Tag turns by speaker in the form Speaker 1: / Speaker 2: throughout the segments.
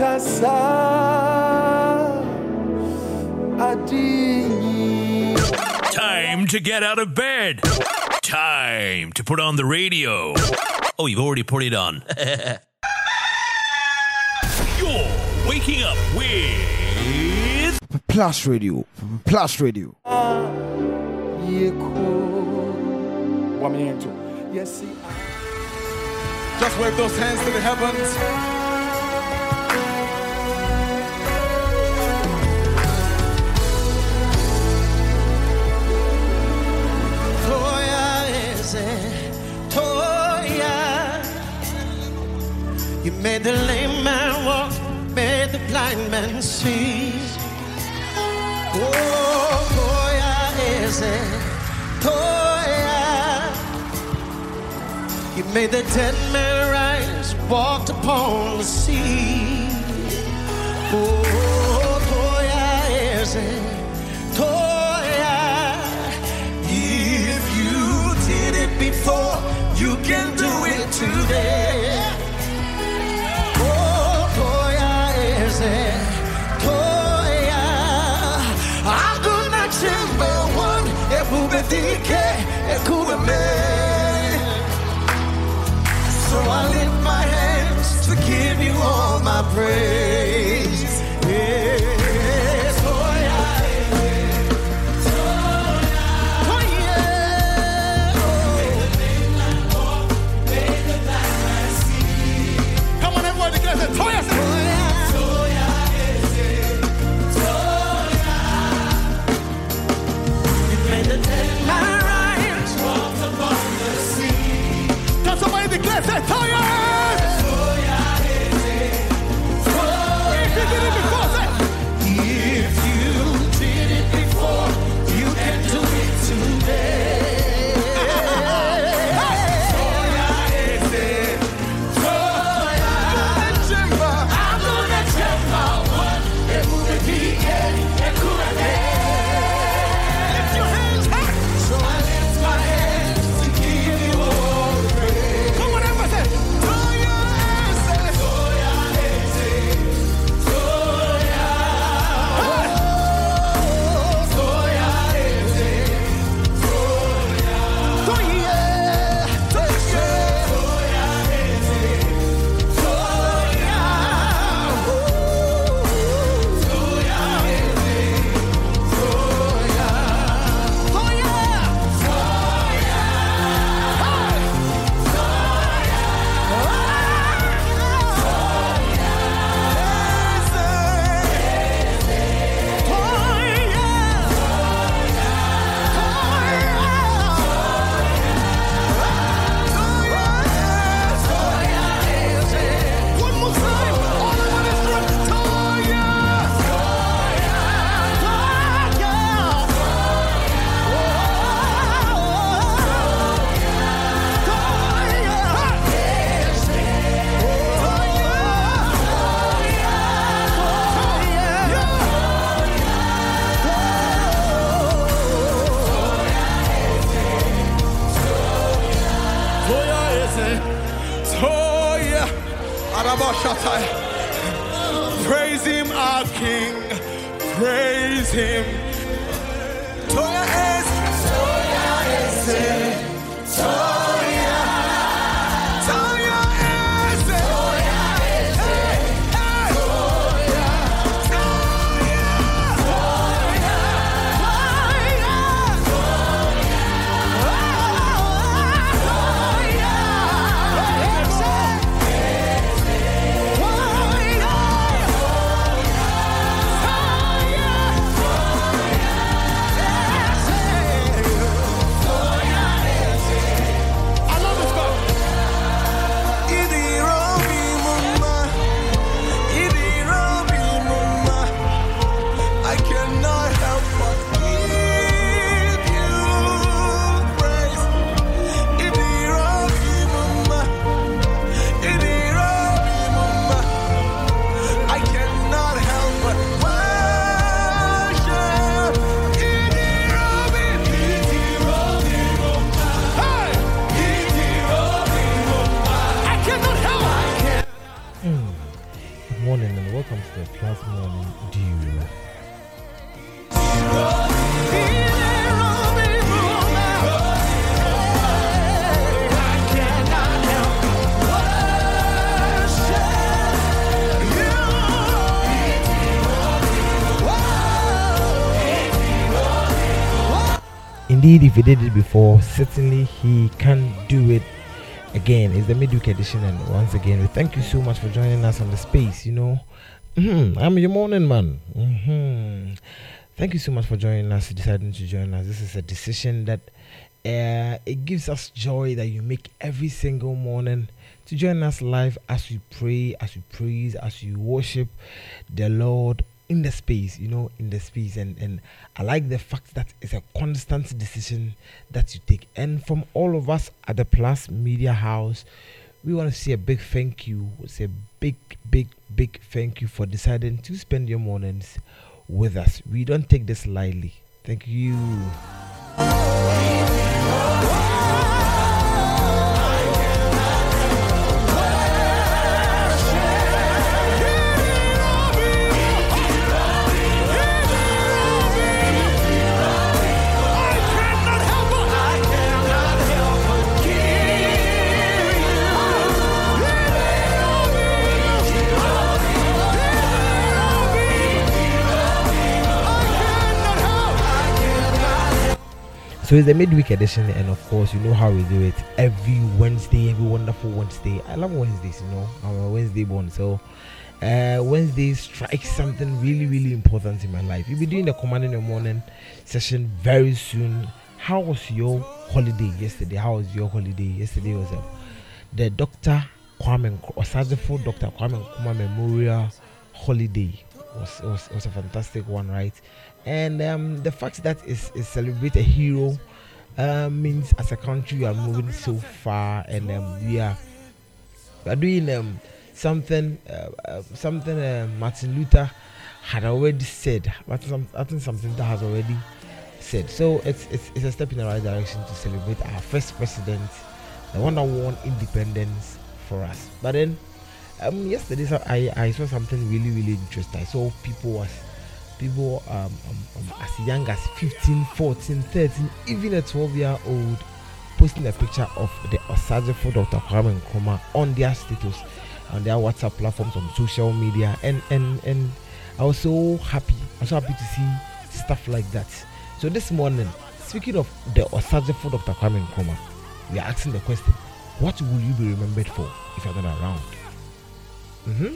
Speaker 1: kasa
Speaker 2: Time to get out of bed. Time to put on the radio. Oh, you've already put it on. You're waking up with
Speaker 3: Plus Radio. Plus Radio.
Speaker 1: yeko wamiento yes
Speaker 4: Just wave those hands to the heavens.
Speaker 5: You made the lame man walk, made the blind man see. Oh, Toya ese, Toya. You made the dead man rise, walked upon the sea. Oh, Toya ese, Toya. If you did it before, you can do it today. Ekubeme. So I lift my hands to give you all my praise.
Speaker 4: Can somebody If
Speaker 3: he did it before, certainly he can do it again. It's the midweek edition, and once again, we thank you so much for joining us on the space. You know, Mhm, I'm your morning man. Mhm. Thank you so much for joining us, deciding to join us. This is a decision that uh, it gives us joy that you make every single morning to join us live as we pray, as we praise, as we worship the Lord in the space, you know, in the space. And, and I like the fact that it's a constant decision that you take. And from all of us at the Plus Media House, we want to say a big thank you. Say a big, big, big thank you for deciding to spend your mornings with us. We don't take this lightly. Thank you. So it's the midweek edition, and of course, you know how we do it every Wednesday, every wonderful Wednesday. I love Wednesdays, you know, I'm a Wednesday born, so uh, Wednesday strikes something really, really important in my life. You'll be doing the command in the morning session very soon. How was your holiday yesterday? How was your holiday yesterday? Was uh, the Dr. Kwame Osagyefo Dr. Kwame Nkrumah Memorial Holiday was, was was a fantastic one, right? And um, the fact that it's, it's celebrate a hero uh, means as a country we are moving so far, and um, we are we are doing um, something uh, uh, something uh, Martin Luther had already said. But some, I think something that has already said. So it's, it's it's a step in the right direction to celebrate our first president, the one that won independence for us. But then um, yesterday so I, I saw something really really interesting. I saw people was people um, um, um, as young as 15, 14, 13, even a 12 year old posting a picture of the Osagyefo Dr. Kwame Nkrumah on their status, on their WhatsApp platforms, on social media, and and and I was so happy. I was so happy to see stuff like that. So this morning, speaking of the Osagyefo Dr. Kwame Nkrumah, we are asking the question: What will you be remembered for if you're not around? hmm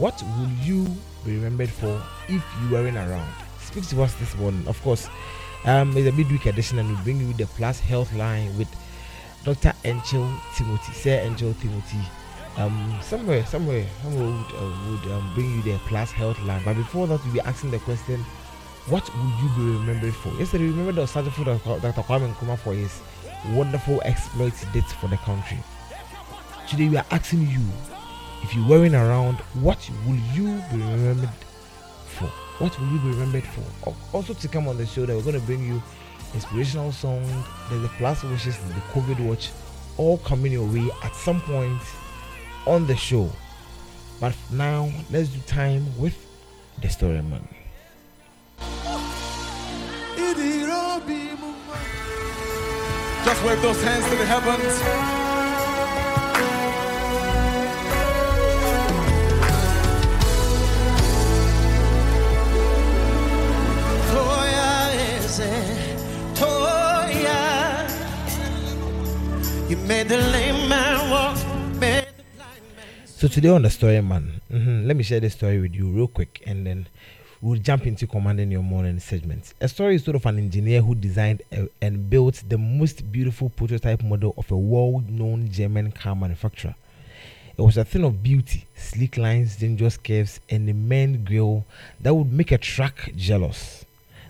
Speaker 3: What will you be remembered for if you weren't around? Speak to us this morning. Of course, um, it's a midweek edition, and we bring you the Plus Health Line with Dr. Angel Timothy, Sir Angel Timothy. Um, somewhere, somewhere, somewhere would, uh, would um, bring you the Plus Health Line. But before that, we'll be asking the question: What will you be remembered for? Yesterday, we remember the Osagyefo Dr. Kwame Nkrumah for his wonderful exploits he for the country. Today, we are asking you if you weren't around, what will you be remembered for? What will you be remembered for? Also, to come on the show, that we're going to bring you inspirational song, there's the plus wishes, the COVID watch, all coming your way at some point on the show. But now, let's do time with the story man.
Speaker 5: Just wave those hands to the heavens.
Speaker 3: So today on the story man, mhm, let me share this story with you real quick, and then we'll jump into commanding your morning segment. A story is sort of an engineer who designed a, and built the most beautiful prototype model of a world-known German car manufacturer. It was a thing of beauty, sleek lines, dangerous curves, and a main grille that would make a truck jealous.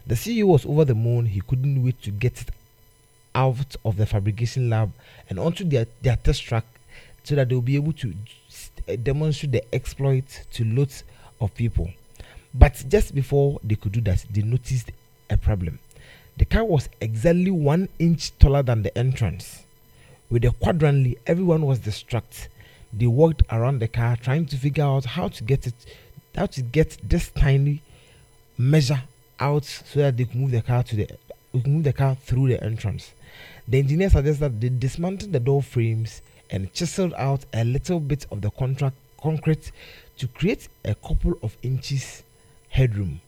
Speaker 3: The CEO was over the moon. He couldn't wait to get it out of the fabrication lab and onto their, their test track so that they'll be able to uh, demonstrate the exploit to loads of people. But just before they could do that, they noticed a problem. The car was exactly one inch taller than the entrance. With the quadrangle, everyone was distracted. They walked around the car trying to figure out how to get it how to get this tiny measure out so that they could move the car to the move the car through the entrance. The engineer suggests that they dismantled the door frames and chiseled out a little bit of the concrete to create a couple of inches headroom.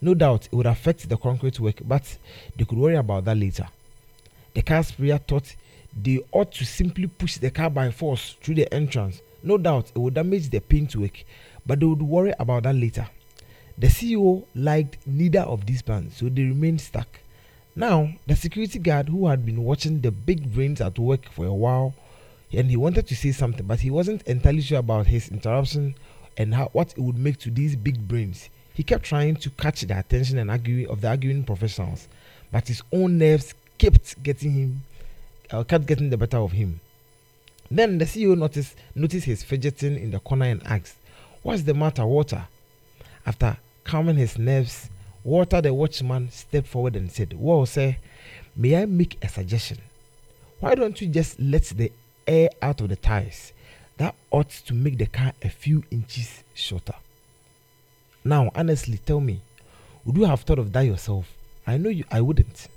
Speaker 3: No doubt it would affect the concrete work, but they could worry about that later. The car sprayer thought they ought to simply push the car by force through the entrance. No doubt it would damage the paintwork, but they would worry about that later. The CEO liked neither of these plans, so they remained stuck. Now, the security guard who had been watching the big brains at work for a while and he wanted to say something, but he wasn't entirely sure about his interruption and how, what it would make to these big brains. He kept trying to catch the attention and arguing of the arguing professionals, but his own nerves kept getting him, uh, kept getting the better of him. Then the CEO noticed noticed his fidgeting in the corner and asked, "What's the matter, Walter?" After calming his nerves, Walter the watchman stepped forward and said, Well, sir, may I make a suggestion? Why don't you just let the air out of the tires? That ought to make the car a few inches shorter. Now, honestly, tell me, would you have thought of that yourself? I know you, I wouldn't.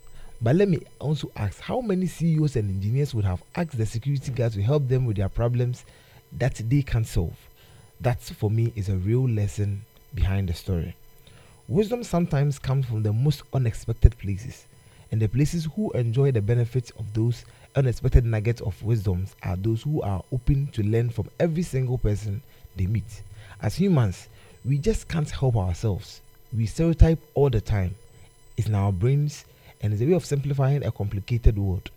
Speaker 3: But let me also ask how many CEOs and engineers would have asked the security guards to help them with their problems that they can't solve? That, for me, is a real lesson behind the story. Wisdom sometimes comes from the most unexpected places, and the places who enjoy the benefits of those unexpected nuggets of wisdoms are those who are open to learn from every single person they meet. As humans, we just can't help ourselves. We stereotype all the time. It's in our brains and it's a way of simplifying a complicated world.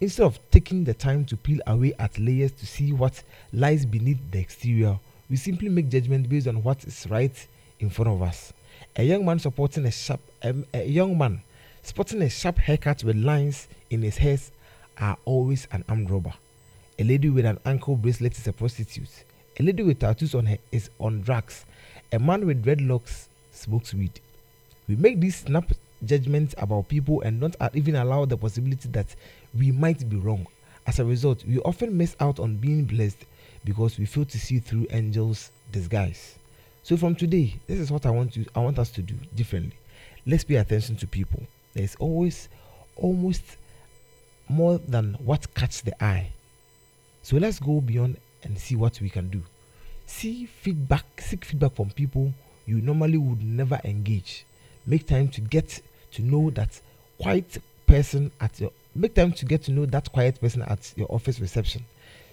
Speaker 3: Instead of taking the time to peel away at layers to see what lies beneath the exterior, we simply make judgment based on what is right in front of us. A young man supporting a sharp um, a young man sporting a sharp haircut with lines in his hair are always an armed robber. A lady with an ankle bracelet is a prostitute. A lady with tattoos on her is on drugs. A man with dreadlocks smokes weed. We make these snap judgments about people and don't even allow the possibility that we might be wrong. As a result, we often miss out on being blessed because we fail to see through angels' disguise. So from today, this is what I want to I want us to do differently. Let's pay attention to people. There's always almost more than what catches the eye. So let's go beyond and see what we can do. See feedback, seek feedback from people you normally would never engage. Make time to get to know that quiet person at your make time to get to know that quiet person at your office reception.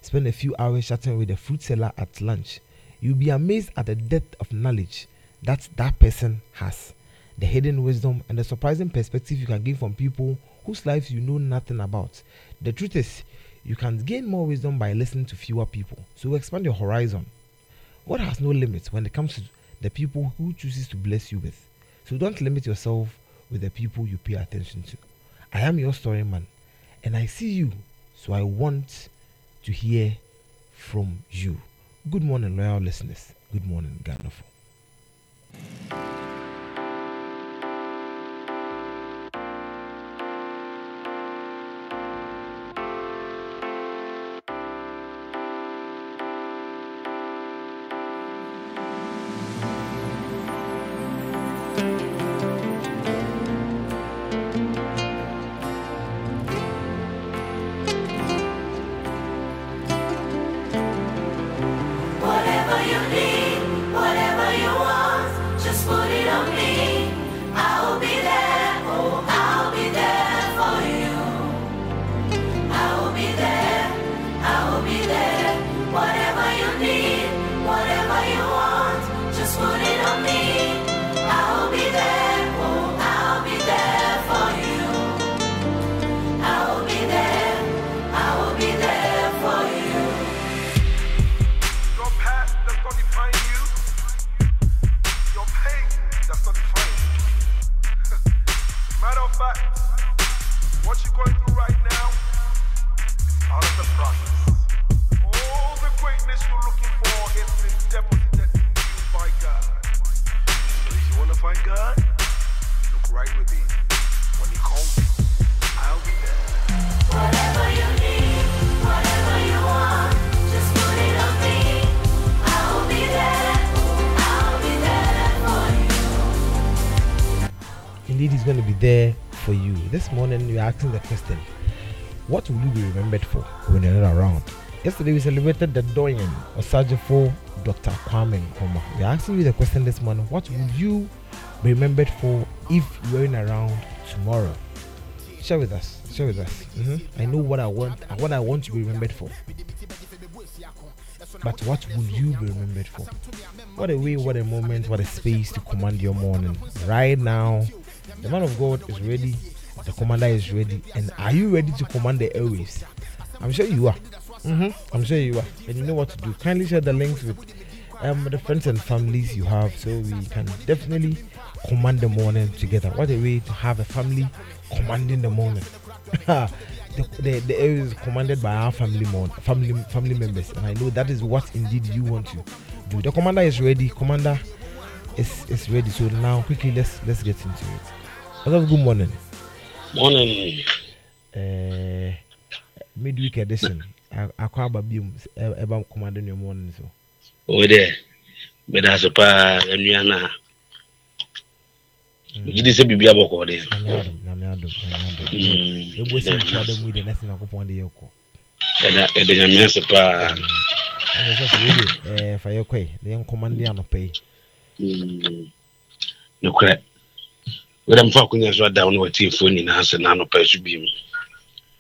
Speaker 3: Spend a few hours chatting with the fruit seller at lunch You'll be amazed at the depth of knowledge that that person has, the hidden wisdom, and the surprising perspective you can gain from people whose lives you know nothing about. The truth is, you can gain more wisdom by listening to fewer people. So expand your horizon. God has no limits when it comes to the people who chooses to bless you with. So don't limit yourself with the people you pay attention to. I am your story man, and I see you, so I want to hear from you. Good morning, loyal listeners. Good morning, Ghana. The question What will you be remembered for when you're not around? Yesterday, we celebrated the Doyen for Dr. Kwame Nkrumah. We're asking you the question this morning What will you be remembered for if you weren't around tomorrow? Share with us. Share with us. Mm-hmm. I know what I want. What I want to be remembered for. But what will you be remembered for? What a way, what a moment, what a space to command your morning. Right now, the man of God is ready, the commander is ready. And are you ready to command the airwaves? I'm sure you are. Mm-hmm. I'm sure you are. And you know what to do. Kindly share the links with um, the friends and families you have so we can definitely command the morning together. What a way to have a family commanding the morning. the, the, the area is commanded by our family mon- family family members, and I know that is what indeed you want to do. The commander is ready. Commander is is ready. So now quickly let's let's get into it. Hello, good morning.
Speaker 6: Morning.
Speaker 3: Uh, midweek edition. akɔ aba biom ɛba commanding your morning so.
Speaker 6: o de bɛda so paa anua no a gidi sɛ biribi abɔ kɔɔ de ɛda nyame ase paa
Speaker 3: fa yɛkɔe na yɛnkɔma nde anɔpa yi
Speaker 6: nokorɛ wɛdɛ mfa akonya so ada wo ne watiefoɔ nyinaa sɛ na anɔpa so bi mu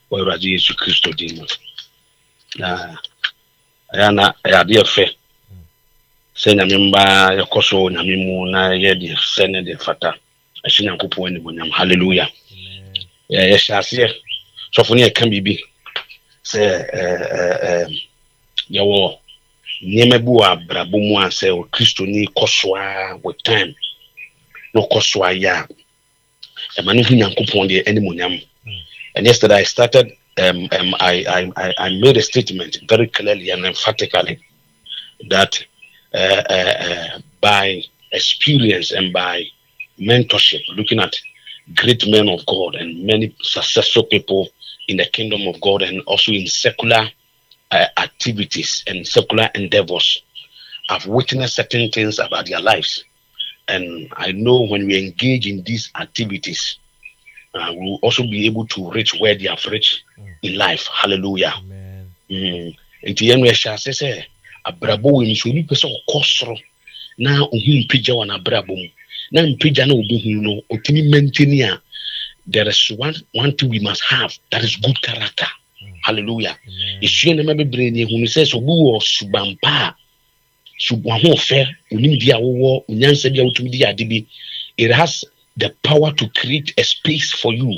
Speaker 6: wɔ awurade yesu kristo din mu ɛyɛ na ɛyɛ adeɛ fɛ sɛ nyame mba yɛkɔ so nyame mu na yɛ deɛ sɛ ne deɛ fata ɛhyɛ nyankopɔn animonyam halleluya yɛhyɛ aseɛ sɔfo ne yɛka biribi sɛ yɛwɔ nneɛma bi wɔ abrabɔ mu a sɛ okristoni kɔ soa with time. Na ɔkɔ soa yɛ a ɛma no hu nyankopɔn deɛ animonyam and yesterday i started um, um, I, I, I made a statement very clearly and emphatically that uh, uh, uh, by experience and by mentorship, looking at great men of God and many successful people in the kingdom of God and also in secular uh, activities and secular endeavors. I've witnessed certain things about their lives. And I know when we engage in these activities, uh, we will also be able to reach where they have reached in life. Hallelujah. Mm. nti yɛn ɛhyɛ ase sɛ abrabɔ wɔ nsuo nipa sɛ ɔkɔ soro na ohun mpagya wɔ n'abrabɔ mu. Na mpagya na obɛhu no otumi maintain a there is one one thing we must have that is good character. Mm. hallelujah. Esua nneɛma bebree na ehunu sɛ sɛ obi wɔ subampa. a suban ho fɛ onim di a wowɔ onyansa bi a wotumi di ade bi it has the power to create a space for you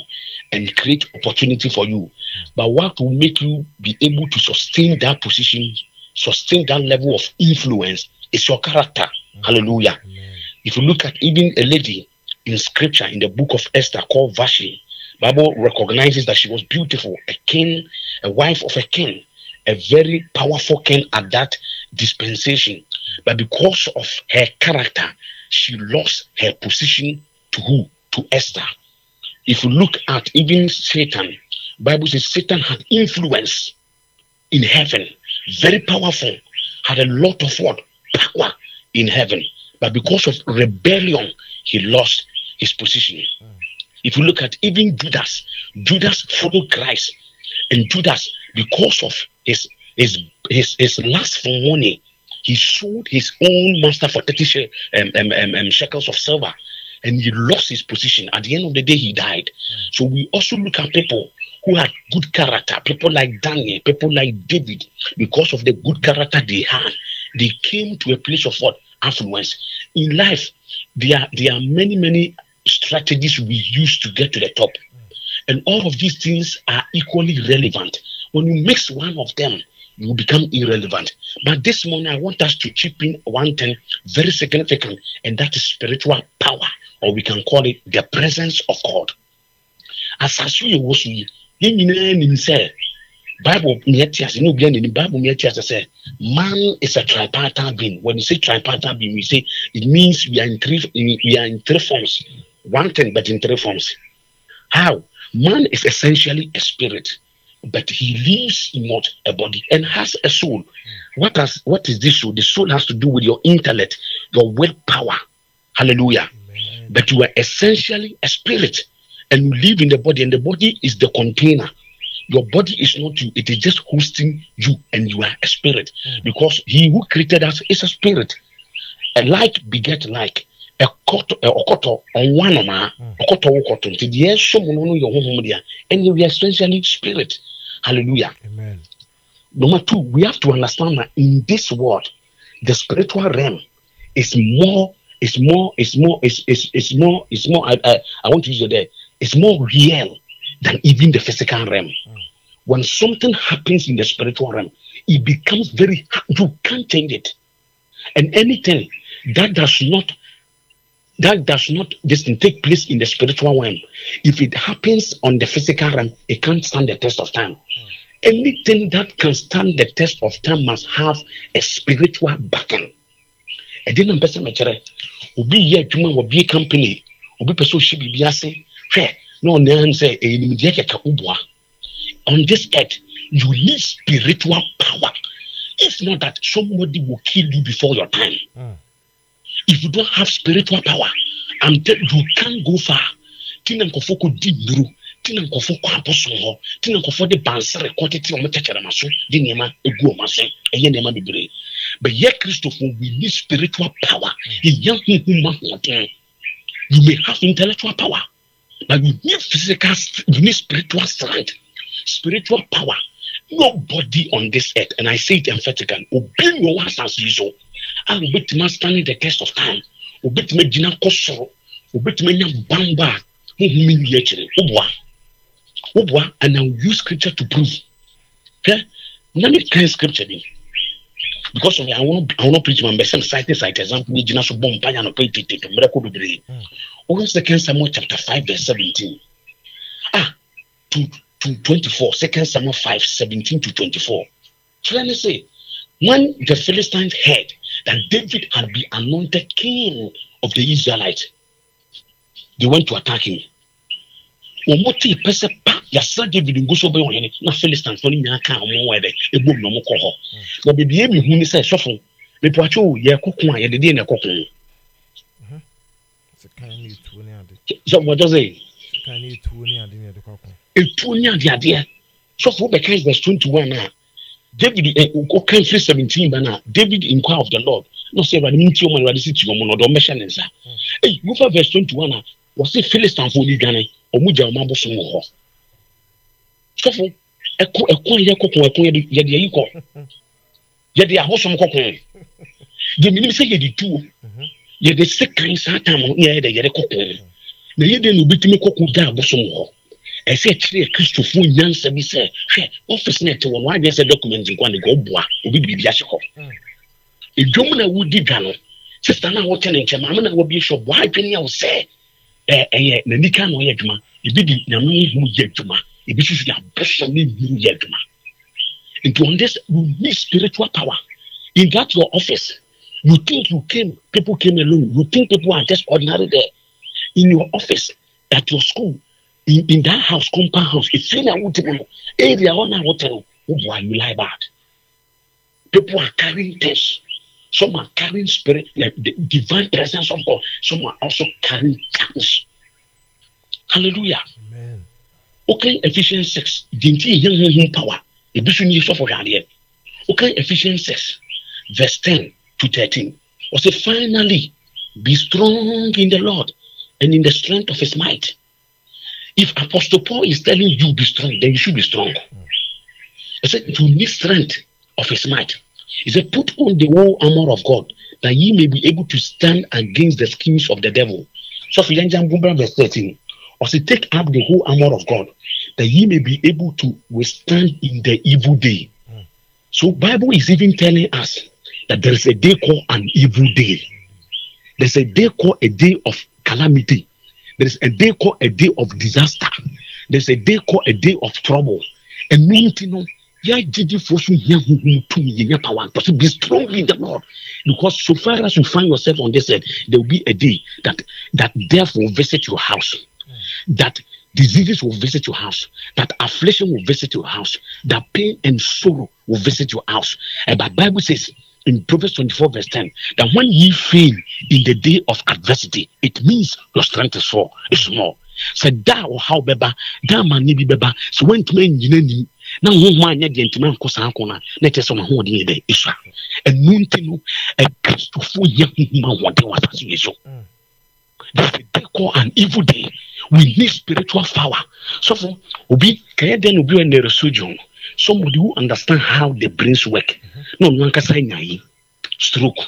Speaker 6: and create opportunity for you. But what will make you be able to sustain that position sustain that level of influence is your character. Hallelujah. If you look at even a lady in scripture in the book of Esther called Vashti, Bible recognizes that she was beautiful, a king, a wife of a king, a very powerful king at that dispensation. But because of her character, she lost her position to who? To Esther. If you look at even Satan, Bible says Satan had influence in heaven, very powerful, had a lot of what? Power in heaven. But because of rebellion, he lost his position. If you look at even Judas, Judas followed Christ, and Judas, because of his his his, his lust for money, he sold his own master for 30 um, um, um, um, shekels of silver and he lost his position. At the end of the day, he died. Mm. So we also look at people who had good character, people like Daniel, people like David, because of the good character they had, they came to a place of what? Affluence. In life, there are, there are many, many strategies we use to get to the top. And all of these things are equally relevant. When you mix one of them, you become irrelevant. But this morning, I want us to chip in one thing very significant, and that is spiritual power, or we can call it the presence of God. As I see you, you say Bible anani Bible ase sɛ man is a tripartite being. When you say tripartite being, we say it means we are in three we are in three forms. One thing, but in three forms. How? Man is essentially a spirit, but he lives in what a body and has a soul. What has what is this soul? The soul has to do with your intellect, your willpower. Hallelujah. but you are essentially a spirit and you live in the body, and the body is the container. Your body is not you, it is just hosting you, and you are a spirit hmm. because he who created us is a spirit. A like beget like. ɛkɔtɔ ɔkɔtɔ ɔnwanoma ɔkɔtɔ hmm. wokɔtɔ nti deɛ ɛsom no no yɛ honhom deɛ ɛne we are essentially spirit hallelujah.
Speaker 3: Amen.
Speaker 6: number two we have to understand that in this world the spiritual realm is more is more is more is is, is more is more I, I, I want to use it there it's more real than even the physical realm. Hmm. When something happens in the spiritual realm it becomes very you can't change it. And anything that does not that does not this thing take place in the spiritual realm. If it happens on the physical realm it can't stand the test of time. Anything that can stand the test of time must have a spiritual backing. Ɛde na mpɛ sɛ mekyerɛ obi yɛ adwuma wɔ bie company obi pɛ sɛ ɔhyɛ biribi ase. Hwɛ na ɔnan sɛ ɛyɛ nimdeɛ kɛkɛ woboa on this earth you need spiritual power. If not that somebody will kill you before your time.
Speaker 3: Mm.
Speaker 6: If you don't have spiritual power i'm tell you can't go far. Ti na nkɔfo kɔ di nnuro ti na nkɔfo kɔ abosom hɔ na nkɔfo de bansere kɔ tete wɔn tɛkyerɛma so de nneɛma egu wɔn ase ɛyɛ nneɛma bebree but yɛ kristofo we need spiritual power yɛyɛ huhu ma hoɔden you may have intellectual power but you need physical you need spiritual strength. Spiritual power nobody on this earth and i say it emphatically obi ni ɔwɔ asase yi so a obetumi stand the test of time. Obetumi gyina kɔ soro. Obetumi nya bamba a huhu mi wi akyire woboa. Woboa and i will use scripture to prove. Hwɛ na mi kan scripture bi. Because of i wan i wan preach my best cite cite example ni gyina so bɔ mpa nya no pe tete mmerɛ kɔ bebree. Wɔn second samuel chapter five verse seventeen. Ah to to twenty-four second samuel five seventeen to twenty-four. Kyerɛ ne say when the philistines heard that david had been anointed king of the israelites. They went to attack him. Wɔn mo tee pɛ sɛ pa yasa david ngu so bɛyɛ ɔhene na philistines wɔn nyinaa ka wɔn wɔ ɛdɛ ebom na wɔn kɔ hɔ na beebi emi hu ni sɛ sɔfo mepɔatwo o yɛ kɔkɔn a yɛde deɛ na ɛkɔkɔn
Speaker 3: Sekan ne etuo ne ade.
Speaker 6: sɛ wɔdɔ sɛ
Speaker 3: Sekan ne etuo ne ade ne ɛde kɔ akɔ.
Speaker 6: etuo ne adeadeɛ sɔfo bɛka verse twenty one a david ɔka firi seventeen ba na david inquire of the lord. Na ɔsɛ ɛwurade mi ti wɔn ɛwurade si ti wɔn na ɔdɔ ɔmɛhyɛ ne nsa. Eyi wofa verse twenty one a wɔsɛ philistanfo ni dwane ɔmo gya ɔmo abosom wɔ hɔ. Sɔfo ɛko ɛko yɛ kɔkɔn ɛko yɛde yɛde ayi kɔ. Yɛde ahosom kɔkɔn. Deɛ minim sɛ yɛde tuo yɛde sekan saa tam no yɛ yɛde yɛde kɔkɔn. Na yɛde na obitumi kɔkɔn da abosom wɔ hɔ ɛsɛ kyerɛ kristofoɔ nyansa bi sɛ hwɛ ɔfis no ɛte wɔ no adwene sɛ document nkwa ne ka ɔboa obi de biribi ahyɛ hɔ. Edwom na wodi dwa no sista no a wɔte ne nkyɛn maame na wɔbi hyɛ boa adwene a sɛ ɛ ɛyɛ n'anika na ɔyɛ adwuma. Ebi de nyame hu yɛ adwuma. Ebi nso de abɔsɔ ne nhuru yɛ adwuma. Nti on this you need spiritual power. In that your office you think you came people came alone. You think people are just ordinary there. In your office at your school in, in that house, compound house, it's in a wood area on our hotel. Why you lie bad? People are carrying things. Some are carrying spirit, like the divine presence of God. Some are also carrying tongues. Hallelujah.
Speaker 3: Amen.
Speaker 6: Okay, Ephesians 6. Dinti young power. Ni so for here. Okay, Ephesians 6, verse 10 to 13. Or say, finally, be strong in the Lord and in the strength of his might. If Apostle Paul is telling you be strong, then you should be strong. He said, You need strength of his might. He said, Put on the whole armor of God that ye may be able to stand against the schemes of the devil. So, for Yanjan verse 13, or say, Take up the whole armor of God that ye may be able to withstand in the evil day. So, Bible is even telling us that there is a day called an evil day. There's a day called a day of calamity. There's a day called a day of disaster. There's a day called a day of trouble. And you know, yeah, to me, yeah, power, but be strong in the Lord. Because so far as you find yourself on this earth, there will be a day that that death will visit your house, that diseases will visit your house, that affliction will visit your house, that pain and sorrow will visit your house. And the Bible says, in Proverbs 24, verse 10, that when ye fail in the day of adversity, it means your strength is small. It's small. sɛ da wɔ haw bɛba da amanne bi bɛba sɛ woantumi anyina nim na honhom anyɛ deɛ ntumi ankɔ saa ko no a na ɛkyɛ sɛ ɔmahoɔden yɛ dɛ ɛsua ɛno nti no akristofoɔ nya honhom ahoɔden wɔ asase yi so there's a day called an evil day we need spiritual power. Sɔfo obi kɛyɛ dɛn obi wɔ neurosurgeon somebody who understand how the brains work. Na ɔno ankasa nya yi stroke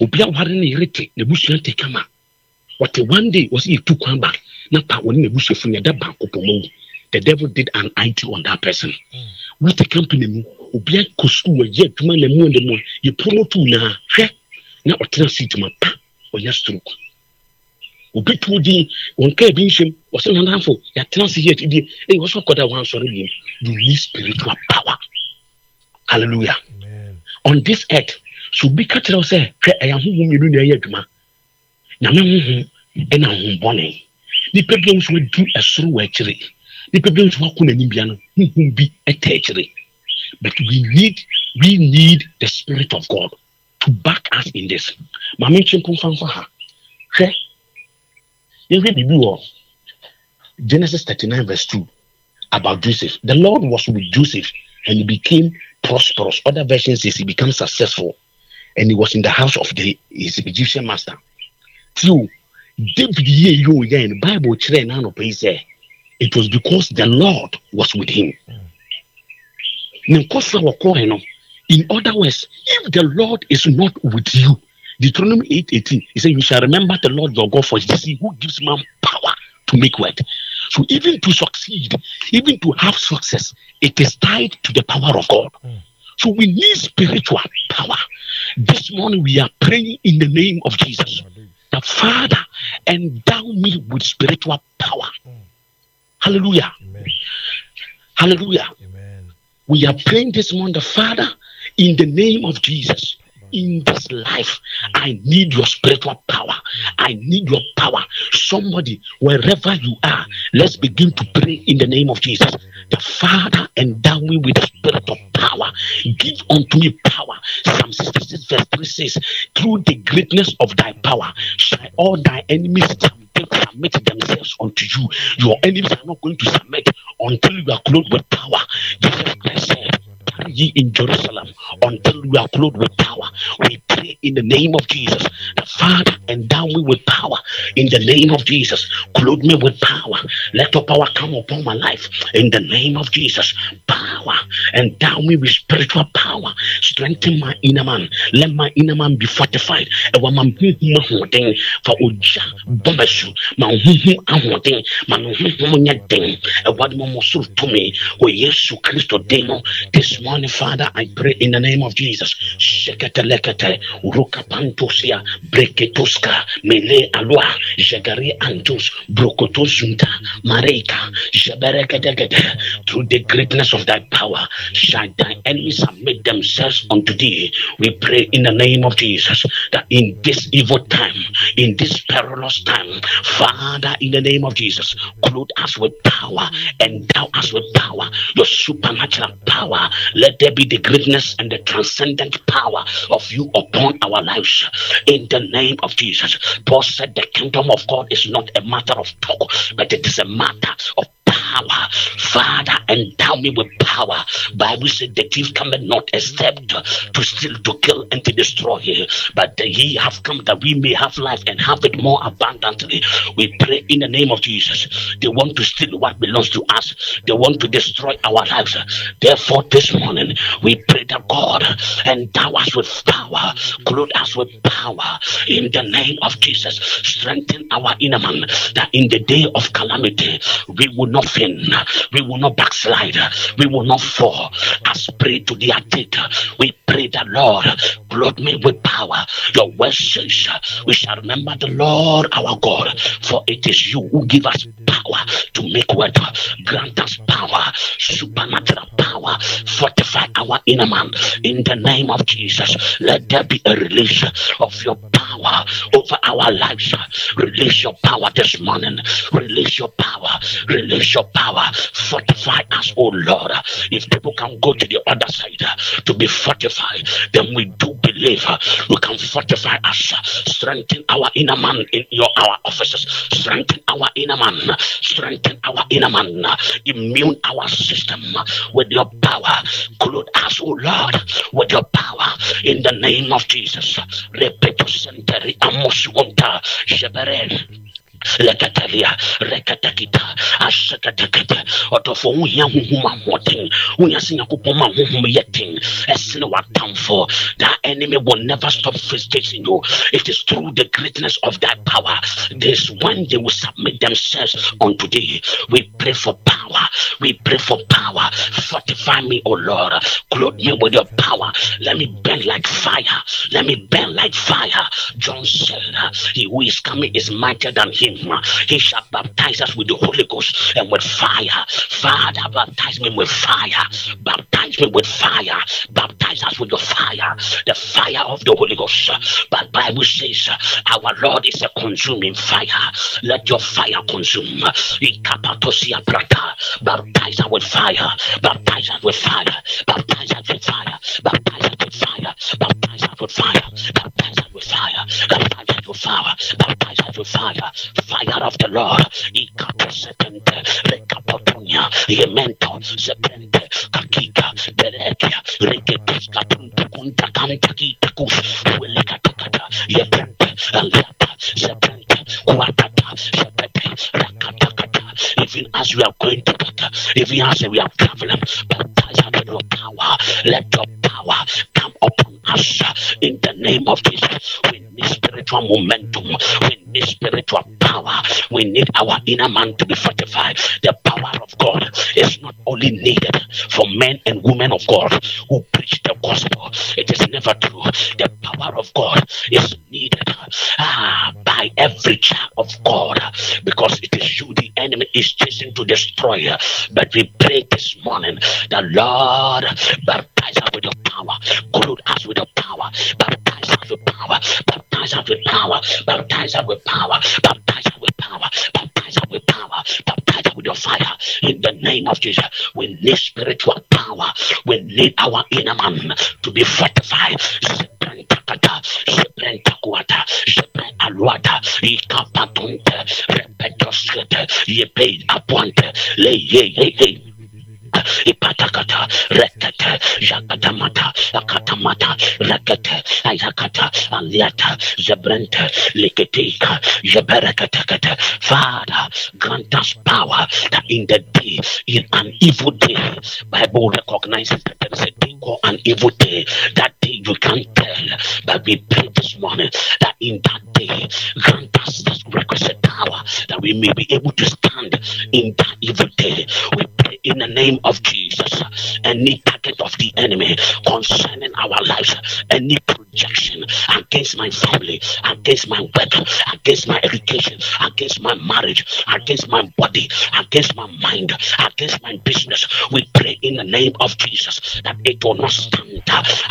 Speaker 6: obi aware ne yere te na busua te kama. Wɔte one day wɔsɛ yɛtu kwan ba na pa wɔne n'abusuafo no yɛda baako pɔ mu the devil did an IT on that person. Mm. wote company mu obiara kɔ sukuu wɔyɛ adwuma na mu na mu yɛpono tu na hwɛ. Na ɔtena seat ma pa ɔnya stroke obi tu din wɔn kaa bi nhyɛm wɔsɛ nanafo yɛatena se yɛ atidie ɛyɛ wɔsɛ ɔkɔda wɔn asɔre wiem you need spiritual power. Hallelujah. Amen. on this earth so obi ka kyerɛ wo sɛ hwɛ ɛyɛ ahohom mmienu na ɛyɛ adwuma. Nyame honhom ɛna honhom bɔne nipa bi nso adu ɛsoro wɔ akyire nipa bi nso akɔ n'anim bia no huhum bi ɛtɛ akyire but we need we need the spirit of god to back us in this. Maame nkye mpo nfanfa ha. Hwɛ yɛhwɛ biribi wɔ genesis thirty nine verse two about joseph. The lord was with joseph and he became prosperous. Other versions says he became successful and he was in the house of the his egyptian master. Two david yie yi o yɛn bible kyerɛ n'anɔpɛ yi sɛ it was because the lord was with him. Ne nkɔsa wɔkɔɛ no in other words if the lord is not with you deuteronomy eight eighteen he said, you shall remember the lord your god for it is he who gives man power to make wealth so even to succeed even to have success it is tied to the power of god. Mm. So we need spiritual power. This morning we are praying in the name of Jesus the Father, endow me with spiritual power. Mm. Hallelujah. Amen. Hallelujah. Amen. We are praying this morning, the Father, in the name of Jesus. In this life, mm. I need your spiritual power. Mm. I need your power. Somebody, wherever you are, let's begin to pray in the name of Jesus. The Father, endow me with the spirit of power. Give unto me power. Psalm 66, verse 3 says, Through the greatness of thy power shall all thy enemies submit themselves unto you. Your enemies are not going to submit until you are clothed with power. Jesus Christ said, ye in Jerusalem until we are clothed with power. We pray in the name of Jesus. The Father, endow me with power in the name of Jesus. Clothe me with power. Let your power come upon my life in the name of Jesus. Power, endow me with spiritual power. Strengthen my inner man. Let my inner man be fortified. Ɛwɔ ma huhum ahoɔden fa ogya bɔbɛso ma huhum ahoɔden ma no huhum nyɛ den. Ɛwɔ de mo mo soro tumi wɔ Yesu Kristo den no this morning, Father, I pray in the name of Jesus. Sheketelekete, Rukapantosia, Breketuska, Mele Alua, Jagari Antus, Brokotosunta, Mareka, Jaberekedegede, through the greatness of thy power, shall thy enemies submit themselves unto thee. We pray in the name of Jesus that in this evil time, in this perilous time, Father, in the name of Jesus, clothe us with power, endow us with power, your supernatural power let there be the greatness and the transcendent power of you upon our lives. In the name of Jesus. Paul said the kingdom of God is not a matter of talk, but it is a matter of power. Father, endow me with power. Bible said the thief cometh not except to steal, to kill, and to destroy. But he have come that we may have life and have it more abundantly. We pray in the name of Jesus. They want to steal what belongs to us. They want to destroy our lives. Therefore, this morning we pray that God endow us with power, clothe us with power in the name of Jesus. Strengthen our inner man that in the day of calamity we will not faint, we will not backslide, we will not fall. As pray to the attic, we pray that Lord, clothe me with power. Your word says we shall remember the Lord our God, for it is you who give us power to make weather. Grant us power, supernatural power, fortify our inner man in the name of Jesus. Let there be a release of your power over our lives. Release your power this morning. Release your power. Release your power. Fortify us, oh Lord. If people can go to the other side to be fortified, then we do believe we can fortify us. Strengthen our inner man in your our offices. Strengthen our inner man. Strengthen our inner man. Immune our system with your power. Clothe us, oh Lord, with your power in the name of Jesus. Repeto senteri amosuonta jeberen lekatalia rekatakita asakatakata ɔdɔfo wohia honhom ahoɔden wohia sɛ nyankopɔn ma honhom yɛ watamfo that enemy will never stop facing you. It is through the greatness of that power. This one they will submit themselves unto thee. We pray for power. We pray for power. Fortify me o lord. Clothe me with your power. Let me burn like fire. Let me burn like fire. John said he who is coming is mightier than him him. He shall baptize us with the Holy Ghost and with fire. Father, baptize me with fire. Baptize me with fire. Baptize us with the fire, the fire of the Holy Ghost. But Bible says our Lord is a consuming fire. Let your fire consume. Baptize us with fire. Baptize us with fire. Baptize us with fire. Baptize us with fire. Baptize us with fire. Baptize us with fire. Baptize us with fire. Baptize us with fire fire of the Lord. Ikapo sepente, rekapotunya, yemento, sepente, kakika, berekia, reketus katuntu kunta kanta kita kus, welekatakata, yepente, aliata, sepente, kuatata, sepente, rakatakata. Even as we are going to even as we are traveling, baptize with your power. Let your power come upon us in the name of Jesus. We need spiritual momentum. We need spiritual power. We need our inner man to be fortified. The power of God is not only needed for men and women of God who preach the gospel. It is never true. The power of God is needed ah, by every child of God because it is you the enemy is chasing to destroy. But we pray this morning the Lord baptize us with your power, clothe us with your power, baptize us with power, baptize us with power, baptize us with power, baptize us with power, baptize us with power, baptize us with your fire. In the name of Jesus, we need spiritual power. We need our inner man to be fortified. Takata, Sheprenta Kuata, Shepren Aluata, Ikapatunte, Repetoskete, Le Ye Ye Ye. Ipatakata rekete jakatamata akatamata rekete ayakata aliata zebrente liketika jebereketekete. Father grant us power that in the day in an evil day Bible recognizes that there is a day called an evil day. That day you can't tell but we pray this morning that in that day grant us this requisite power that we may be able to stand in that evil day. We pray in the name of Jesus. Any target of the enemy concerning our lives, any projection against my family, against my work, against my education, against my marriage, against my body, against my mind, against my business, we pray in the name of Jesus that it will not stand.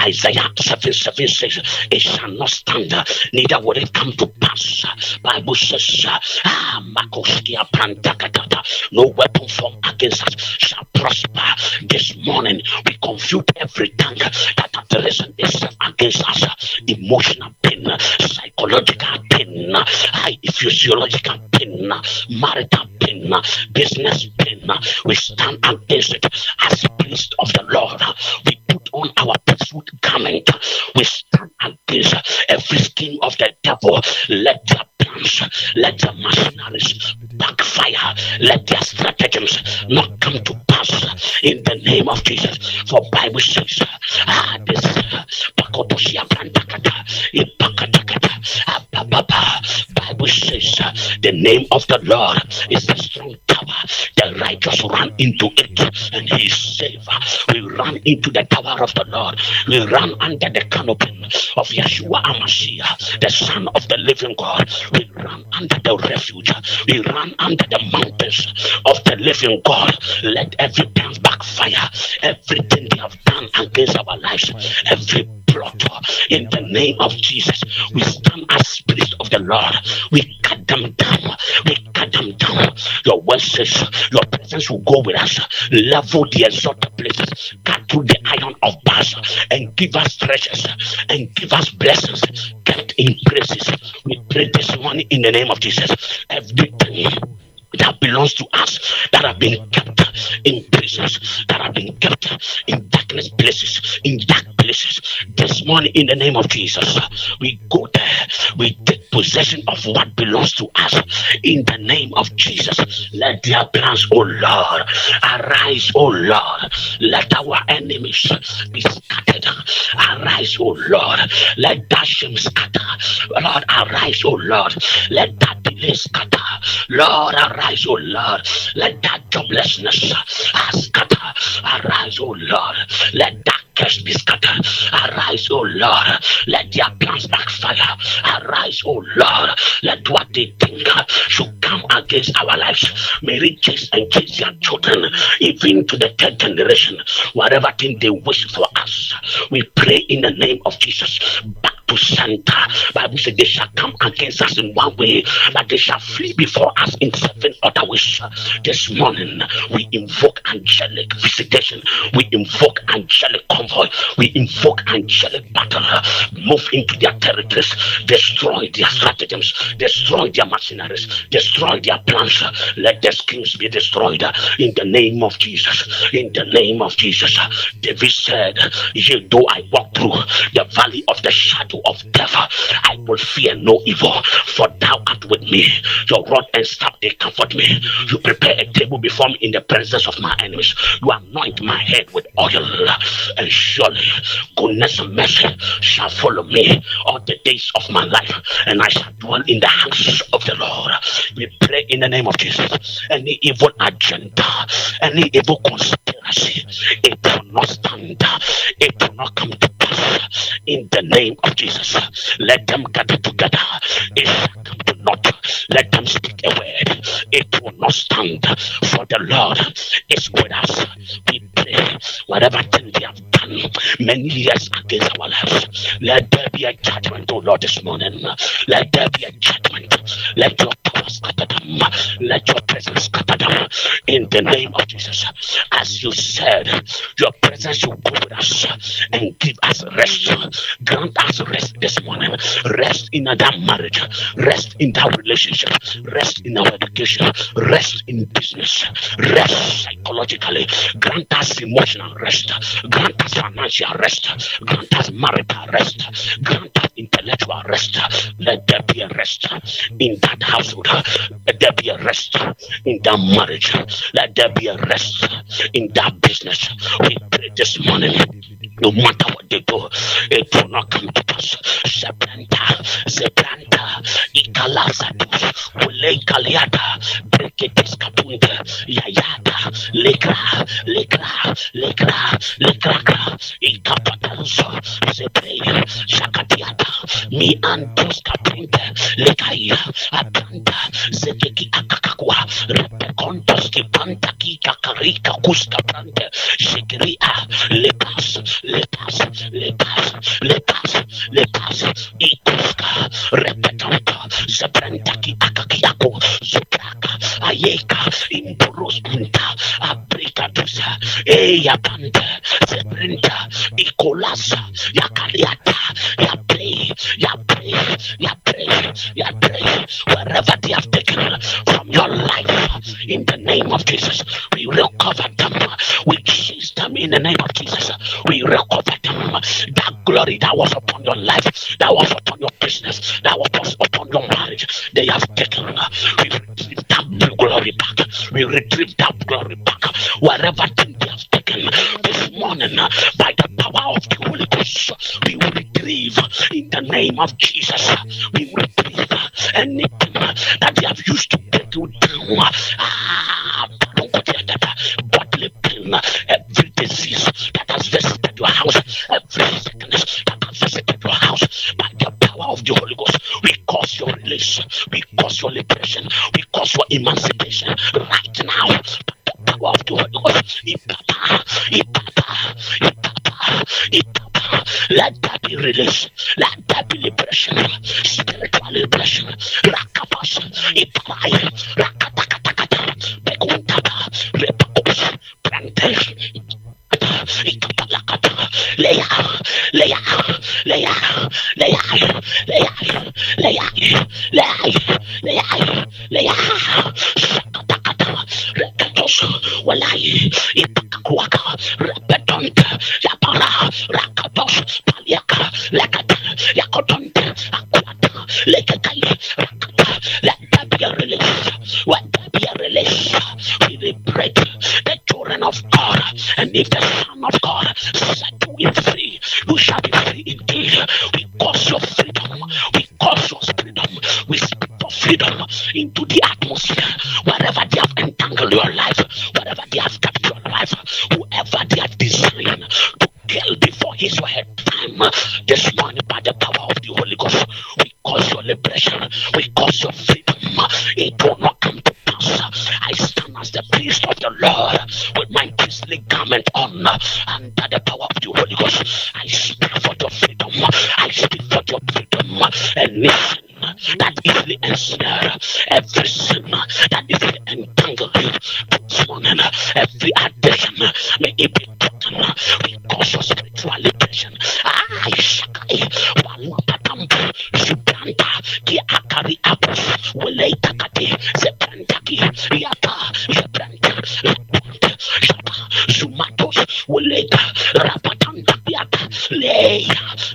Speaker 6: Isaiah 7 7 says, It shall not stand, neither will it come to pass. Bible says, ah, no weapon formed against us shall prosper. This morning, we confute every tongue that has risen itself against us. Emotional pain, psychological pain, high physiological pain, marital pain, business pain. We stand against it as priest of the Lord. We on our pursuit garment. We stand against every scheme of the devil. Let their plans, let their machineries backfire. Let their stratagems not come to pass in the name of Jesus. For Bible says, ah, this Bible says, the name of the Lord is a strong tower The righteous run into it and he is safe. We run into the tower Lord. We run under the canopy of Yeshua Amashia, the Son of the living God. We run under the refuge. We run under the mountains of the living God. Let every plan backfire. Everything they have done against our lives, every plot in the name of Jesus. We stand as spirits of the Lord. We cut them down. We cut them down. Your word says your presence will go with us. Level the exalted places. Cut through the iron of bars and give us treasures and give us blessings kept in places. We pray this morning in the name of Jesus. Everything that belongs to us that have been kept in prisons, that have been kept in darkness places, in dark places. This morning, in the name of Jesus, we go there, we take possession of what belongs to us in the name of Jesus. Let their plans, oh Lord, arise, oh Lord. Let our enemies be scattered. Arise, oh Lord. Let that shame scatter. Lord, arise, oh Lord. Let that delay scatter. Lord, arise Arise, O Lord. Let that joblessness scatter. Arise, O Lord. Let that curse be scattered. Arise, O Lord. Let their plans backfire. Arise, O Lord. Let what they think should come against our lives. May it chase and chase their children, even to the third generation. Whatever thing they wish for us, we pray in the name of Jesus. Back to center. Bible says they shall come against us in one way, but they shall flee before us in seven other ways. This morning we invoke angelic visitation. We invoke angelic convoy. We invoke angelic battle. Move into their territories, destroy their stratagems, destroy their machineries, destroy their plans. Let their schemes be destroyed in the name of Jesus. In the name of Jesus. David said, Yea, though I walk through the valley of the shadow of death, I will fear no evil, for thou art with me. Your rod and staff they comfort me. You prepare a table before me in the presence of my enemies. You anoint my head with oil, and surely goodness and mercy shall follow me all the days of my life, and I shall dwell in the house of the Lord. We pray in the name of Jesus. Any evil agenda, any evil conspiracy, it will not stand, it will not come to pass in the name of Jesus. Jesus. Let them gather together. It shall come to naught. Let them speak a word. It will not stand. For the Lord is with us. We pray whatever thing we have many years against our lives. Let there be a judgment, oh Lord, this morning. Let there be a judgment. Let your power scatter them. Let your presence scatter them. In the name of Jesus. As you said, your presence will go with us and give us rest. Grant us rest this morning. Rest in that marriage. Rest in that relationship. Rest in our education. Rest in business. Rest psychologically. Grant us emotional rest. Grant us financial rest. Grant us marital rest. Grant us intellectual rest. Let there be a rest in that household. Let there be a rest in that marriage. Let there be a rest in that business. We pray this morning. No matter what they do, it will not come to pass. Sebranta, Zebranta, Ikalazatus, Ule Kaliata, Breketis Kapunta, Yayata, Lekra, Lekra, Lekra, Lekra, Ikapatanso, Zebre, Shakatiata, Mi Antus Kapunta, Lekaya, Atanta, Zedeki Akakakwa, Repekontos Kipanta Kika Karika Kuska Prante, Shekria, Lepas, Lepas, Lepas, Lepas, Lepas, Ikuska, Repetonto, Zebrentaki Akakiako, Zubraka, Ayeka, Abrikadusa, Eya Pante, Zebrenta, Ikolasa, Yakaliata, Yapre, Yapre, Yapre, Yapre, wherever they have taken from your life, in the name of Jesus, we recover them, we seize them in the name of Jesus, we recover them, that glory that was upon your life, that was upon your business, that was upon your marriage, they have taken, we retrieve that glory back, we retrieve that glory back, wherever they have this morning by the power of the Holy Ghost. We will retrieve in the name of Jesus. We will retrieve anything that you have used to get you down. Ah,
Speaker 3: bodily pain, every disease that has visited your house,
Speaker 6: every sickness that has visited your house, by the power of the Holy Ghost, we cause your release, we cause your liberation, we cause your emancipation right now. Power of the. Let that be released. Let that be liberation. Spiritual liberation. Rakapas, ipai, rakatakata, bekuntaba, repakos, plantation. Leia, leia, leia, leia, leia, leia, leia, leia, leia, shakatakata, rekatos, walai, ipakakwaka, repetonte, yapara, rakatos, paliaka, lekata, yakotonte, akwata, leketai, rakata, let there be a release, let there be a release, we liberate the children of God, and if the Son of God set you free, you shall be free indeed. We cause your freedom, we cause your freedom, we speak freedom into the atmosphere, wherever they have entangled your life, wherever they have kept your life, whoever they are designed to kill before his or her time, this morning by the power of the Holy Ghost, we cause your liberation, we cause your freedom. It will not come to pass. I stand as the priest of the Lord with my priestly garment on under the power of the Holy Ghost. I speak for your freedom. I speak for your freedom. And listen that easily ensnare every sin that easily entangle you this morning. Every addiction may it be broken. We cause your spiritual liberation. I shakai walupatambu zubranta ki akari apos wele takati zebranta ki yata shata Zumatos Willet Rapatanta Piata Lay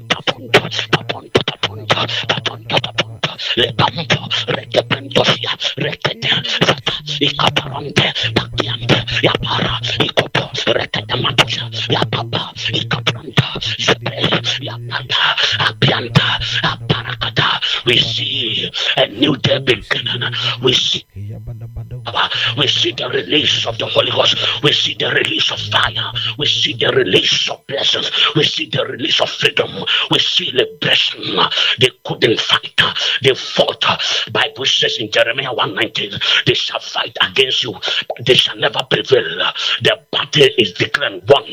Speaker 6: Tapunta Tapunta Tapunta Tapunta Tapunta Lepanto Retepentosia Retete Sata Icaparante Paciante Yapara Icopo matosia, Yapapa Icapranta Zebre Yapata Apianta Aparacata We see a new day beginning. We see we see the release of the Holy Ghost. We see the release of fire. We see the release of blessings. We see the release of freedom. We see liberation. They couldn't fight. They fought. Bible says in Jeremiah 119, they shall fight against you, but they shall never prevail. The battle is declared won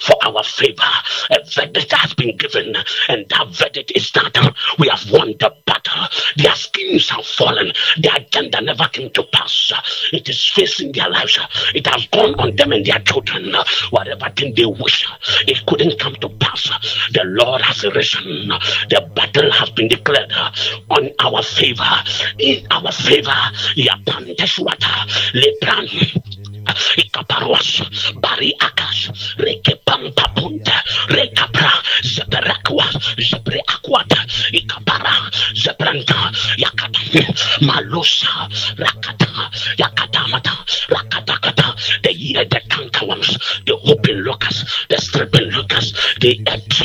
Speaker 6: for our favor. A verdict has been given, and that verdict is that we have won the battle. Their schemes have fallen. Their agenda never came to pass. It is facing their lives. It has gone on them and their children. Whatever thing they wish, it couldn't come to pass. The Lord has risen. The battle has been declared on our favor. In our favor. Yapanteshwata. Lepran. Ikaparuas, Bari Akas, Reke Pampa Punta, Rekapra, Zeberakwa, Zebre Akwata, Ikapara, Zebranta, Yakata, Malusa, Rakata, Yakatamata, Rakatakata, the year the cankerworms, the whooping locusts, the stripping locusts, the edge,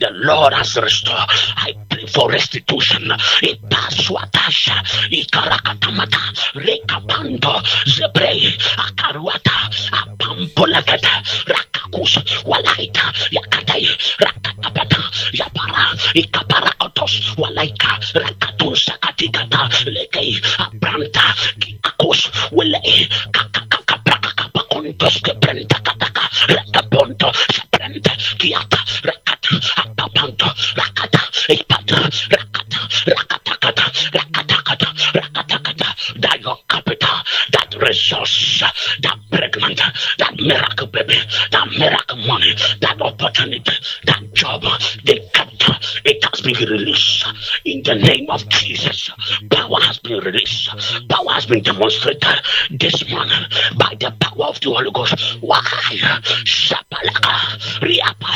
Speaker 6: the Lord has restored. I pray for restitution. Ipaswatasha, Ikarakatamata, Rekapando, Zebre, Akaruata, Apampolakata, Rakakus, Walaita, Yakatai, Rakatapata, Yapara, Ikaparakotos, Walaika, Rakatun Sakatikata, Lekei, Abranta, Kikakos, Wele, kontos keprenta kataka rekaponto seprenta kiata rekata atapanto rakata ipata rakata rakata kata rakata kata rakata kata dayo kapita resource, that pregnant, that miracle baby, that miracle money, that opportunity, that job, they kept it has been released in the name of Jesus. Power has been released, power has been demonstrated this morning by the power of the Holy Ghost. Why? Shapalaka, Riapa,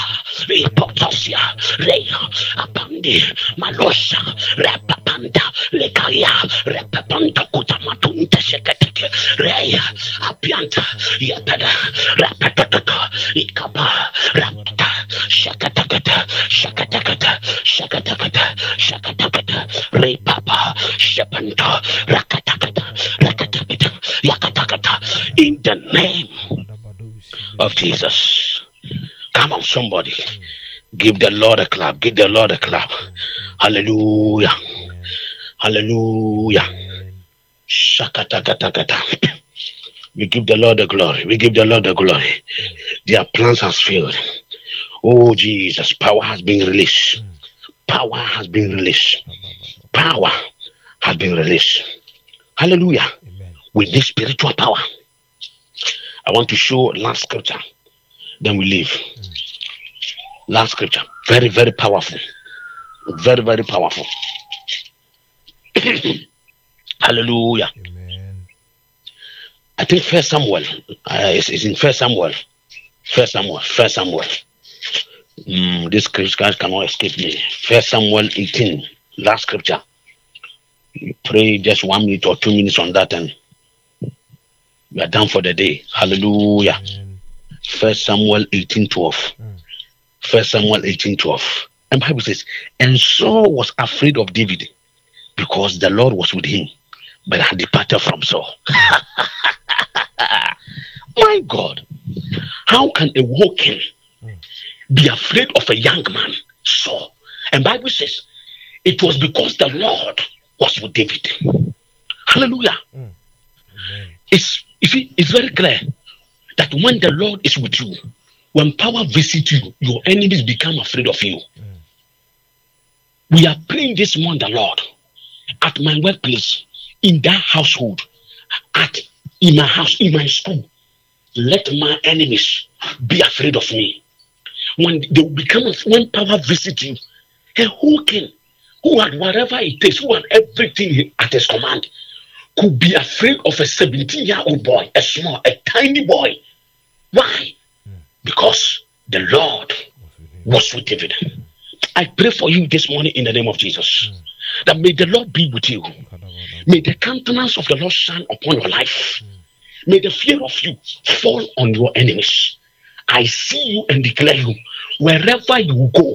Speaker 6: Ripotosia, Reya, Apandi, Malosa, Repapanda, Lekaya, Repapanda, Kutamatunta, Sekateke, Reya, Apianta, Yapeda, Rapatata, Ikapa, Rapata, Shakatakata, Shakatakata, Shakatakata, Shakatakata, Repapa, Shapanta, Rakatakata, Rakatakata, Yakatakata, in the name of Jesus. Come on, somebody. Give the Lord a clap. Give the Lord a clap. Hallelujah. Hallelujah. Shakatakatakata. We give the Lord the glory. We give the Lord the glory. Their plans has failed. Oh Jesus, power has been released. Power has been released. Power has been released. Hallelujah.
Speaker 3: Amen.
Speaker 6: With this spiritual power. I want to show last scripture. Then we leave. Last scripture. Very, very powerful. Very, very powerful. Hallelujah.
Speaker 3: Amen.
Speaker 6: I think First Samuel. Uh, it's in First Samuel. First Samuel. First Samuel. Mm, this scripture cannot escape me. First Samuel 18. Last scripture. You pray just one minute or two minutes on that, and we are done for the day. Hallelujah.
Speaker 3: Amen.
Speaker 6: First Samuel 18 12.
Speaker 3: Mm.
Speaker 6: First Samuel 18 12. And Bible says, and Saul was afraid of David because the Lord was with him, but I departed from Saul. My God, how can a walking be afraid of a young man, Saul? And Bible says it was because the Lord was with David. Hallelujah.
Speaker 3: Amen.
Speaker 6: It's it's very clear that when the Lord is with you, when power visits you, your enemies become afraid of you. Mm. We are praying this morning, the Lord, at my workplace, in that household, at in my house, in my school. Let my enemies be afraid of me. When they become when power visits you, a who can, who had whatever it takes, who had everything at his command, could be afraid of a 17 year old boy, a small, a tiny boy. Why? Because the Lord was with David. I pray for you this morning in the name of Jesus that may the Lord be with you. May the countenance of the Lord shine upon your life. May the fear of you fall on your enemies. I see you and declare you wherever you go,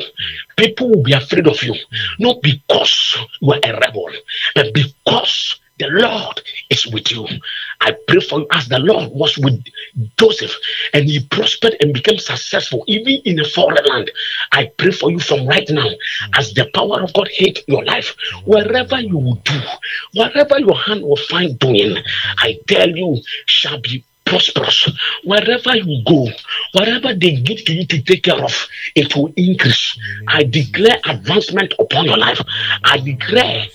Speaker 6: people will be afraid of you, not because you are a rebel, but because the Lord is with you. I pray for you as the Lord was with Joseph and he prospered and became successful even in a foreign land. I pray for you from right now as the power of God hit your life. Wherever you do, wherever your hand will find doing, I tell you, shall be prosperous. Wherever you go, whatever they give to you to take care of, it will increase. I declare advancement upon your life. I declare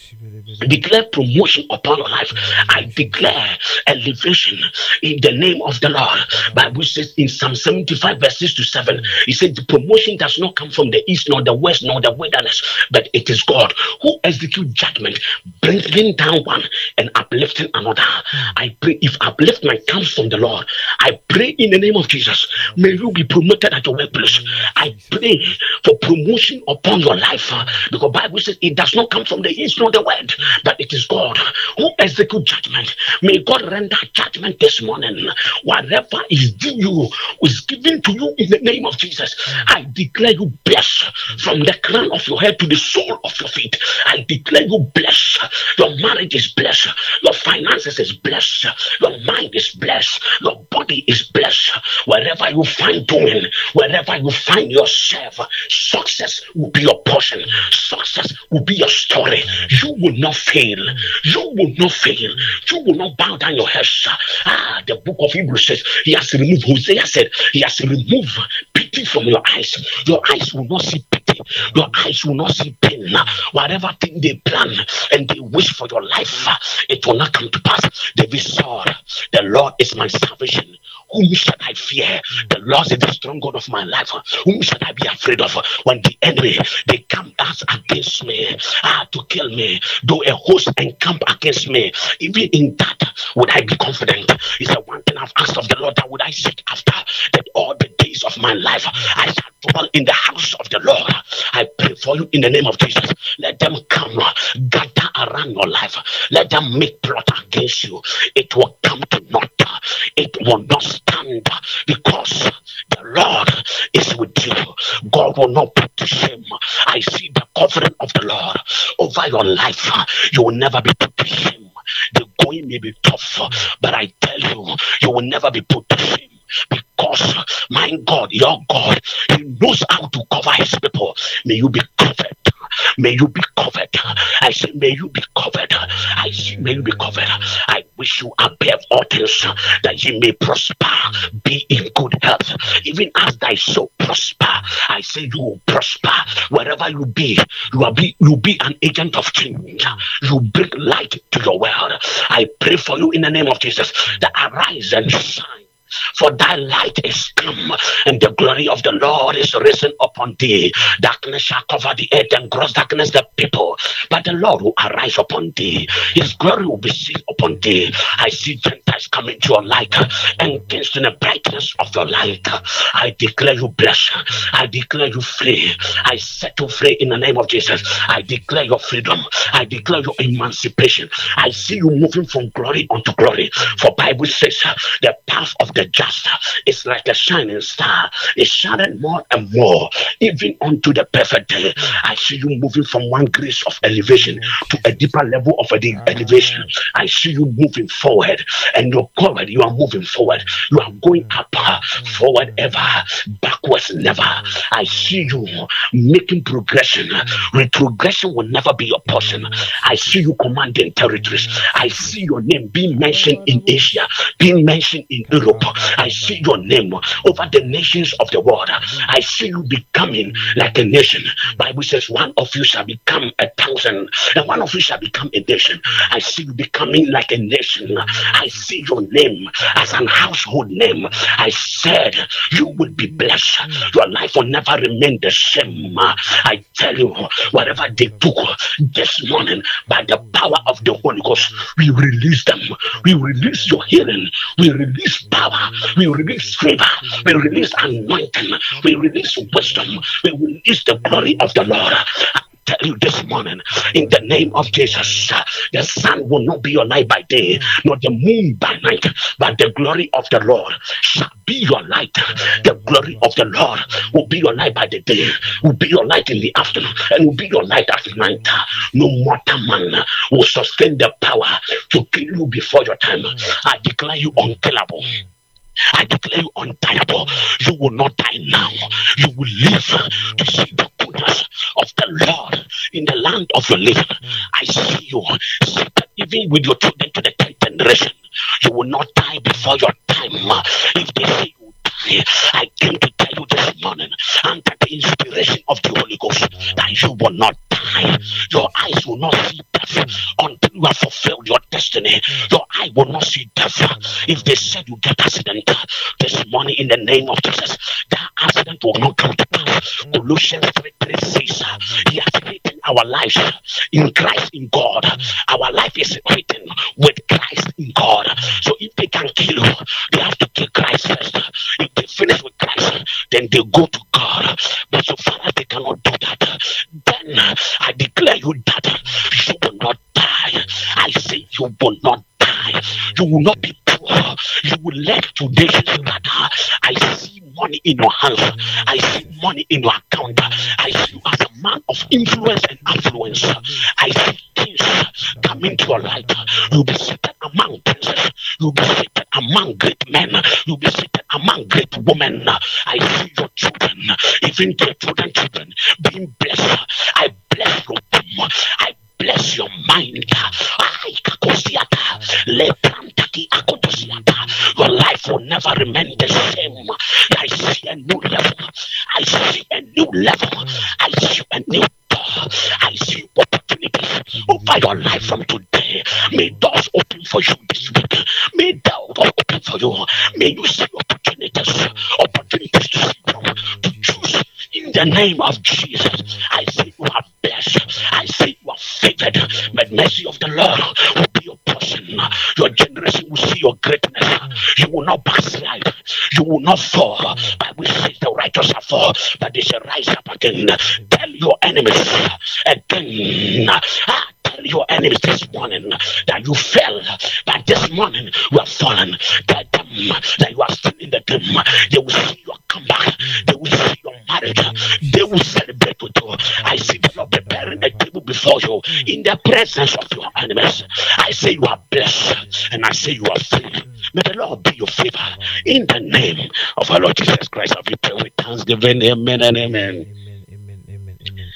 Speaker 6: declare promotion upon your life. I declare elevation in the name of the Lord. Bible says in Psalm 75, verse 6 to 7, he said the promotion does not come from the east, nor the west, nor the wilderness, but it is God who executes judgment, bringing down one and uplifting another. I pray if upliftment comes from the Lord, I pray in the name of Jesus, may you be promoted at your workplace. I pray for promotion upon your life uh, because Bible says it does not come from the east nor the west, but it is God who executes judgment. May God render judgment this morning. Whatever is due is given to you in the name of Jesus. I declare you blessed from the crown of your head to the sole of your feet. I declare you blessed. Your marriage is blessed. Your finances is blessed. Your mind is blessed. Your body is blessed. Wherever you find doing, wherever you find yourself, success will be your portion. Success will be your story. You will not fail. You will not fail. You will not bow down your head. Ah, the book of Hebrews says he has removed, Hosea said, he has removed pity from your eyes. Your eyes will not see pity. Your eyes will not see pain. Whatever thing they plan and they wish for your life, it will not come to pass. David saw the Lord is my salvation. Whom shall I fear? The Lord is the strong God of my life. Whom shall I be afraid of? When the enemy they come out against me ah, to kill me, though a host encamp against me, even in that would I be confident. It's the one thing I've asked of the Lord that would I seek after that all the days of my life I shall dwell in the house of the Lord. I pray for you in the name of Jesus. Let them come gather around your life. Let them make plot against you. It will come to naught. It will not stand because the Lord is with you. God will not put to shame. I see the covering of the Lord over your life. You will never be put to shame. The going may be tough, but I tell you, you will never be put to shame because my God, your God, He knows how to cover His people. May you be covered. May you be covered. I say, may you be covered. I say, may you be covered. I wish you above all things that you may prosper, be in good health, even as thy soul prosper. I say you will prosper wherever you be. You will be you be an agent of change. You bring light to your world. I pray for you in the name of Jesus that arise and shine for thy light is come, and the glory of the Lord is risen upon thee. Darkness shall cover the earth, and gross darkness the people. But the Lord will arise upon thee. His glory will be seen upon thee. I see Gentiles coming to your light, and kings in the brightness of your light. I declare you blessed. I declare you free. I set you free in the name of Jesus. I declare your freedom. I declare your emancipation. I see you moving from glory unto glory. For Bible says the path of the just is like a shining star. It's shining more and more, even unto the perfect day. I see you moving from one grace of elevation to a deeper level of elevation. I see you moving forward, and you're forward. You are moving forward. You are going up, uh, forward ever, backwards never. I see you making progression. Retrogression will never be your portion. I see you commanding territories. I see your name being mentioned in Asia, being mentioned in Europe, I see your name over the nations of the world. I see you becoming like a nation. Bible says one of you shall become a thousand, and one of you shall become a nation. I see you becoming like a nation. I see your name as an household name. I said you will be blessed. Your life will never remain the same. I tell you, whatever they took this morning by the power of the Holy Ghost, we release them. We release your healing. We release power. We release favor. We release anointing. We release wisdom. We release the glory of the Lord I tell you this morning in the name of Jesus the sun will not be your light by day nor the moon by night but the glory of the Lord shall be your light the glory of the Lord will be your light by the day will be your light in the afternoon and will be your light at night no mortal man will sustain the power to kill you before your time I declare you unkillable I declare you untiable. You will not die now. You will live to see the goodness of the Lord in the land of your living. I see you seated even with your children to the tenth generation. You will not die before your time. If they say you I came to tell you this morning under the inspiration of the Holy Ghost that you will not die. Your eyes will not see death until you have fulfilled your destiny. Your eye will not see death. If they said you get accident this morning in the name of Jesus, that accident will not come to pass. Colossians 3 3 says, He has written our lives in Christ in God. Mm. Our life is written with Christ in God. Mm. So if they can kill you, they have to kill Christ first. If they finish with Christ, then they go to God. But so far as they cannot do that, then I declare you that you will not die. I say you will not die. You will not be poor. You will let today that I see money in your hands. I see money in your account. I see you as a man of influence and affluence. I see things coming to your light. You'll be seated among princes. You'll be seated among great men. You'll be seated among great women. I see your children, even their children, children being blessed. I bless your. I bless your mind. Your life will never remain the same. I see a new level. I see a new level. I see a new door. I see opportunities over your life from today. May doors open for you this week. May doors open for you. May you see opportunities. Opportunities to see from, to choose. In the name of Jesus, I say you are blessed. I say favored. But mercy of the Lord will be your portion. Your generation will see your greatness. You will not backslide. You will not fall. Bible says the righteous shall fall, but they shall rise up again. Tell your enemies again. Ah, tell your enemies this morning that you fell, but this morning you have fallen. Tell them that you are still in the tomb. They will see your comeback. They will see your marriage. They will celebrate with you. I see the Lord preparing a table before you in the presence of your enemies. I say you are blessed and I say you are free. May the Lord be your favor in the name of our Lord Jesus Christ. I pray with thanksgiving. Amen and amen.
Speaker 3: Amen,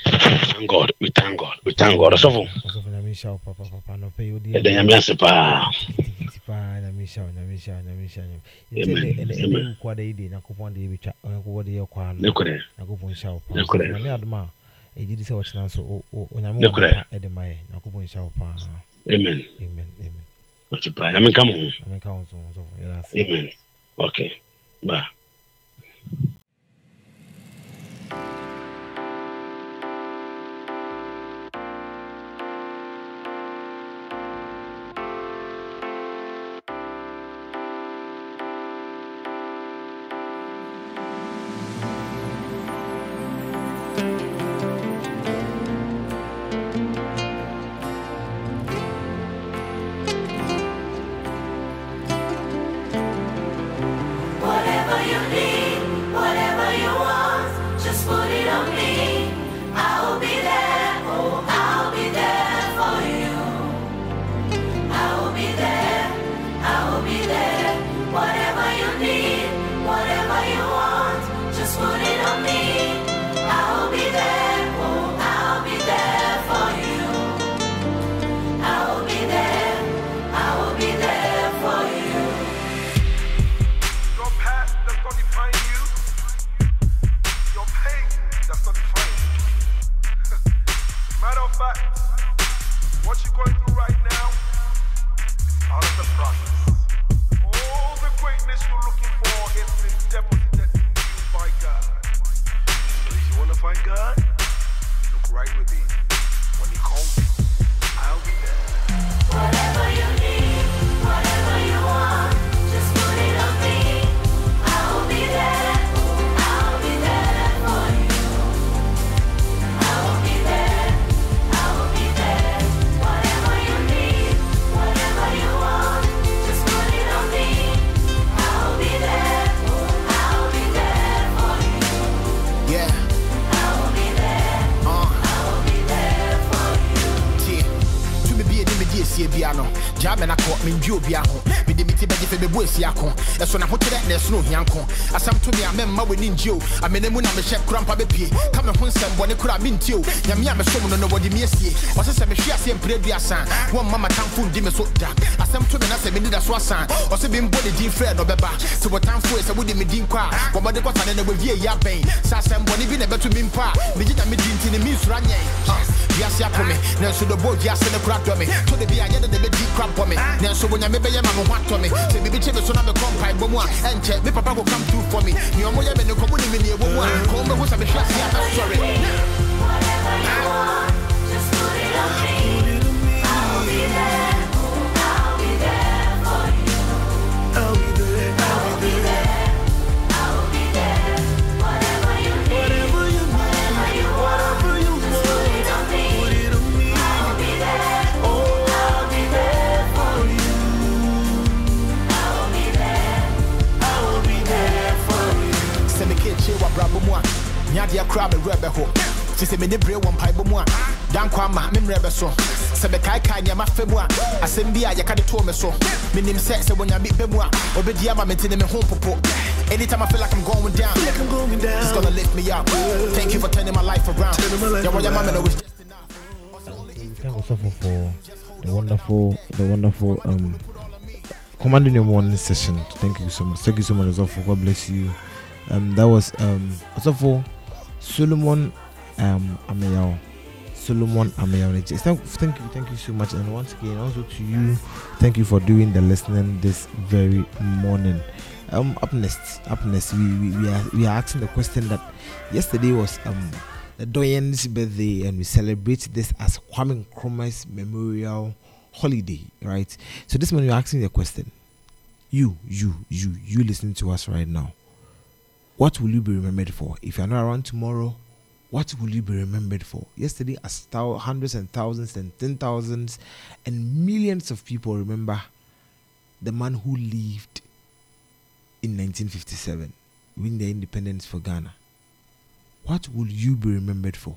Speaker 3: amen, amen, amen.
Speaker 1: thank god we thank god we thank god ɔsɔfo
Speaker 3: ɔsɔfo nyame nhyira wo papapapa nɔpɛ yi wodi
Speaker 1: ɛda nyame ase paa
Speaker 3: kitikiti paa nyame nhyira wo nyame nhyira wo nyame nhyira wo nti
Speaker 1: Amen,
Speaker 3: ɛnɛ ɛnɛ
Speaker 1: amen.
Speaker 3: ɛnɛ wo kɔda yi de nyankopɔn de yɛbɛtwa nyankopɔn de yɛ kɔ ano
Speaker 1: ne korɛ
Speaker 3: nyankopɔn nhyira wo paa
Speaker 1: Ne korɛ.
Speaker 3: nyame adom a ɛgye di sɛ wɔkyena nso wo- wo- onyame
Speaker 1: Ne
Speaker 3: wɔ
Speaker 1: korɛ.
Speaker 3: napa ɛde ma yɛ nyankopɔn nhyira wo paa
Speaker 1: amen.
Speaker 3: Amen amen.
Speaker 1: Ɔte paa nyame nka mo ho
Speaker 3: nyame nka wo nso ɔsɔfo yɛda ase
Speaker 1: amen. Okay. Bye
Speaker 7: me
Speaker 8: a mɛmma w'ani ngye o amena mu na mehyɛ kora mpa bɛpie ka me ho nsɛm bɔne kora mentie o nyame a mesom no no wɔde me asie ɔsɛ sɛ mehwe aseɛ mprɛ aduasa wɔmma matamfo ndi me so da asɛm to me na sɛ menni da so asa ɔsɛ bembɔ ne din frɛ no bɛba sɛ wɔtamfo ɛ sɛ wode me din kɔ a wɔmɔde kɔsane na wɔwie yi abɛn sɛ asɛm bɔne bi na ɛbɛto me mpa a megye nyame di nti ne mensuro anyɛn wiase apo me nanso dɔbɔ wiase ne kora dɔ me to de bi a yɛde ne bɛdi kora bɔ me nanso wonyame bɛyɛ ma me ho atɔ me sɛ biribi kye me so na mekɔ mpaebɔ mu me papa go come through for me. Nea ɔmoyɛ me ne a kɔn bɛhu sɛ mehwe ase a mɛsɔre
Speaker 7: Whatever you want,
Speaker 8: nyadeɛ koraa mewerɛ bɛho fi sɛ mene bere wɔ mpaebɔ mu a dankɔ ama me mmerɛ bɛso sɛ bɛkaekae nneɛma fa mu a asɛm bi a yɛka de too me so menim sɛ sɛ wɔnyame bɛ mu a ɔbɛdi ama me nti ne me ho popo Anytime I feel like I'm going down,
Speaker 9: Like I'm going down.
Speaker 8: He's gonna lift me up. Thank you for turning my life around.
Speaker 9: Turning my life
Speaker 8: Yeah, well, your
Speaker 9: around.
Speaker 8: mama know it's just enough.
Speaker 3: thank Osofo for the wonderful, the wonderful um commanding your morning session. Thank you so much. Thank you so much, Osofo. God bless you. Um, that was um Osofo Solomon um Ameyao. Solomon Ameyao. Thank, thank you, thank you so much. And once again, also to you, thank you for doing the listening this very morning. Um, up next, up next, we, we, we are we are asking the question that yesterday was um the Doyen's birthday, and we celebrate this as Kwame Nkrumah's memorial holiday, right? So this morning we're asking the question: You, you, you, you listening to us right now, what will you be remembered for? If you're not around tomorrow, what will you be remembered for? Yesterday, as hundreds and thousands and ten thousands and millions of people remember the man who lived in 1957, win the independence for Ghana. What will you be remembered for?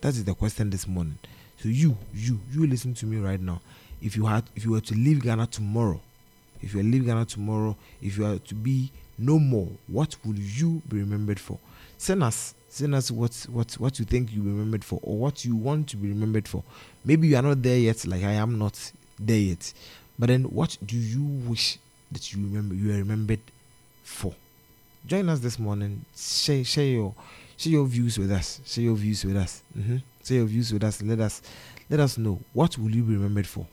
Speaker 3: That is the question this morning. So you, you, you listen to me right now. If you had, if you were to leave Ghana tomorrow, if you leave Ghana tomorrow, if you are to be no more, what will you be remembered for? send us send us what what what you think you remembered for or what you want to be remembered for. Maybe you are not there yet, like I am not there yet. But then what do you wish that you remember you are remembered for? Join us this morning. Share share your share your views with us. Share your views with us. hmm Share your views with us. Let us let us know what will you be remembered for.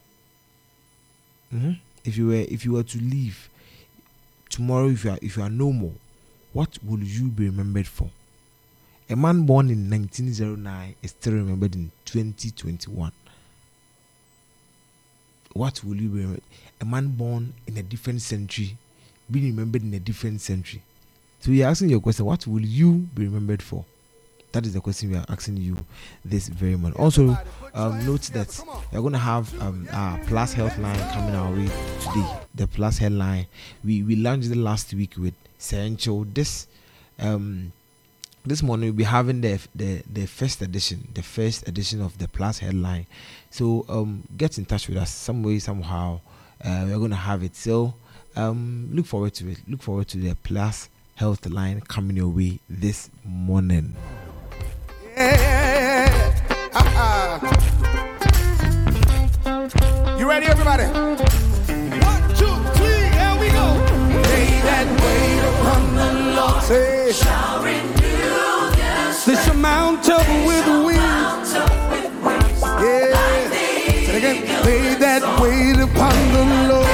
Speaker 3: hmm If you were if you were to leave tomorrow, if you are if you are no more, what will you be remembered for? A man born in 1909 is still remembered in 2021. What will you be remembered? A man born in a different century, being remembered in a different century. So are asking your question: What will you be remembered for? That is the question we are asking you this very morning. Also, um, note that we are going to have um, our Plus Health line coming our way today. The Plus Health line. We we launched it last week with Sencho. This um this morning we'll be having the the the first edition, the first edition of the Plus Health line. So um, get in touch with us some way somehow. Uh, we're gonna have it. So um, look forward to it. Look forward to the Plus Health line coming your way this morning.
Speaker 4: Ready, everybody? One, two, three, here we go. They that wait upon the Lord say, shall renew this amount of with wings. Yeah. Say again. They that wait upon the Lord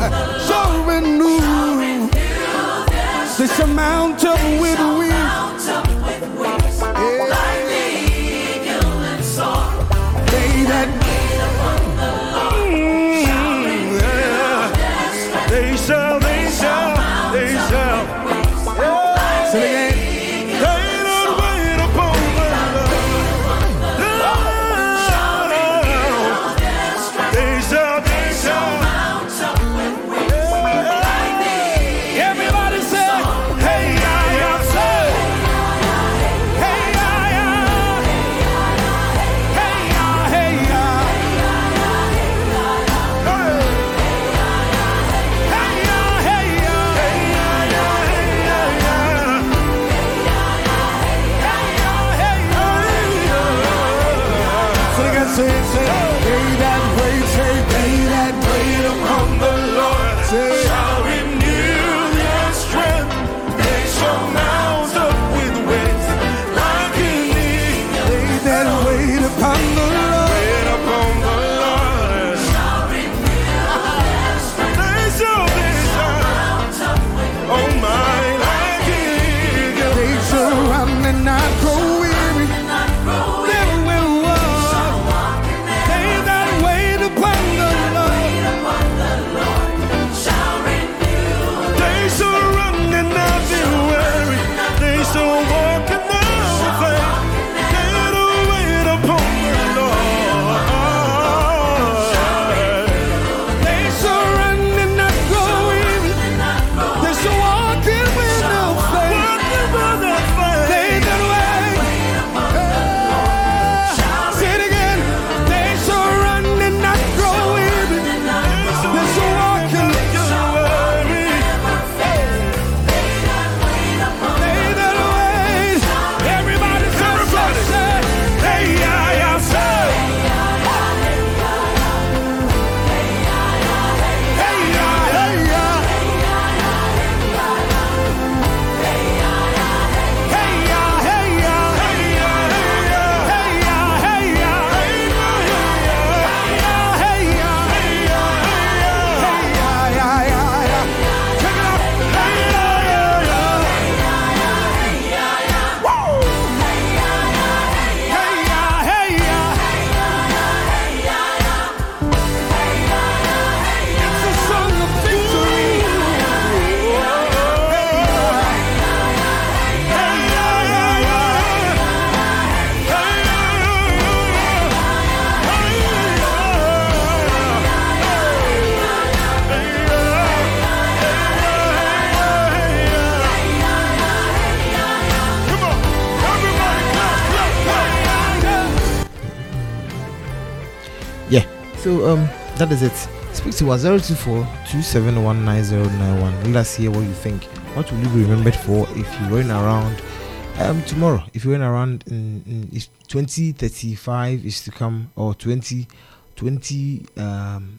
Speaker 4: shall renew this amount of with wings.
Speaker 3: So um that is it. Speak to us 024 2719091. Let us hear what you think. What will you be remembered for if you run around um, tomorrow, if you're around in, in if 2035 is to come or 20, 20 um,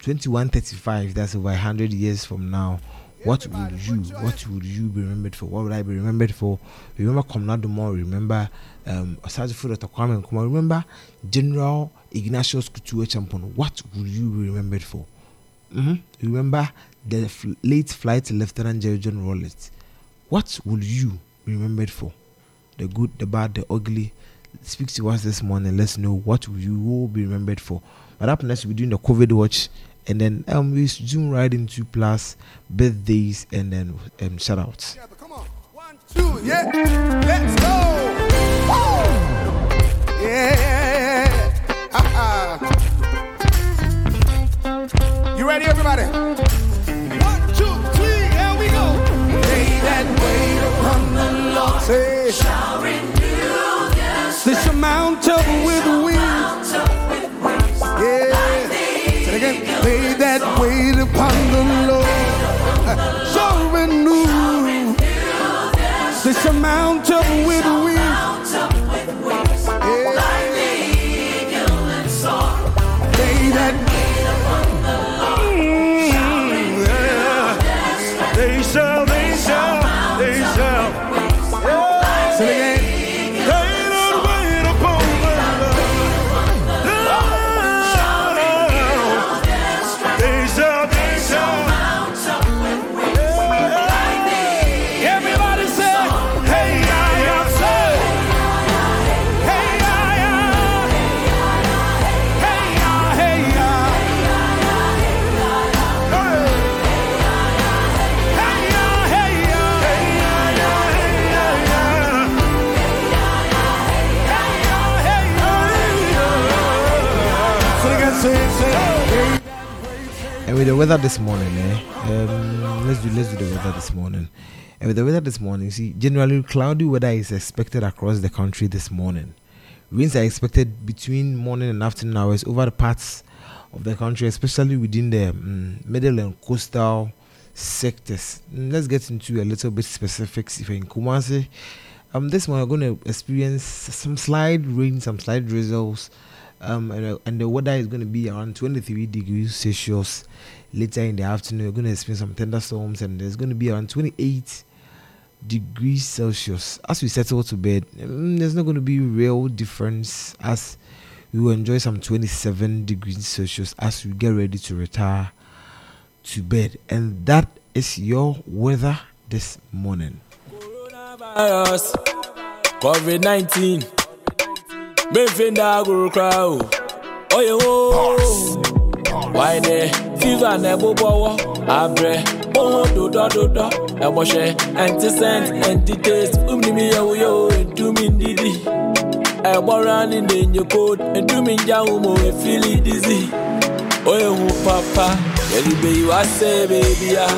Speaker 3: 2135, that's over 100 years from now. What would you what would you be remembered for? What would I be remembered for? Remember Komla Dumor, remember um Nkrumah, remember General Ignatius Kutu Acheampong. What would you be remembered for? hmm Remember the f- late flight Lieutenant Jerry John Rawlings. What will you be remembered for? The good, the bad, the ugly. Speak to us this morning. Let's know what you will be remembered for. What up next, we're doing the COVID watch, and then um, we zoom right into plus birthdays and then um, shout outs.
Speaker 10: Come on. One, two, yeah. Let's go. Woo. Ready, everybody? One, two, three, here we go. Lay that weight upon the Lord. Say,
Speaker 7: Shall renew their
Speaker 10: this amount of with wings. Yeah. Say again. Lay that weight upon the Lord. Shall renew this amount of with wings.
Speaker 5: The
Speaker 3: weather this morning, eh? Um, let's do let's do the weather this morning. And with the weather this morning, you see, generally cloudy weather is expected across the country this morning. Winds are expected between morning and afternoon hours over the parts of the country, especially within the mm, middle and coastal sectors. Mm, let's get into a little bit specifics. If you're in Kumasi, um, this morning we're going to experience some slight rain, some slight drizzles, um, and, uh, and the weather is going to be around 23 degrees Celsius. Later in the afternoon, we're going to experience some thunderstorms, and there's going to be around 28 degrees Celsius. As we settle to bed, mm, there's not going to be real difference as we will enjoy some 27 degrees Celsius as we get ready to retire to bed. And that is your weather this morning.
Speaker 11: Coronavirus, COVID 19. Mayfinda go crowd. Oh, you oh. Why ne? Fever nebo bowo. Abre. Oh, do do do do. Eboshe. Anti-scent, anti-taste. Umni mi yo yo. Do me didi. Ebora ni ne your code. And do me jaumo. E feel it dizzy. Oh, you papa. Yeli be you I say baby ah.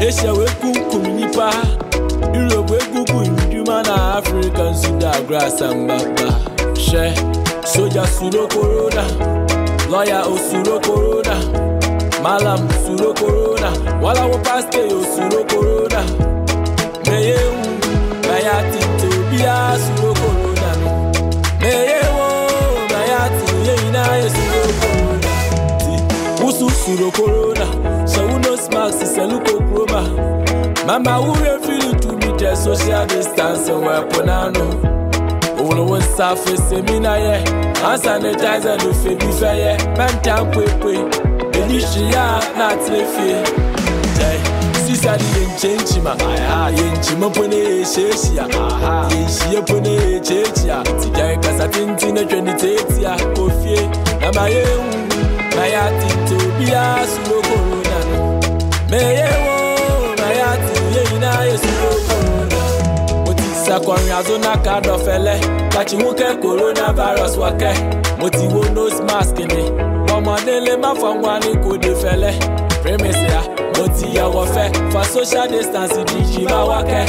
Speaker 11: Esha we lawyer oh, osuro corona. Malam suro corona. Walawo oh, pastor osuro corona. Meyewu baya ti tobia suro corona. Meyewo baya ti yeyina esuro corona. Ti wusu suro corona. Sewuno smart siseluko kroma mama wúre fílì tùmí jẹ social distance wẹ̀ pọ̀nánù wolo wo sa fe se mi na ye. Hand sanitizer lo fe mi fẹ yẹ mẹ́ta ń pè pé èyí ṣì yá náà ti lè fi sísá di yẹn jẹ́ǹjì mà yẹn jì mọ́ pé ní èṣe èṣì à yẹn ṣì yẹ pé ní èṣe èṣì à tìjà ìkàsà tí ń tí nẹ́tọ́ ní tètè à kò fi é nàbà yẹ ń wù náyà ti tè òbí yá sùn lóko òun nà mẹ́yẹ̀ wọ́n náyà ti yẹ yìí náà yẹ sùn ṣàkọrin azonaka dọ̀fẹ́lẹ́ pàṣíwúkẹ́ coronavirus wákẹ́ mo ti wo nose mask ni. Ọmọdé lè má fọwọ́ ní kò dé fẹ́lẹ́ pèmèsìá mo ti yẹ̀wọ̀ fẹ́. For social distance ìdíjì bá wákẹ́.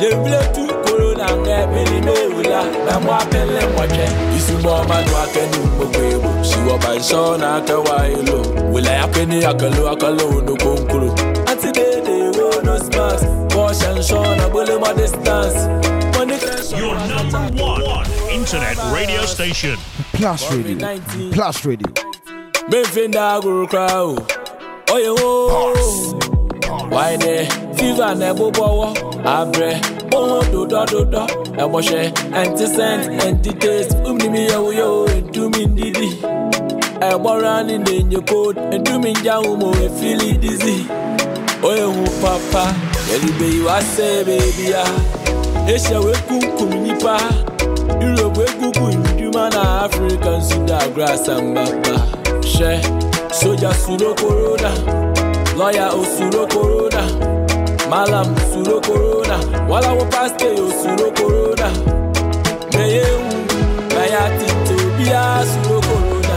Speaker 11: Lèmílẹ́tù corona ńlẹ̀ mẹ́lẹ́ mẹ́wùlá làmú abẹ́lẹ̀ mọ̀jẹ́. ìsúnmọ́ ọmọ nù akẹ́nu gbogbo èèwò ṣìwọ́ba iṣọ́ náà kẹwàá èlò. Wìlẹ̀ apẹ́ ní àkàlò àkàlò ònùkó ń kúrò. àti déédéé ro nose mask? Bọ́ọ̀ṣẹ̀ ń ṣọ́ ọ̀nà gbólé distance.
Speaker 12: Your number one internet radio station.
Speaker 13: Plus Radio.
Speaker 11: COVID-19.
Speaker 13: Plus Radio.
Speaker 11: Memfinda agụrụ crowd. Oye wo. Why ne? Fever na egbogbowo. Abre. Ohun dodo dodo. Ẹ̀bọ̀ṣẹ̀. Anti-scent. Anti-taste. Umnimi yewu yo. Entumi ndidi. Ẹ̀gbọ́ra ni na-enye code. Entumi njanwu mo efili dizzy. Oye hu papa. Yẹlibe iwa se baby Asia wee kuku minipa Europe wee kuku na Africa nzuda grass and baba soja suro corona. Lawyer osuro corona. Malam suro corona. Walawo paste osuro corona. Meye wu na ya tito biya suro corona.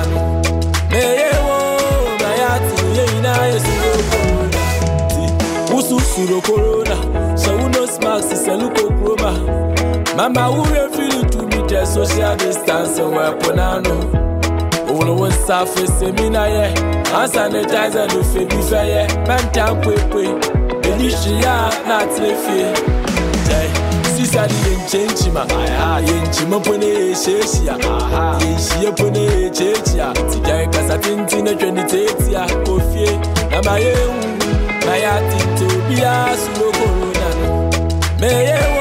Speaker 11: Meye wo na ya tinye ina ya suro corona. Ti wusu suro corona. So who knows max is kokroma. Mama who refuse to meet the social distance and weapon ano. All one surface seminar yeah. Hand sanitizer no fe bi fe yeah. Men tan pwe pwe. Eni shia na tlefe. Jai. Sisa di yenchenchi ma. Aha. Yenchi mo pone ye sheshia. Aha. Yenchi ye pone ye chechia. Tijai kasa tinti na tweni tetia. Kofie. Na ma ye un. Na ya tinto biya sulo corona no. Me ye wo.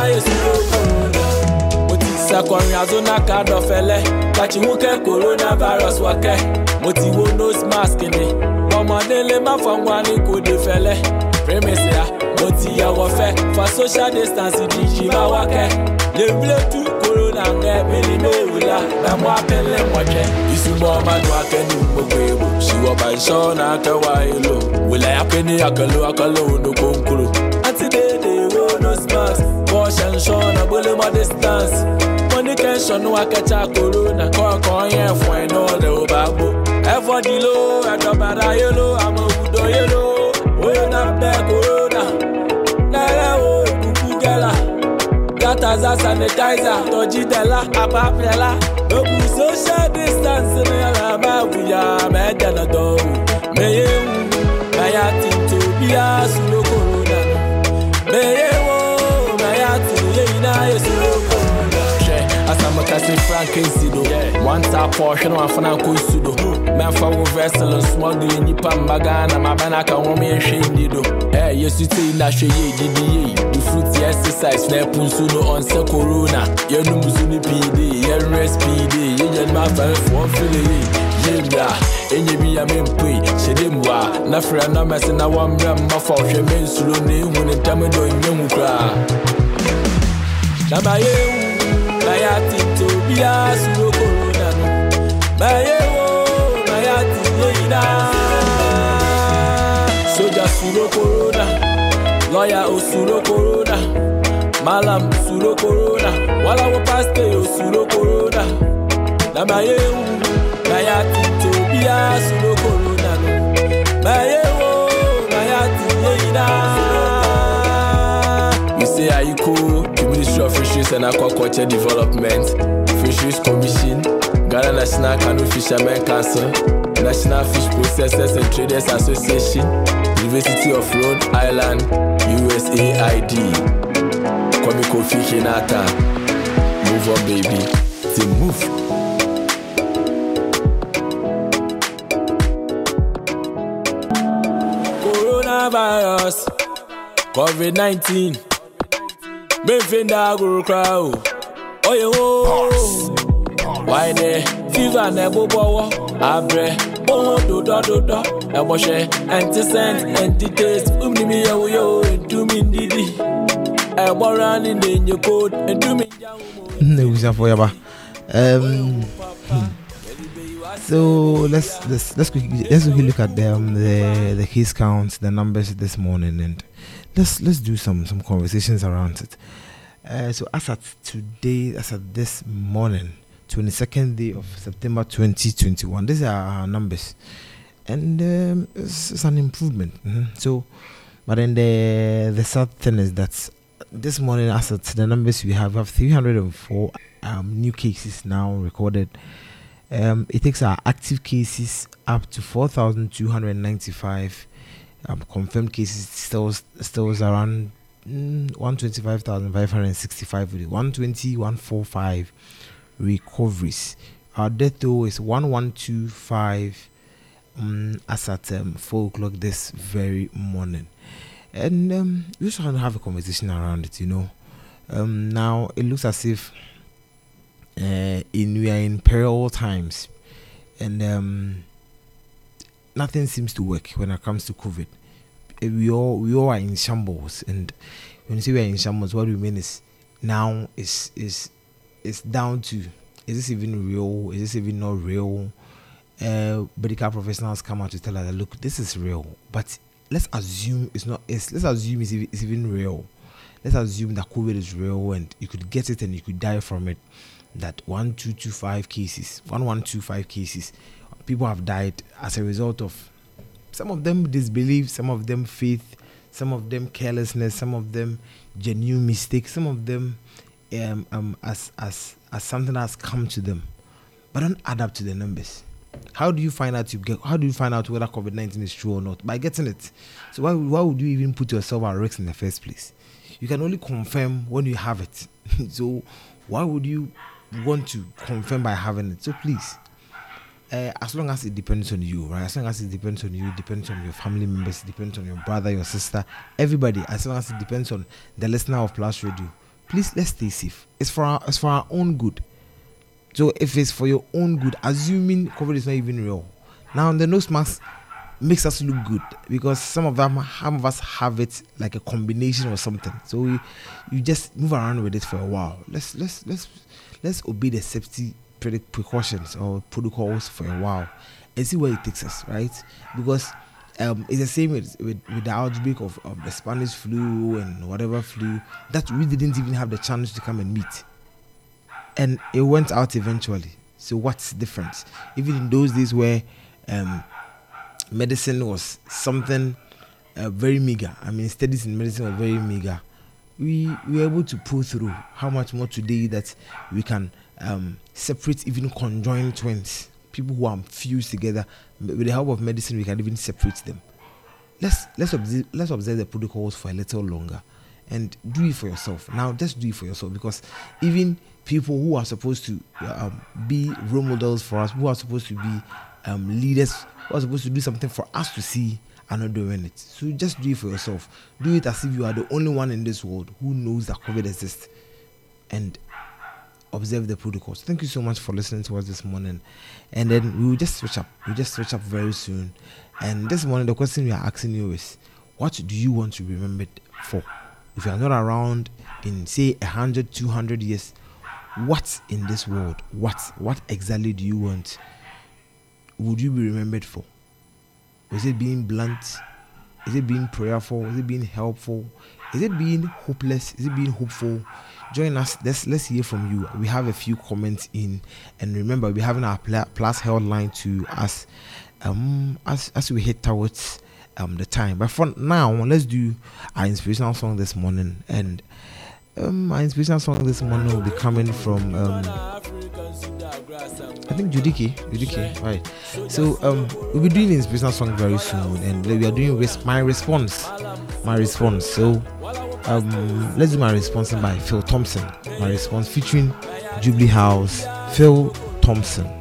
Speaker 11: káyèsí kòrónà mo ti ṣàkọrin azonaka dọ̀fẹ́lẹ́ pàṣíwúkẹ́ coronavirus wákẹ́ mo ti wo nose mask ni ọmọdé lè má fọwọ́ ní kò dé fẹ́lẹ́ prémèsìá mo ti yẹwọ fẹ́ fa social distance ìdíjì bá wákẹ́ lèmílẹ́tù corona ńlẹ̀ bẹ́ẹ̀ni mẹ́wìlá làmú abẹ́lẹ̀ mọ̀jẹ́. ìsúnmọ́ ọmọ nù akẹ́ni gbogbo èèwò ṣìwọ́ba iṣọ́ náà kẹwàá èlò wìlẹ̀ akẹ́ni akẹ́lò akẹ́lò ònú kòǹkòrò. àti déédéé wo nose mask attention agbélé mọ́ distance. Mo ní kẹ́sàn-án wá kẹta corona. Call yẹn fún ẹ̀ náà rẹ̀ ò bá bò ẹ̀fọ́ di ló ẹ̀dọ̀bàrà yé ló àmọ́ òbúdó yé ló oyè náà bẹ́ corona. Lẹ́rẹ́ o ìkúkú as a sanitizer tọ́jú dẹ́là àbáfẹ́lá òkú social distance ní alábà wùyà mẹ́jẹ̀ náà dọ̀wù mẹ́yẹ̀ I báyà tìǹtò bíyà sùn ló. anka nsi do wanta pɔ hwene wamfa no ankɔ nsu do mɛmfa wo vesel smuggle nnipa mma ghana maba no aka nwoma yɛhwɛ nni do ɛ yɛsu tei na hwɛ yɛ didi yei defuti exercise na ɛpo nsu no ɔnsɛ corona yɛnom nsu no pii de yɛwerɛ speede yɛgya nom afarefoɔ mfele yei yebra enye bi ya mempe hyɛde mboa na frɛ na mɛse na wɔmmerɛ mma fa wohwɛ me nsuro na ɛhu ne tam dɔ nyɛ hu koraa na mayɛwu na yɛate ya suru okoro nanu ma ya ewo ma ya lọya osuro korona malam suro korona walawo pastọ osuro korona na ma ya ewu ya tinye obi ya suru okoro nanu ma ya ya tinye ina. You say Aiko, the Ministry of Fisheries and Aquaculture Development, Fisheries Commission, Ghana National Canoe Fishermen Council, National Fish Processors and Traders Association, University of Rhode Island, USAID, Kwame Kofi Kinata. Move on, baby. Team move. Coronavirus, COVID 19. Memfinda agụrụ crowd. Oye wo. Why ne? Fever na egbogbowo. Abre. Ohun dodo. Ẹ̀bọ̀ṣẹ̀. Anti-scent. Anti-taste. Umnimi yewu yo. Entumi ndidi. Ẹ̀gbọ́ra ni na-enye code. Entumi njanwu mo.
Speaker 3: Nebusafo yaba. Um, so let's let's let's quickly let's quickly look at the um, the the case counts, the numbers this morning, and let's let's do some some conversations around it. Uh, so as at today, as at this morning, twenty second day of September twenty twenty one, these are our numbers, and um, it's, it's an improvement. mhm. So, but then the the sad thing is that this morning, as at the numbers we have, we have three hundred and four um, new cases now recorded. Um, it takes our active cases up to 4,295. Um, confirmed cases still still around mm, 125,565 with it. 120, 145 recoveries. Our death toll is 1125 um, as at um, 4 o'clock this very morning. And um, we should have a conversation around it, you know. Um, now it looks as if uh, in we are in peril times, and um, nothing seems to work when it comes to COVID. Uh, We all we all are in shambles, and when you say we are in shambles, what we mean is now is is is down to is this even real? Is this even not real? Uh, medical professionals come out to tell us that look, this is real, but let's assume it's not. It's, let's assume it's, it's even real. Let's assume that COVID is real and you could get it and you could die from it. That one two two five cases, one one two five cases, people have died as a result of some of them disbelief, some of them faith, some of them carelessness, some of them genuine mistake, some of them um, um, as as as something has come to them, but don't add up to the numbers. How do you find out you get? How do you find out whether COVID nineteen is true or not? By getting it. So why why would you even put yourself at risk in the first place? You can only confirm when you have it. so why would you want to confirm by having it? So please, uh, as long as it depends on you, right? As long as it depends on you, depends on your family members, depends on your brother, your sister, everybody. As long as it depends on the listener of Plus Radio, please let's stay safe. It's for our, it's for our own good. So if it's for your own good, assuming COVID is not even real, now the nose mask makes us look good because some of them, some of us have it like a combination or something. So we, you just move around with it for a while. Let's let's let's let's obey the safety precautions or protocols for a while and see where it takes us, right? Because um, it's the same with, with, with the outbreak of, of the Spanish flu and whatever flu that we didn't even have the chance to come and meet and it went out eventually. So what's different? Even in those days where um, medicine was something uh, very meager. I mean, studies in medicine were very meager. We, we were able to pull through. How much more today that we can um, separate even conjoined twins, people who are fused together. With the help of medicine, we can even separate them. Let's let's observe, let's observe the protocols for a little longer, and do it for yourself. Now, just do it for yourself because even people who are supposed to um, be role models for us, who are supposed to be um, leaders, who are supposed to do something for us to see, are not doing it. So just do it for yourself. Do it as if you are the only one in this world who knows that COVID exists, and observe the protocols. Thank you so much for listening to us this morning. And then we will just switch up. We'll just switch up very soon. And this morning, the question we are asking you is what do you want to be remembered for? If you are not around in, say, 100, 200 years, what in this world, what, what exactly do you want? Would you be remembered for? Is it being blunt? Is it being prayerful? Is it being helpful? Is it being hopeless? Is it being hopeful? Join us. Let's let's hear from you. We have a few comments in, and remember we're having our plus held line to us, um, as as we head towards um the time. But for now, let's do our inspirational song this morning, and um, inspirational song this morning will be coming from um, I think Judikay, Judikay, right? So um, we'll be doing the inspirational song very soon, and we are doing res- my response, my response. So um, let's do my response by Phil Thompson. My response featuring Jubilee House, Phil Thompson.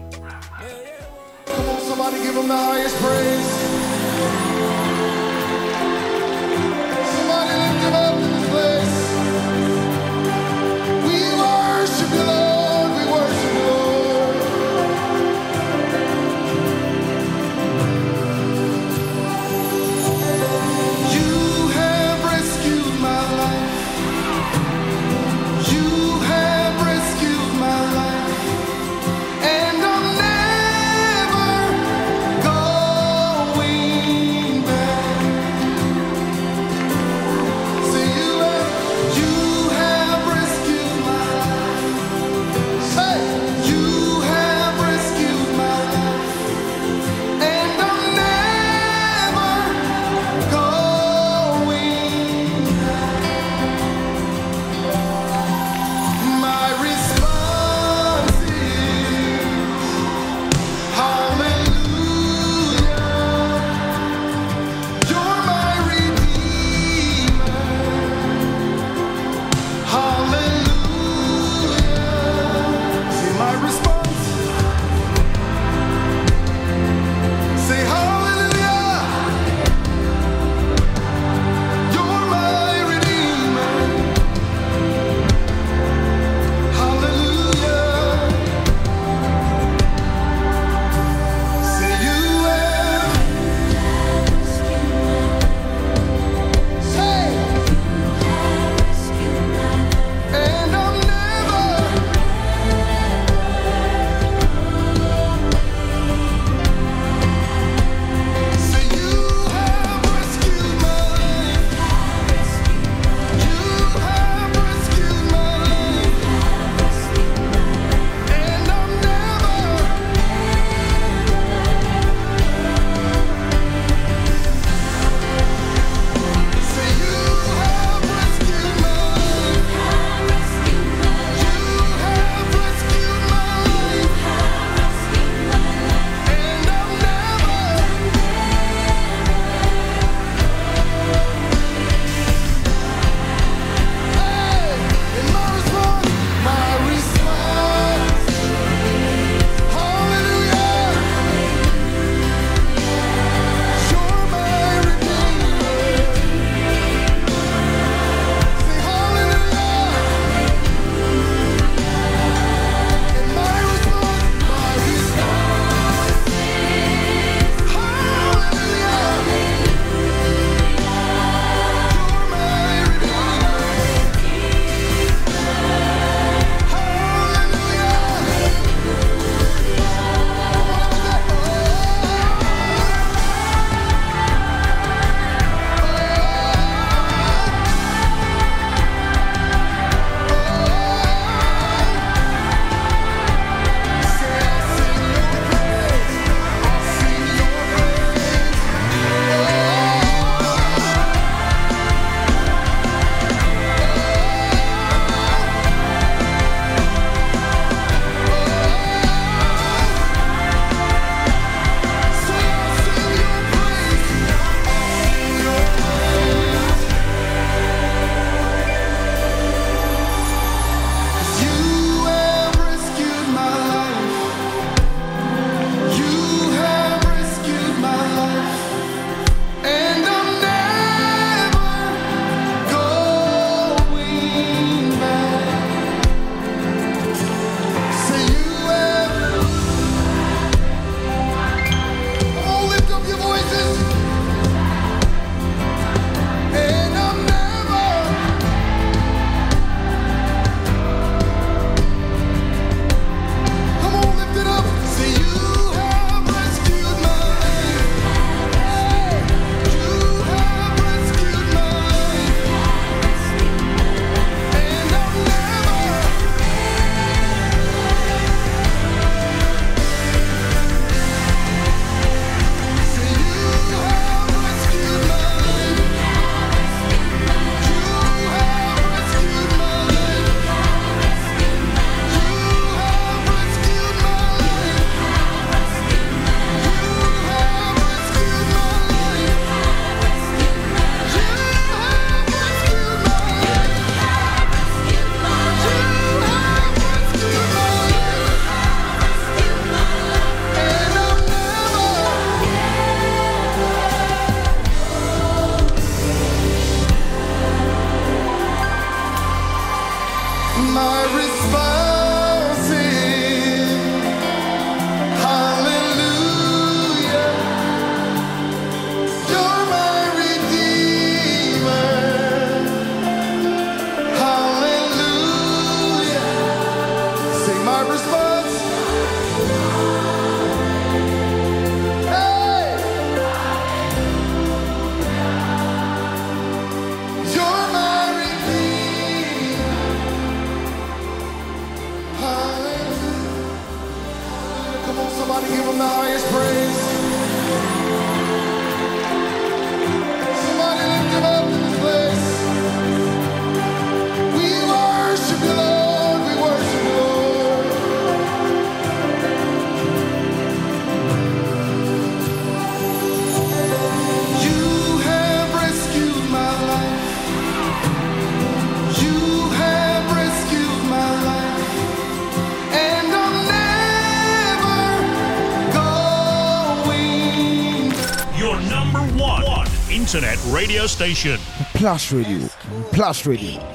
Speaker 12: Radio station.
Speaker 13: Plus Radio. Plus Radio.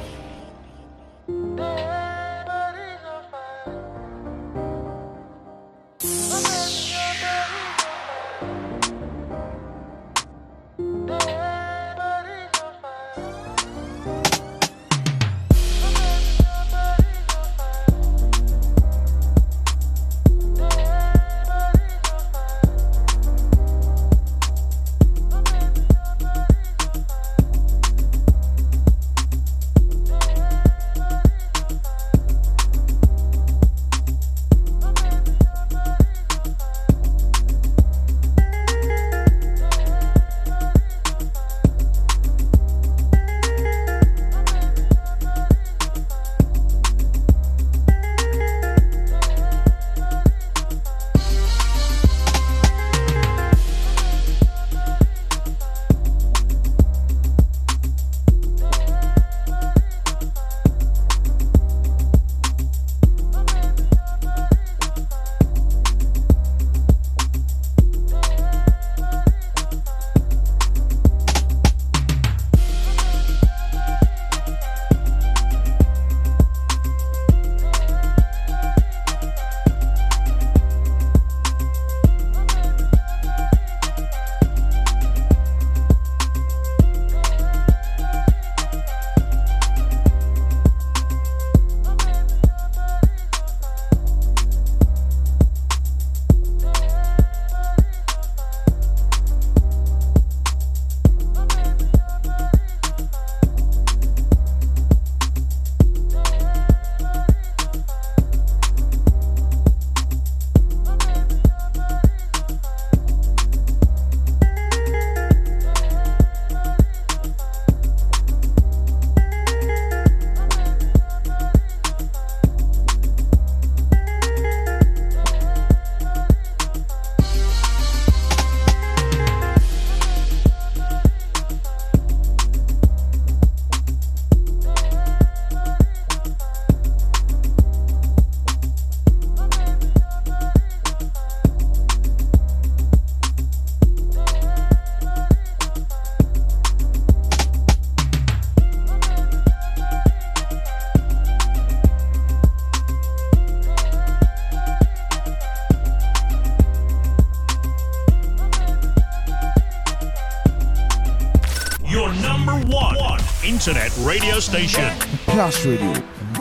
Speaker 12: Radio station.
Speaker 13: Plus Radio.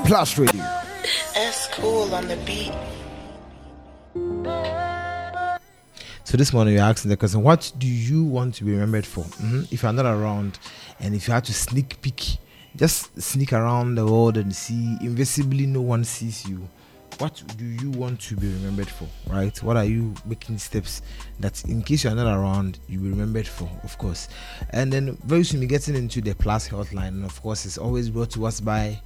Speaker 13: Plus Radio.
Speaker 14: S cool on the beat.
Speaker 3: So this morning you're asking the question, what do you want to be remembered for? Mhm. If you're not around, and if you had to sneak peek, just sneak around the world and see invisibly, no one sees you. What do you want to be remembered for? Right? What are you making steps that, in case you're not around, you'll be remembered for? Of course. And then very soon we're getting into the Plus Health line, and of course, it's always brought to us by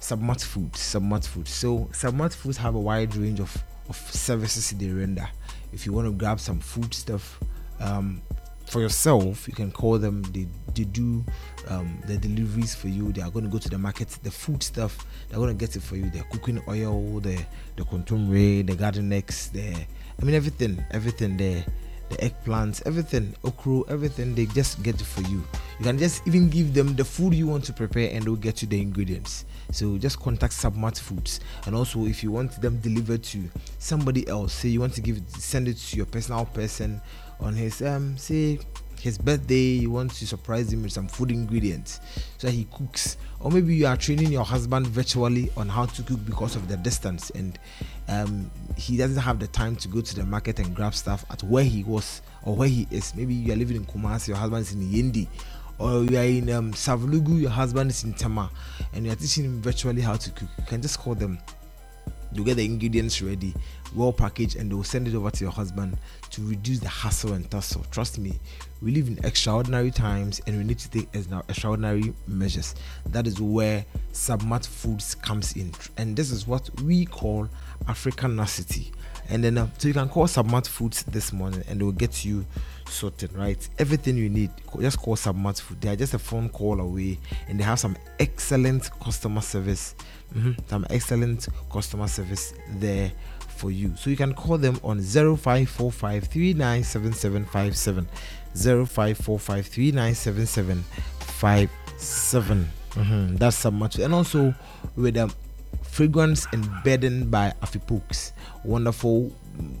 Speaker 3: Submat Foods. Submat Foods. So Submat Foods have a wide range of, of services they render. If you want to grab some food stuff um, for yourself, you can call them. They, they do um, the deliveries for you. They are going to go to the market. The food stuff, they're going to get it for you. The cooking oil, the the kontomire, the garden eggs, the I mean everything, everything there. The eggplants, everything, okra, everything, they just get it for you. You can just even give them the food you want to prepare and they'll get you the ingredients. So just contact Submat Foods. And also, if you want them delivered to somebody else, say you want to give send it to your personal person on his um say his birthday, you want to surprise him with some food ingredients so he cooks. Or maybe you are training your husband virtually on how to cook because of the distance and um, he doesn't have the time to go to the market and grab stuff at where he was or where he is. Maybe you are living in Kumasi, your husband is in Yendi, or you are in um, Savlugu, your husband is in Tama, and you are teaching him virtually how to cook. You can just call them you get the ingredients ready, well packaged, and they will send it over to your husband to reduce the hassle and tussle. Trust me, we live in extraordinary times and we need to take extra- extraordinary measures. That is where Submat Foods comes in, and this is what we call Africanacity. And then, uh, so you can call Submat Foods this morning and they will get you sorted, right? Everything you need, just call Submat Food. They are just a phone call away and they have some excellent customer service. Mhm, Some excellent customer service there for you. So you can call them on 0545 397757. 0545 397757. Mhm, That's Submat. And also with um, fragrance and bedding by Afipooks. Wonderful mm,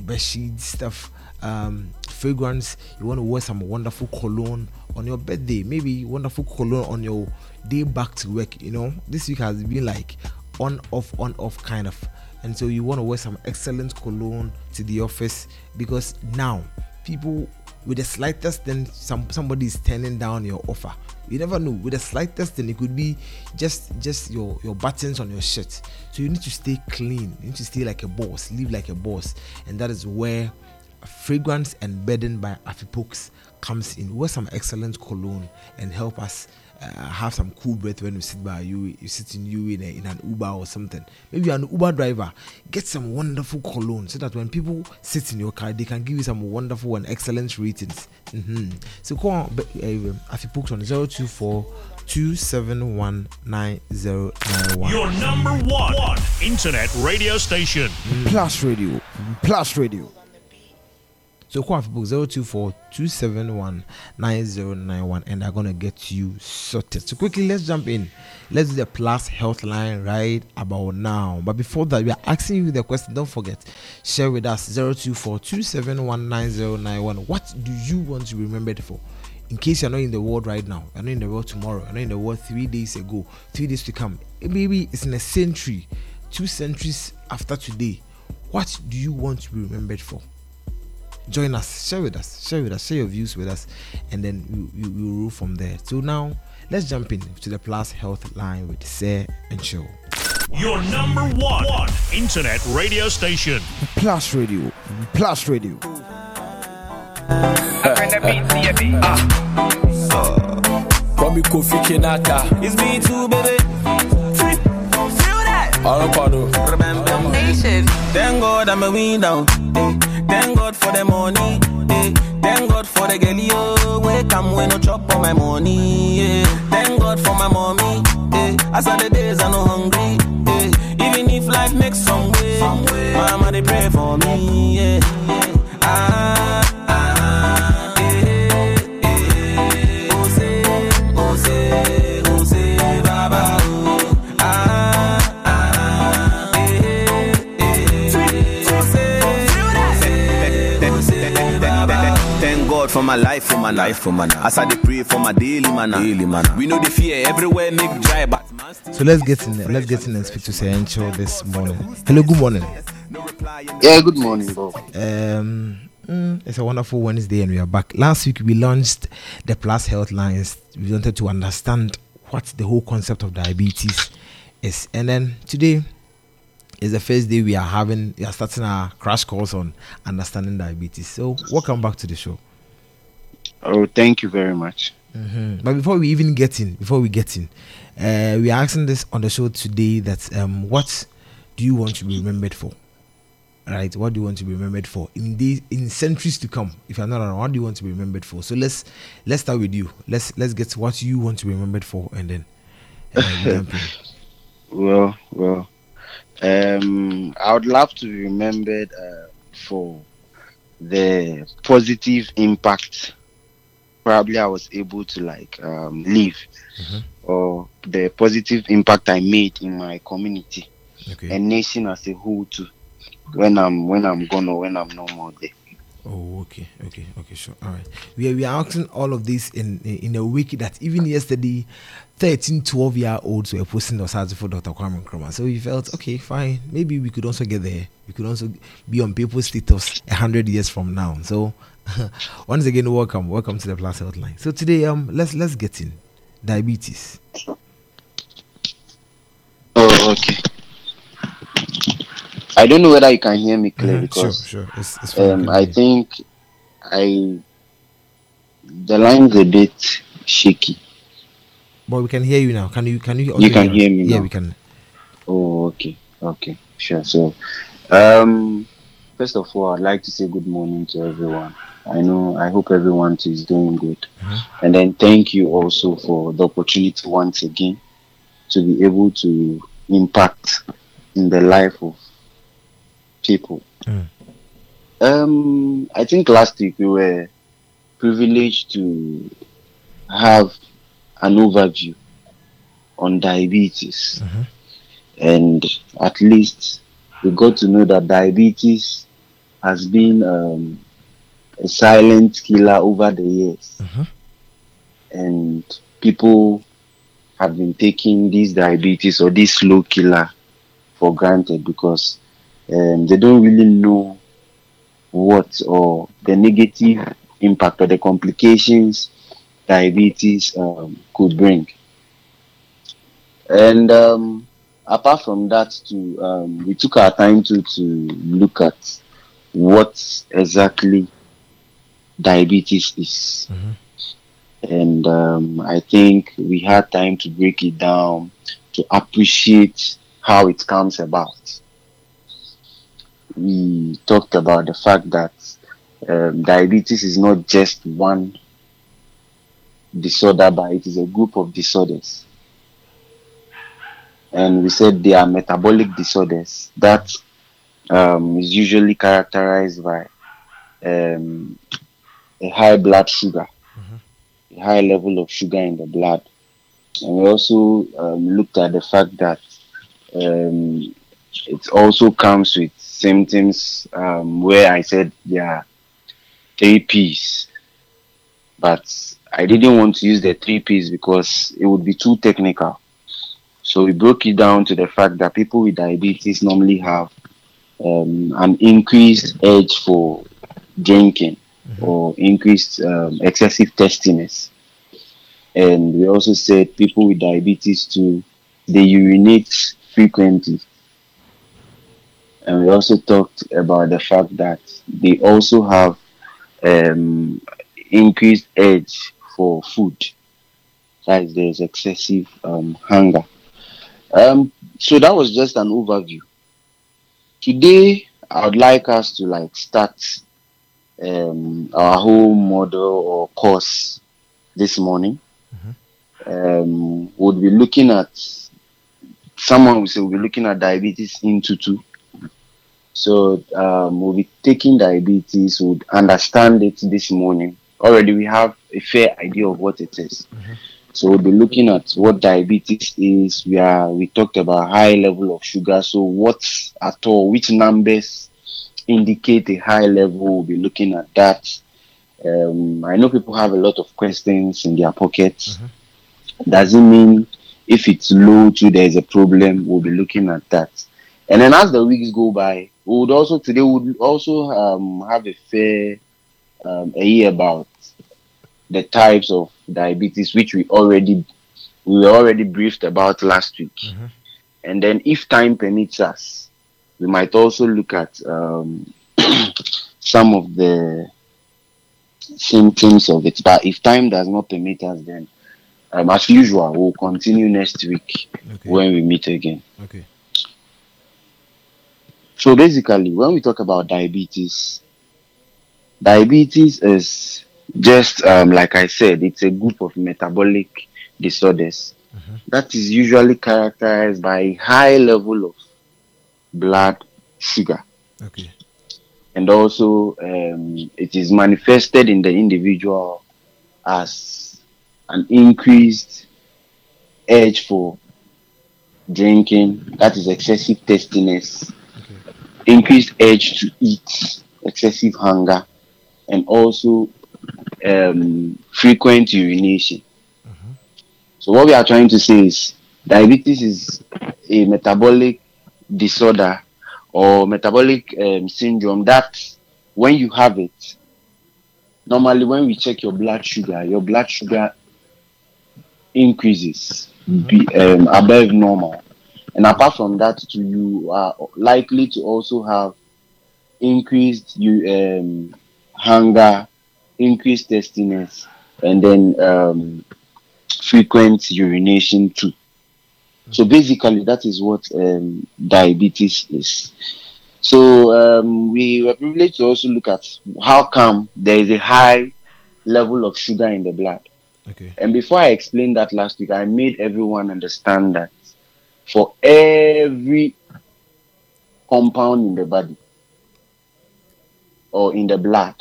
Speaker 3: bedsheet stuff. Um, fragrance. You want to wear some wonderful cologne on your birthday. Maybe wonderful cologne on your day back to work. You know, this week has been like on off on off kind of. And so you want to wear some excellent cologne to the office because now people with the slightest then some somebody is turning down your offer you never know with the slightest thing it could be just just your your buttons on your shirt. So you need to stay clean. You need to stay like a boss live like a boss. And that is where fragrance and bedding by afipokes comes in. Wear some excellent cologne and help us uh, have some cool breath when we sit by you you sit in you in, a, in an uber or something maybe you're an uber driver get some wonderful cologne so that when people sit in your car they can give you some wonderful and excellent ratings hmm so call on uh, afipokes on 024 271 9091
Speaker 12: Your number one, one internet radio station.
Speaker 13: Plus Radio. Plus Radio.
Speaker 3: So call people 024 271 9091 and they're gonna get you sorted. So quickly let's jump in. Let's do the plus health line right about now. But before that, we are asking you the question. Don't forget, share with us 024 271 9091. What do you want to be remembered for? In case you're not in the world right now, you're not in the world tomorrow, you're not in the world three days ago, three days to come. Maybe it's in a century, two centuries after today. What do you want to be remembered for? Join us share with us share with us share your views with us and then we, we, we will rule from there so now let's jump in to the plus health line with Sir and Show.
Speaker 12: Your number one, one internet radio station.
Speaker 13: Plus Radio. Plus Radio.
Speaker 11: Bobby uh. Kofi Kinaata. It's me too, baby. Feel that? All
Speaker 15: Nation.
Speaker 16: Thank God I'm a winner. Eh. Thank God for the money. Eh. Thank God for the girl yo. Wake come when no chop on my money. Eh. Thank God for my mommy. Eh. As the days I no hungry. Eh. Even if life makes some way, mama they pray for me. Yeah. yeah. Ah,
Speaker 17: for my life, for my life, for my life. As I dey pray for my daily manna. Daily manna. We know the fear everywhere make dry, but
Speaker 3: So let's get in there. Let's get in and speak to Sir Encho this morning. Hello, good morning.
Speaker 18: Yeah, good morning, Bob.
Speaker 3: Um, mm, it's a wonderful Wednesday and we are back. Last week we launched the Plus Health Lines. We wanted to understand what the whole concept of diabetes is, and then today is the first day we are having we are starting our crash course on understanding diabetes. So welcome back to the show.
Speaker 18: Oh, thank you very much.
Speaker 3: hmm But before we even get in, before we get in, uh, we are asking this on the show today that um, what do you want to be remembered for? Right? What do you want to be remembered for in the in centuries to come? If you're not around, what do you want to be remembered for? So let's let's start with you. Let's let's get what you want to be remembered for, and then uh, we jump in.
Speaker 18: Well, well, um, I would love to be remembered uh, for the positive impact. Probably I was able to like um, leave, or the positive impact I made in my community
Speaker 3: Okay.
Speaker 18: and nation as a whole too. When I'm when I'm gone or when I'm no more there.
Speaker 3: Oh, okay, okay, okay, sure. All right. We are, we are asking all of this in in a week that even yesterday, 13, 12 year olds were posting the Osagyefo for Dr. Kwame Nkrumah. So we felt, okay, fine. Maybe we could also get there. We could also be on people's status 100 years from now. So once again, welcome. Welcome to the Plus Health Line. So today, um, let's let's get in. Diabetes.
Speaker 18: Oh, okay. I don't know whether you can hear me clear
Speaker 3: Mhm,
Speaker 18: because
Speaker 3: sure, sure. It's, it's
Speaker 18: um, I think I the line's a bit shaky.
Speaker 3: But we can hear you now. Can you can you?
Speaker 18: You can
Speaker 3: us?
Speaker 18: hear me
Speaker 3: Yeah,
Speaker 18: now?
Speaker 3: we can.
Speaker 18: Oh, okay, okay, sure. So, um, first of all, I'd like to say good morning to everyone. I know, I hope everyone is doing good, and then thank you also for the opportunity once again to be able to impact in the life of people.
Speaker 3: Mm.
Speaker 18: Um, I think last week we were privileged to have an overview on diabetes, and at least we got to know that diabetes has been um, a silent killer over the years, and people have been taking this diabetes or this slow killer for granted because um, they don't really know what or the negative impact or the complications diabetes um, could bring. And um, apart from that, too, um, we took our time to to look at what exactly diabetes is. And um, I think we had time to break it down to appreciate how it comes about. We talked about the fact that um, diabetes is not just one disorder, but it is a group of disorders. And we said they are metabolic disorders that um, is usually characterized by um, a high blood sugar, a high level of sugar in the blood. And we also um, looked at the fact that um, it also comes with symptoms um, where I said there are three P's, but I didn't want to use the three P's because it would be too technical. So we broke it down to the fact that people with diabetes normally have um, an increased urge for drinking or increased um, excessive testiness. And we also said people with diabetes too, they urinate frequently. And we also talked about the fact that they also have um, increased urge for food. That is, there's excessive um, hunger. Um, so that was just an overview. Today, I would like us to like start um, our whole model or course this morning. Um, we'll be looking at someone will say we'll be looking at diabetes into two. So um, we'll be taking diabetes, we'll understand it this morning. Already we have a fair idea of what it is. So we'll be looking at what diabetes is. We are we talked about high level of sugar. So what at all, which numbers indicate a high level? We'll be looking at that. Um, I know people have a lot of questions in their pockets. Does it mean if it's low too there's a problem? We'll be looking at that. And then as the weeks go by, we would also today would also um, have a fair um, a year about the types of diabetes which we already we were already briefed about last week. And then if time permits us, we might also look at um, some of the symptoms of it. But if time does not permit us, then um, as usual, we'll continue next week when we meet again.
Speaker 3: Okay.
Speaker 18: So basically, when we talk about diabetes, diabetes is just um, like I said, it's a group of metabolic disorders that is usually characterized by a high level of blood sugar.
Speaker 3: Okay.
Speaker 18: And also, um, it is manifested in the individual as an increased urge for drinking, that is excessive testiness, increased urge to eat, excessive hunger, and also um, frequent urination. So, what we are trying to say is diabetes is a metabolic disorder or metabolic um, syndrome that when you have it, normally when we check your blood sugar, your blood sugar increases um, above normal. And apart from that, you are likely to also have increased you um, hunger, increased thirstiness, and then um, frequent urination too. So basically, that is what um, diabetes is. So um, we were privileged to also look at how come there is a high level of sugar in the blood.
Speaker 3: Okay.
Speaker 18: And before I explained that last week, I made everyone understand that for every compound in the body or in the blood,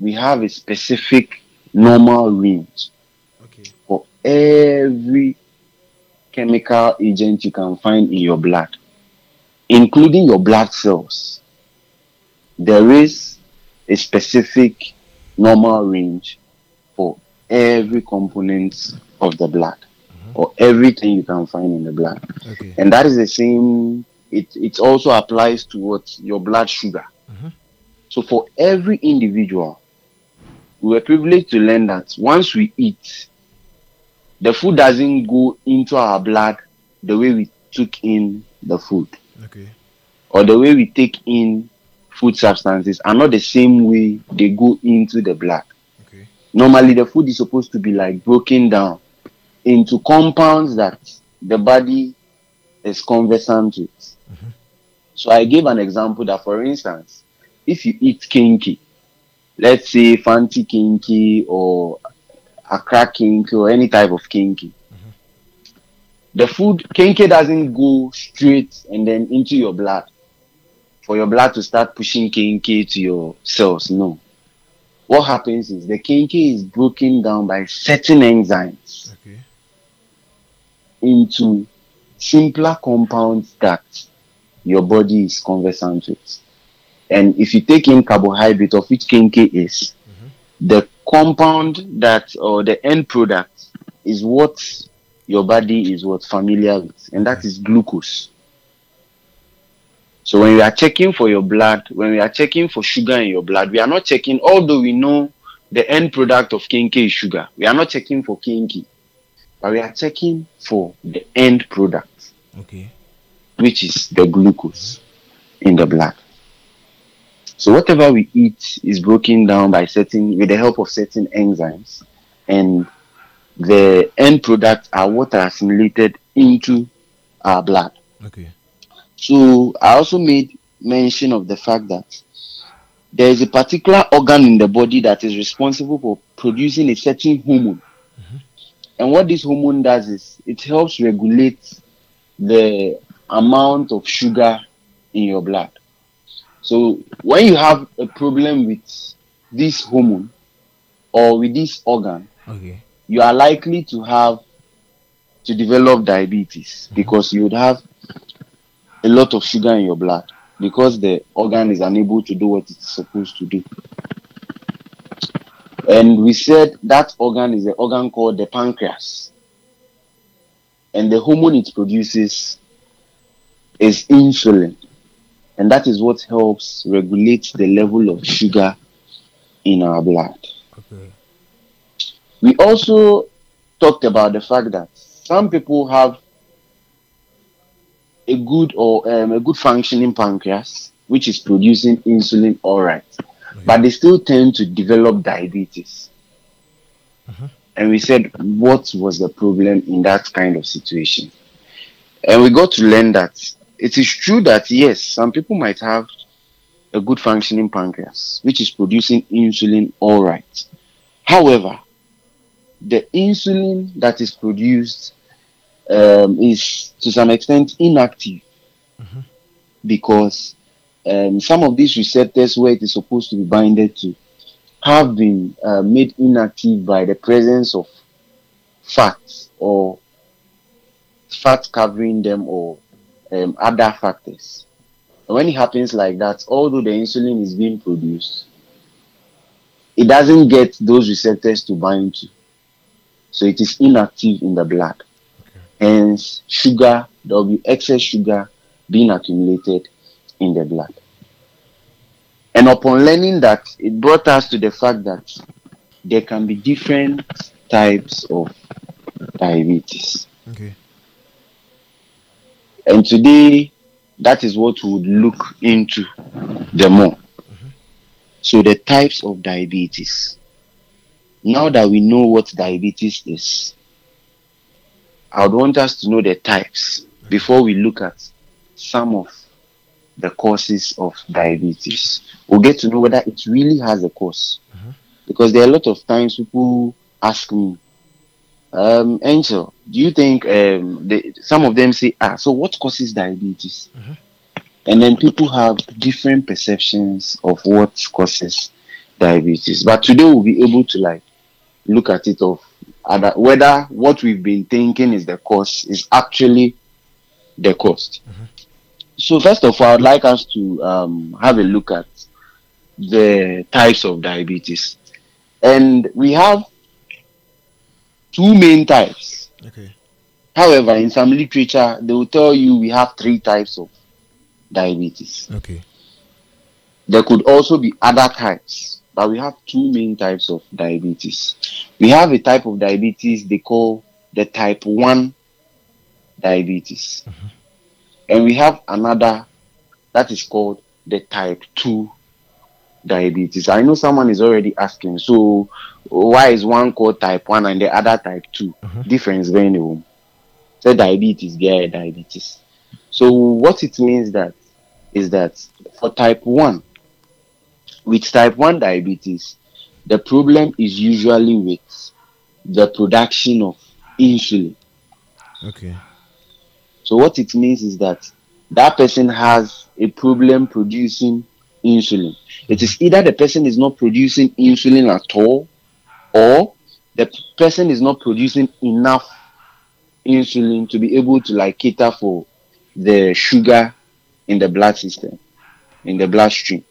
Speaker 18: we have a specific normal range okay. for every chemical agent you can find in your blood, including your blood cells. There is a specific normal range for every component of the blood mm-hmm. or everything you can find in the blood.
Speaker 3: Okay.
Speaker 18: And that is the same, it, it also applies to what your blood sugar. Mm-hmm. So for every individual, we were privileged to learn that once we eat, the food doesn't go into our blood the way we took in the food.
Speaker 3: Okay.
Speaker 18: Or the way we take in food substances are not the same way they go into the blood. Normally, the food is supposed to be like broken down into compounds that the body is conversant with. Mm-hmm. So I gave an example that, for instance, if you eat kinky, let's say fancy kinky or Accra kinky or any type of kinky, the food kinky doesn't go straight and then into your blood for your blood to start pushing kinky to your cells. No. What happens is the kinky is broken down by certain enzymes into simpler compounds that your body is conversant with. And if you take in carbohydrate, of which kinky is, mm-hmm. the compound that or the end product is what your body is what familiar with, and that is glucose. So when we are checking for your blood, when we are checking for sugar in your blood, we are not checking, although we know the end product of kinky is sugar, we are not checking for kinky, but we are checking for the end product,
Speaker 3: Okay.
Speaker 18: which is the glucose in the blood. So whatever we eat is broken down by certain with the help of certain enzymes, and the end products are what are assimilated into our blood.
Speaker 3: Okay.
Speaker 18: So I also made mention of the fact that there is a particular organ in the body that is responsible for producing a certain hormone. Mm-hmm. And what this hormone does is it helps regulate the amount of sugar in your blood. So when you have a problem with this hormone or with this organ,
Speaker 3: Okay.
Speaker 18: you are likely to have to develop diabetes mm-hmm. because you would have a lot of sugar in your blood because the organ is unable to do what it's supposed to do. And we said that organ is the organ called the pancreas. And the hormone it produces is insulin. And that is what helps regulate the level of sugar in our blood.
Speaker 3: Okay.
Speaker 18: We also talked about the fact that some people have a good or um, a good functioning pancreas, which is producing insulin all right, but they still tend to develop diabetes. And we said, what was the problem in that kind of situation? And we got to learn that it is true that yes, some people might have a good functioning pancreas, which is producing insulin all right. However, the insulin that is produced um, is to some extent inactive because um, some of these receptors where it is supposed to be binded to have been uh, made inactive by the presence of fats or fat covering them or um, other factors. When it happens like that, although the insulin is being produced, it doesn't get those receptors to bind to. So it is inactive in the blood. Hence, sugar, there will be excess sugar being accumulated in the blood. And upon learning that, it brought us to the fact that there can be different types of diabetes.
Speaker 3: Okay.
Speaker 18: And today, that is what we would look into the more. So, the types of diabetes. Now that we know what diabetes is, I would want us to know the types before we look at some of the causes of diabetes. We'll get to know whether it really has a cause. Mm-hmm. Because there are a lot of times people ask me, um, Angel, do you think um, they, some of them say, ah, so what causes diabetes? And then people have different perceptions of what causes diabetes. But today we'll be able to like look at it of other, whether what we've been thinking is the cause is actually the cost. So first of all, I'd like us to um, have a look at the types of diabetes, and we have two main types.
Speaker 3: Okay.
Speaker 18: However, in some literature, they will tell you we have three types of diabetes.
Speaker 3: Okay.
Speaker 18: There could also be other types, but we have two main types of diabetes. We have a type of diabetes they call the type 1 diabetes. Mm-hmm. And we have another that is called the type 2 diabetes. I know someone is already asking, so why is one called type 1 and the other type 2? Mm-hmm. Difference very new. So diabetes, yeah, diabetes. So what it means that is that for type 1, with type 1 diabetes, the problem is usually with the production of insulin.
Speaker 3: Okay.
Speaker 18: So what it means is that that person has a problem producing insulin. It is either the person is not producing insulin at all, or the person is not producing enough insulin to be able to like cater for the sugar in the blood system, in the bloodstream.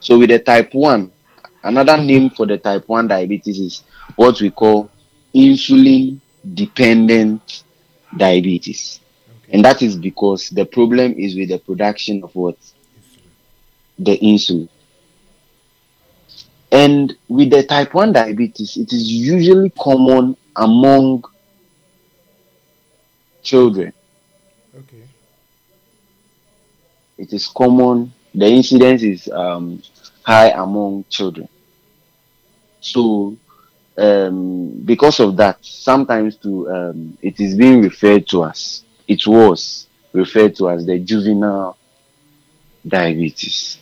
Speaker 18: So with the type 1, another name for the type 1 diabetes is what we call insulin dependent diabetes. And that is because the problem is with the production of what? The insulin. And with the type 1 diabetes, it is usually common among children.
Speaker 3: Okay.
Speaker 18: It is common, the incidence is um, high among children. So, um, because of that, sometimes to um, it is being referred to as it was referred to as the juvenile diabetes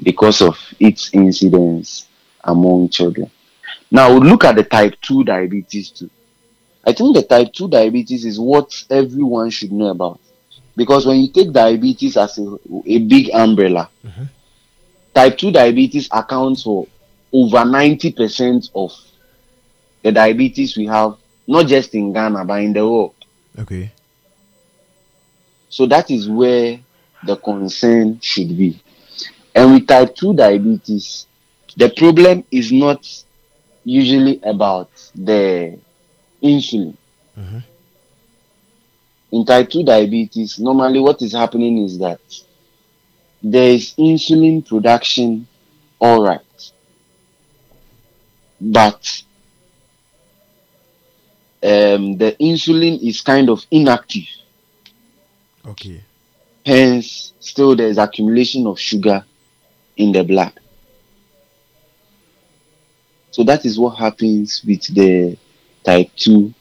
Speaker 18: because of its incidence among children. Now, look at the type 2 diabetes too. I think the type 2 diabetes is what everyone should know about because when you take diabetes as a, a big umbrella, mm-hmm. type 2 diabetes accounts for over 90% of the diabetes we have, not just in Ghana, but in the world.
Speaker 3: Okay.
Speaker 18: So that is where the concern should be. And with type 2 diabetes, the problem is not usually about the insulin. In type 2 diabetes, normally what is happening is that there is insulin production, all right, but um, the insulin is kind of inactive.
Speaker 3: Okay.
Speaker 18: Hence, still there is accumulation of sugar in the blood. So that is what happens with the type 2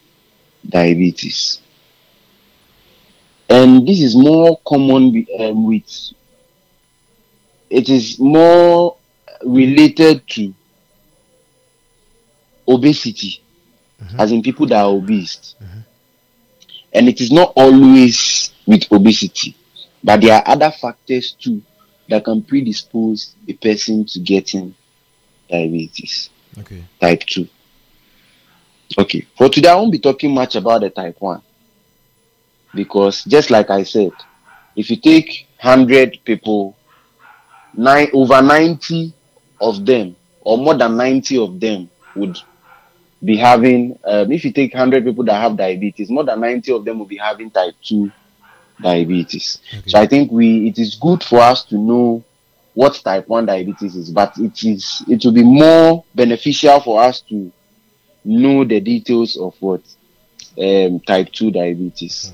Speaker 18: diabetes. And this is more common with, um, with it is more related to obesity, as in people that are obese. And it is not always with obesity, but there are other factors too that can predispose a person to getting diabetes
Speaker 3: Okay.
Speaker 18: type 2. Okay, for today, I won't be talking much about the type 1 because, just like I said, if you take 100 people, nine, over 90 of them, or more than 90 of them, would be having, um, if you take 100 people that have diabetes, more than 90 of them will be having type 2 diabetes. So I think we it is good for us to know what type 1 diabetes is, but it is it will be more beneficial for us to know the details of what um, type 2 diabetes.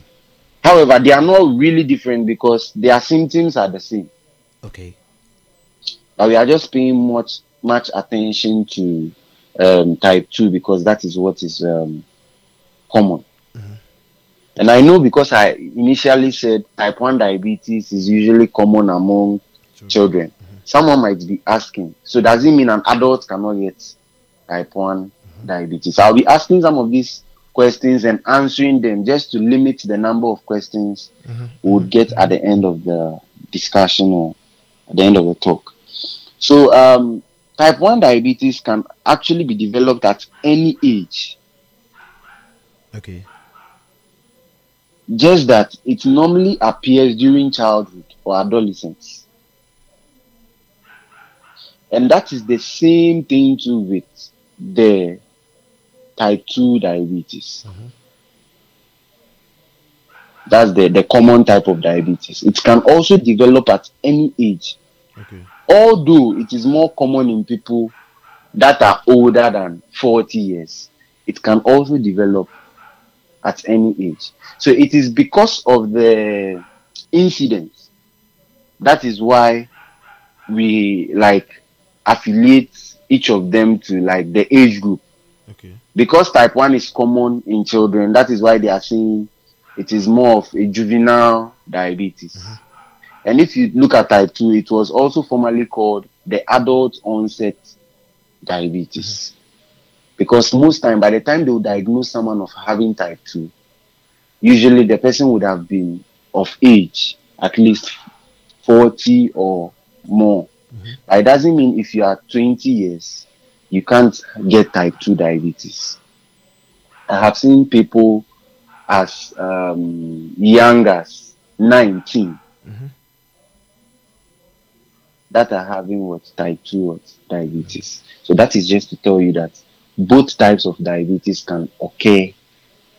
Speaker 18: However, they are not really different because their symptoms are the same.
Speaker 3: Okay.
Speaker 18: But we are just paying much much attention to um, type two because that is what is um, common. And I know because I initially said type 1 diabetes is usually common among children. Mm-hmm. Someone might be asking, so does it mean an adult cannot get type 1 mm-hmm. diabetes? I'll be asking some of these questions and answering them just to limit the number of questions mm-hmm. we would get at the end of the discussion or at the end of the talk. So, um, type 1 diabetes can actually be developed at any age.
Speaker 3: Okay.
Speaker 18: Just that it normally appears during childhood or adolescence. And that is the same thing too with the type 2 diabetes. Mm-hmm. That's the, the common type of diabetes. It can also develop at any age.
Speaker 3: Okay.
Speaker 18: Although it is more common in people that are older than 40 years, it can also develop at any age. So it is because of the incidents. That is why we like affiliate each of them to like the age group.
Speaker 3: Okay.
Speaker 18: Because type 1 is common in children, that is why they are saying it is more of a juvenile diabetes. Mm-hmm. And if you look at type 2, it was also formerly called the adult onset diabetes. Mm-hmm. Because most time, by the time they will diagnose someone of having type 2, usually the person would have been of age, at least 40 or more. But It doesn't mean if you are 20 years, you can't get type 2 diabetes. I have seen people as um, young as 19 that are having what type 2 what diabetes. So that is just to tell you that both types of diabetes can occur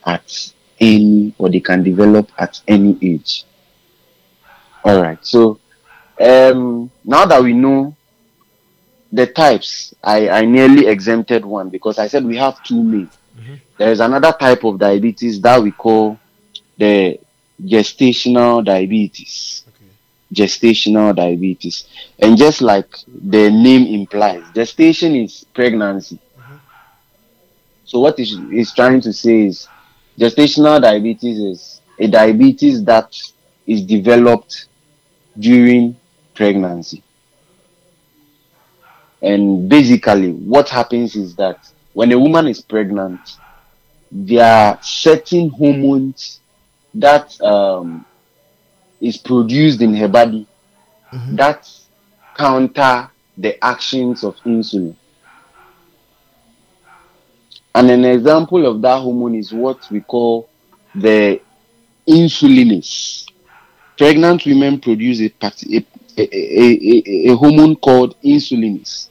Speaker 18: at any or they can develop at any age. All right. So um, now that we know the types, I, I nearly exempted one because I said we have two main. There is another type of diabetes that we call the gestational diabetes. okay. Gestational diabetes. And just like the name implies, gestation is pregnancy. So what is is trying to say is gestational diabetes is a diabetes that is developed during pregnancy. And basically what happens is that when a woman is pregnant, there are certain hormones that um, is produced in her body that counter the actions of insulin. And an example of that hormone is what we call the insulinase. Pregnant women produce a, a, a, a, a, hormone called insulinase.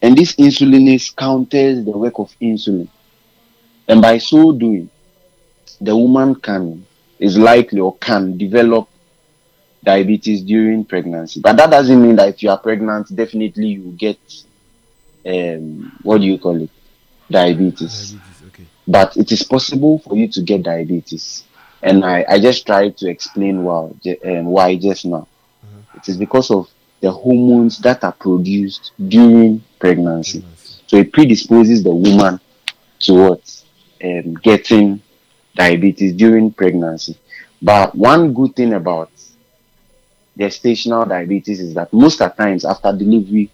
Speaker 18: And this insulinase counters the work of insulin. And by so doing, the woman can, is likely or can develop diabetes during pregnancy. But that doesn't mean that if you are pregnant, definitely you get, um, what do you call it? Diabetes. But it is possible for you to get diabetes. And I, I just tried to explain why, um, why just now. It is because of the hormones that are produced during pregnancy. So it predisposes the woman towards um, getting diabetes during pregnancy. But one good thing about gestational diabetes is that most of the times after delivery,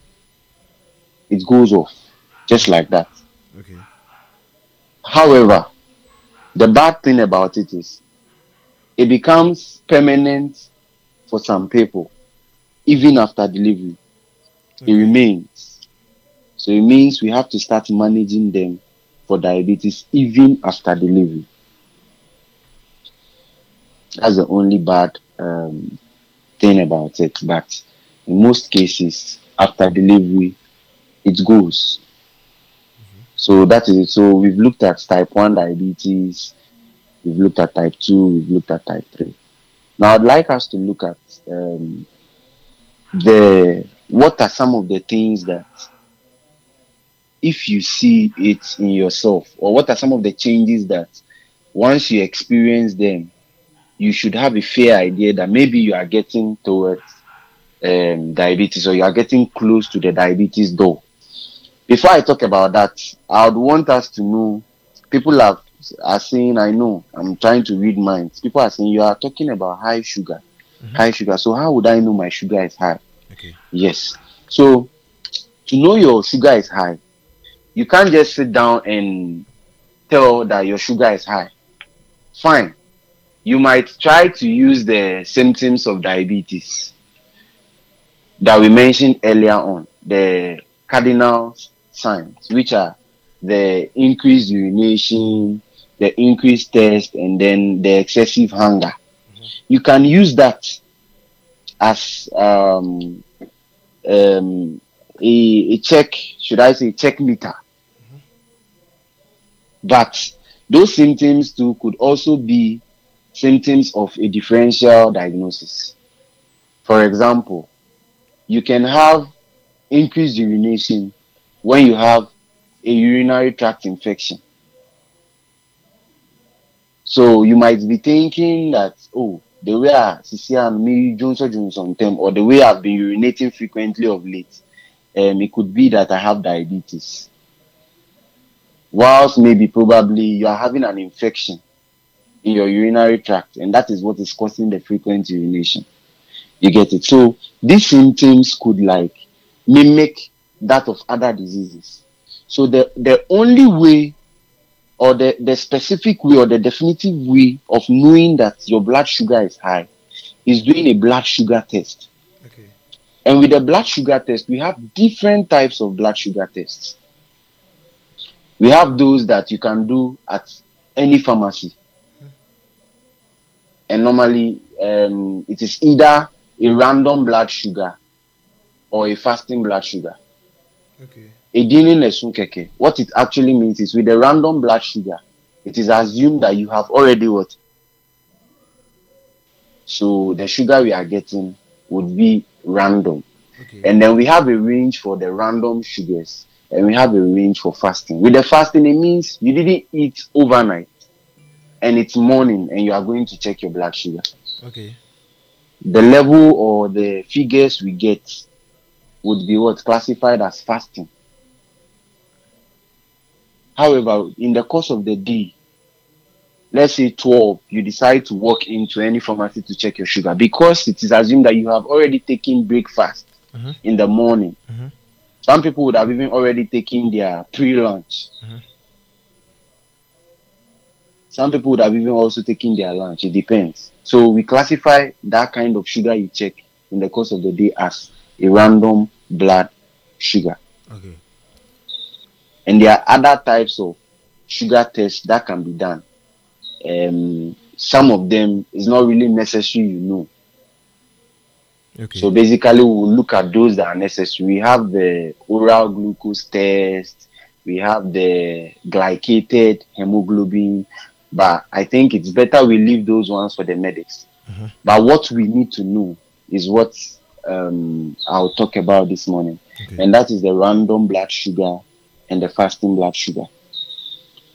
Speaker 18: it goes off just like that.
Speaker 3: Okay.
Speaker 18: However, the bad thing about it is it becomes permanent for some people, even after delivery. It remains. So it means we have to start managing them for diabetes even after delivery. That's the only bad um, thing about it. But in most cases, after delivery, it goes. So that is it. So we've looked at type 1 diabetes, we've looked at type 2, we've looked at type 3. Now I'd like us to look at um, the what are some of the things that if you see it in yourself, or what are some of the changes that once you experience them, you should have a fair idea that maybe you are getting towards um, diabetes or you are getting close to the diabetes door. Before I talk about that, I would want us to know people are, are saying, I know, I'm trying to read minds. People are saying, you are talking about high sugar. Mm-hmm. High sugar. So, how would I know my sugar is high? Okay. Yes. So, to know your sugar is high, you can't just sit down and tell that your sugar is high. Fine. You might try to use the symptoms of diabetes that we mentioned earlier on, the cardinal signs, which are the increased urination, the increased thirst, and then the excessive hunger. You can use that as um, um, a, a check, should I say, check meter. But those symptoms too could also be symptoms of a differential diagnosis. For example, you can have increased urination when you have a urinary tract infection. So you might be thinking that, oh, the way I see and me Johnson Johnson them, or the way I've been urinating frequently of late, um, it could be that I have diabetes. Whilst maybe probably you are having an infection in your urinary tract, and that is what is causing the frequent urination. You get it? So these symptoms could like mimic that of other diseases. So the the only way or the, the specific way or the definitive way of knowing that your blood sugar is high is doing a blood sugar test. Okay. And with the blood sugar test, we have different types of blood sugar tests. We have those that you can do at any pharmacy. And normally, um, it is either a random blood sugar or a fasting blood sugar. Edini nesun keke. What it actually means is with a random blood sugar, it is assumed that you have already what? So the sugar we are getting would be random. And then we have a range for the random sugars and we have a range for fasting. With the fasting, it means you didn't eat overnight and it's morning and you are going to check your blood sugar.
Speaker 3: Okay.
Speaker 18: The level or the figures we get would be what classified as fasting. However, in the course of the day, let's say 12, you decide to walk into any pharmacy to check your sugar because it is assumed that you have already taken breakfast mm-hmm. in the morning. Mm-hmm. Some people would have even already taken their pre lunch. Mm-hmm. Some people would have even also taken their lunch. It depends. So we classify that kind of sugar you check in the course of the day as a random blood sugar.
Speaker 3: Okay.
Speaker 18: And there are other types of sugar tests that can be done. Um, some of them is not really necessary, you know.
Speaker 3: Okay.
Speaker 18: So basically, we'll look at those that are necessary. We have the oral glucose test, we have the glycated hemoglobin, but I think it's better we leave those ones for the medics. But what we need to know is what um, I'll talk about this morning, and that is the random blood sugar and the fasting blood sugar.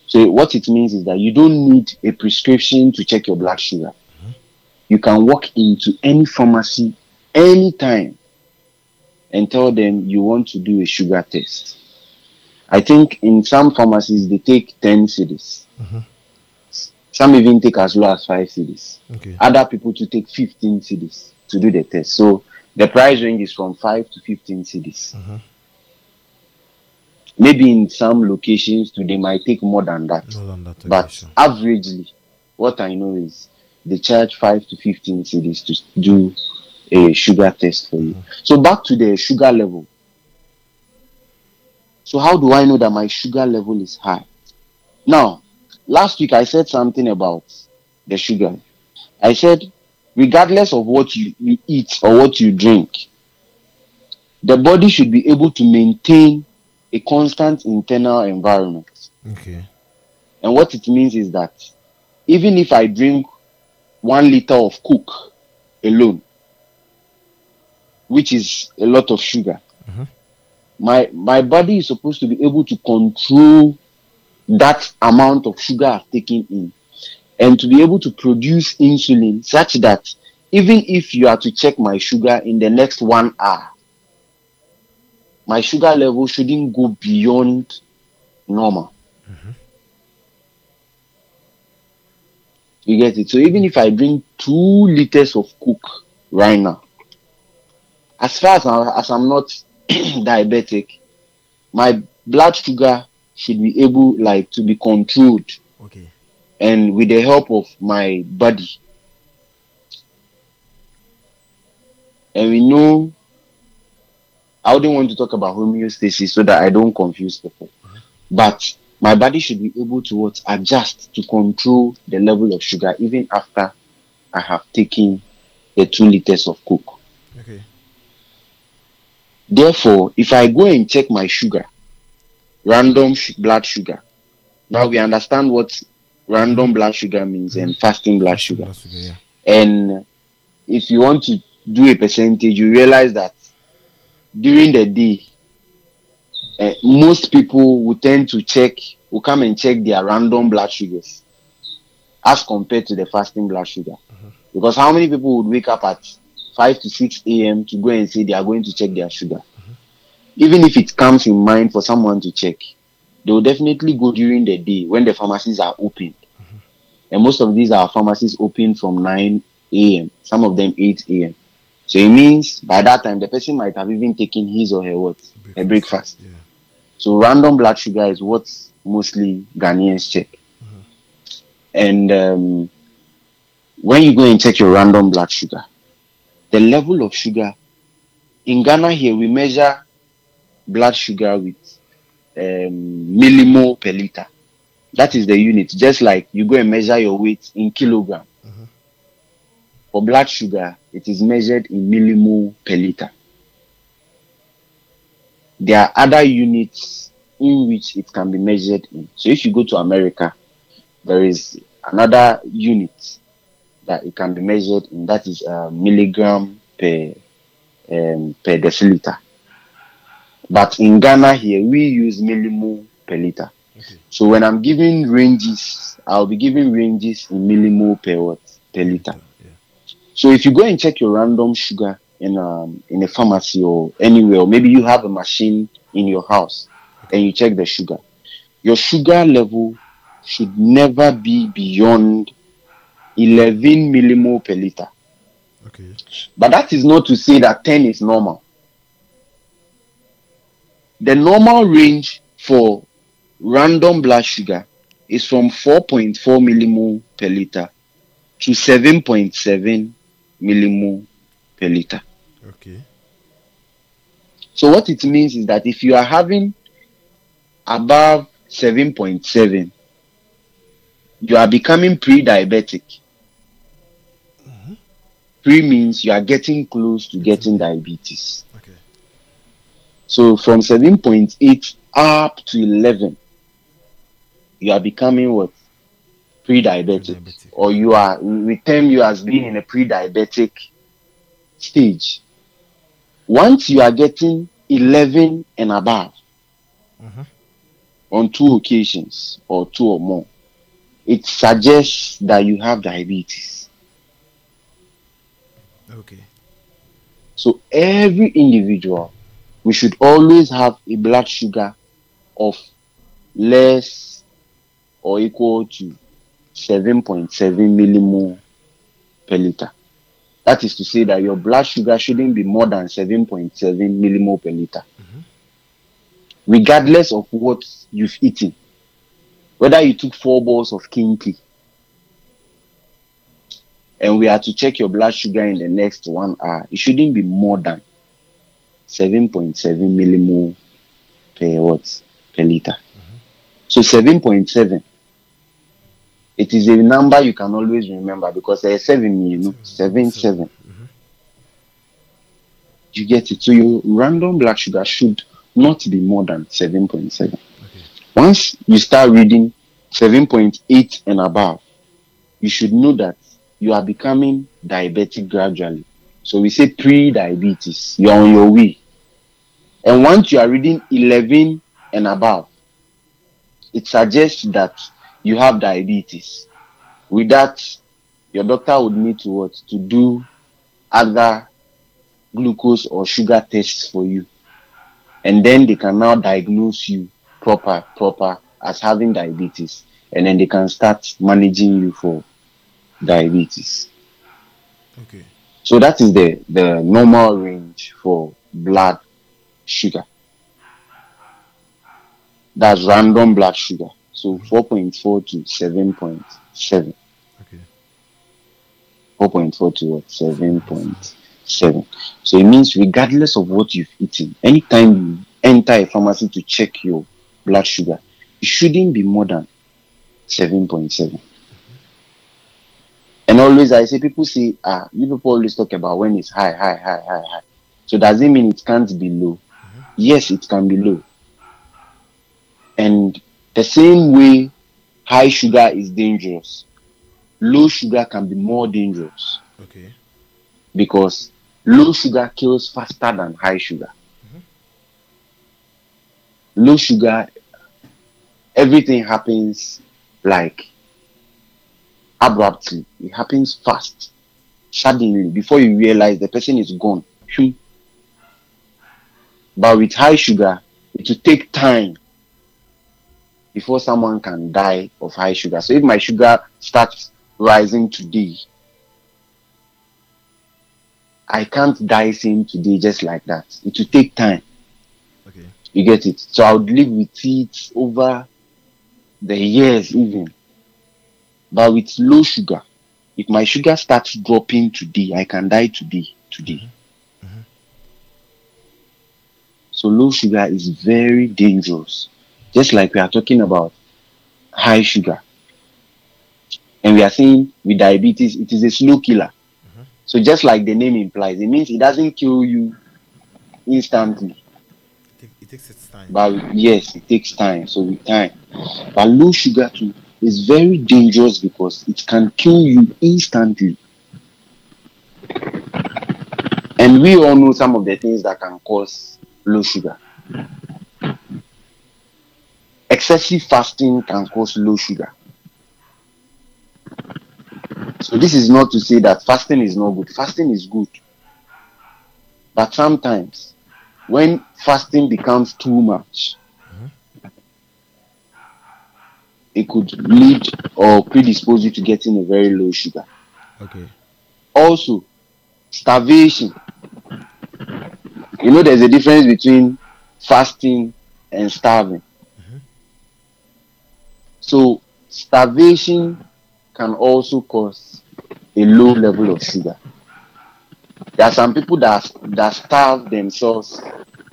Speaker 18: So what it means is that you don't need a prescription to check your blood sugar. You can walk into any pharmacy anytime and tell them you want to do a sugar test. I think in some pharmacies they take 10 cedis. Some even take as low as 5 cedis.
Speaker 3: Okay.
Speaker 18: Other people to take 15 cedis to do the test. So the price range is from 5 to 15 cedis. Mm-hmm. Maybe in some locations they might take more than that.
Speaker 3: More than that.
Speaker 18: But averagely, what I know is they charge 5 to 15 cedis to do a sugar test for you. Mm-hmm. So back to the sugar level. So how do I know that my sugar level is high? Now, last week I said something about the sugar. I said, regardless of what you, you eat or what you drink, the body should be able to maintain a constant internal environment.
Speaker 3: Okay.
Speaker 18: And what it means is that even if I drink one liter of Coke alone, which is a lot of sugar, mm-hmm. my my body is supposed to be able to control that amount of sugar I've taken in. And to be able to produce insulin such that even if you are to check my sugar in the next one hour, my sugar level shouldn't go beyond normal. You get it? So even if I drink two liters of Coke right now, as far as, I, as I'm not diabetic, my blood sugar should be able like to be controlled.
Speaker 3: Okay.
Speaker 18: And with the help of my body. And we know I wouldn't want to talk about homeostasis so that I don't confuse people. Mm-hmm. But my body should be able to what adjust to control the level of sugar even after I have taken the two liters of coke.
Speaker 3: Okay.
Speaker 18: Therefore, if I go and check my sugar, random sh- blood sugar, now we mm-hmm. understand what random blood sugar means and fasting blood sugar.
Speaker 3: yeah.
Speaker 18: And if you want to do a percentage, you realize that during the day, uh, most people will tend to check, will come and check their random blood sugars as compared to the fasting blood sugar. Because how many people would wake up at 5 to 6 a.m. to go and say they are going to check their sugar? Even if it comes in mind for someone to check, they will definitely go during the day when the pharmacies are open. And most of these are pharmacies open from 9 a.m., some of them 8 a.m. So it means by that time the person might have even taken his or her what? A breakfast. So random blood sugar is what mostly Ghanaians check. And um, when you go and check your random blood sugar, the level of sugar in Ghana here we measure blood sugar with um, millimole per liter. That is the unit. Just like you go and measure your weight in kilogram. For blood sugar, it is measured in millimole per liter. There are other units in which it can be measured in. So if you go to America, there is another unit that it can be measured in. That is uh, milligram per um, per deciliter. But in Ghana here, we use millimole per liter. So when I'm giving ranges, I'll be giving ranges in millimole per what per liter. So if you go and check your random sugar in um in a pharmacy or anywhere, or maybe you have a machine in your house and you check the sugar, your sugar level should never be beyond 11 millimole per liter.
Speaker 3: Okay.
Speaker 18: But that is not to say that 10 is normal. The normal range for random blood sugar is from 4.4 millimole per liter to 7.7 millimole per liter.
Speaker 3: Okay.
Speaker 18: So what it means is that if you are having above 7.7, you are becoming pre-diabetic. Mm-hmm. Pre means you are getting close to getting diabetes. Okay. So from 7.8 up to 11, you are becoming what? Pre-diabetic. Or you are, we term you as being in a pre-diabetic stage. Once you are getting 11 and above mm-hmm. on two occasions or two or more, it suggests that you have diabetes.
Speaker 3: Okay.
Speaker 18: So every individual, we should always have a blood sugar of less or equal to 7.7 millimole per liter. That is to say that your blood sugar shouldn't be more than 7.7 millimole per liter. Mm-hmm. Regardless of what you've eaten. Whether you took four balls of kenke and we are to check your blood sugar in the next one hour, it shouldn't be more than 7.7 millimole per what per liter. Mm-hmm. So 7.7. It is a number you can always remember because there is seven, you know, seven seven. Mm-hmm. You get it. So your random blood sugar should not be more than 7.7. Once you start reading 7.8 and above, you should know that you are becoming diabetic gradually. So we say pre-diabetes. You're on your way. And once you are reading 11 and above, it suggests that you have diabetes. with that, your doctor would need to what to do other glucose or sugar tests for you, and then they can now diagnose you proper proper as having diabetes, and then they can start managing you for diabetes.
Speaker 4: Okay.
Speaker 18: So that is the the normal range for blood sugar. That's random blood sugar. So 4.4 to 7.7.
Speaker 4: Okay.
Speaker 18: 4.4 to what? 7.7. So it means regardless of what you've eaten, anytime you enter a pharmacy to check your blood sugar, it shouldn't be more than 7.7. And always I say people say, ah, you people always talk about when it's high, high, high, high, high. So does it mean it can't be low? Yes, it can be low. And the same way high sugar is dangerous, low sugar can be more dangerous
Speaker 4: Okay.
Speaker 18: because low sugar kills faster than high sugar. Mm-hmm. Low sugar, everything happens like abruptly. It happens fast, suddenly. Before you realize the person is gone. But with high sugar, it will take time before someone can die of high sugar. So if my sugar starts rising today, I can't die same today just like that. It will take time.
Speaker 4: Okay.
Speaker 18: You get it? So I would live with it over the years even. But with low sugar, if my sugar starts dropping today, I can die today. Today. Mm-hmm. Mm-hmm. So low sugar is very dangerous. Just like we are talking about high sugar. And we are saying with diabetes, it is a slow killer. Mm-hmm. So just like the name implies, it means it doesn't kill you instantly.
Speaker 4: It, it takes its time.
Speaker 18: But yes, it takes time. So with time. But low sugar too is very dangerous because it can kill you instantly. And we all know some of the things that can cause low sugar. Excessive fasting can cause low sugar. So this is not to say that fasting is not good. Fasting is good. But sometimes when fasting becomes too much, it could lead or predispose you to getting a very low sugar.
Speaker 4: Okay.
Speaker 18: Also, starvation. You know, there's a difference between fasting and starving. So, starvation can also cause a low level of sugar. There are some people that that starve themselves,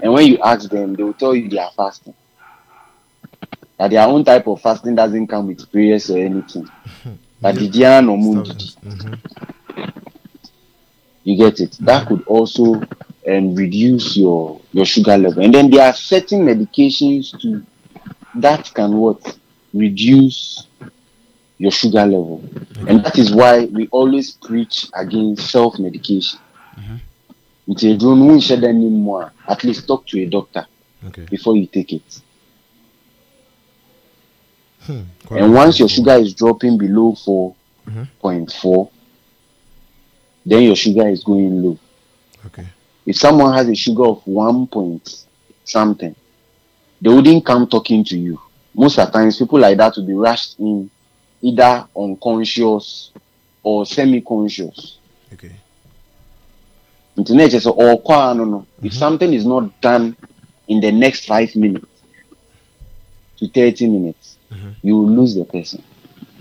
Speaker 18: and when you ask them, they will tell you they are fasting. That their own type of fasting doesn't come with prayers or anything. But the Dian or Mundi. You get it? That could also um, reduce your your sugar level. And then there are certain medications too that can what reduce your sugar level. And that is why we always preach against self medication. Nti eduro no wonhyɛ da nim mu At least talk to a doctor
Speaker 4: Okay.
Speaker 18: before you take it.
Speaker 4: Hmm.
Speaker 18: And once your sugar is dropping below 4.4, then your sugar is going low.
Speaker 4: Okay.
Speaker 18: If someone has a sugar of 1 point something, they wouldn't come talking to you. Most of the times, people like that will be rushed in either unconscious or semi conscious.
Speaker 4: Okay.
Speaker 18: Internet is all no no. If something is not done in the next five minutes to 30 minutes, you will lose the person.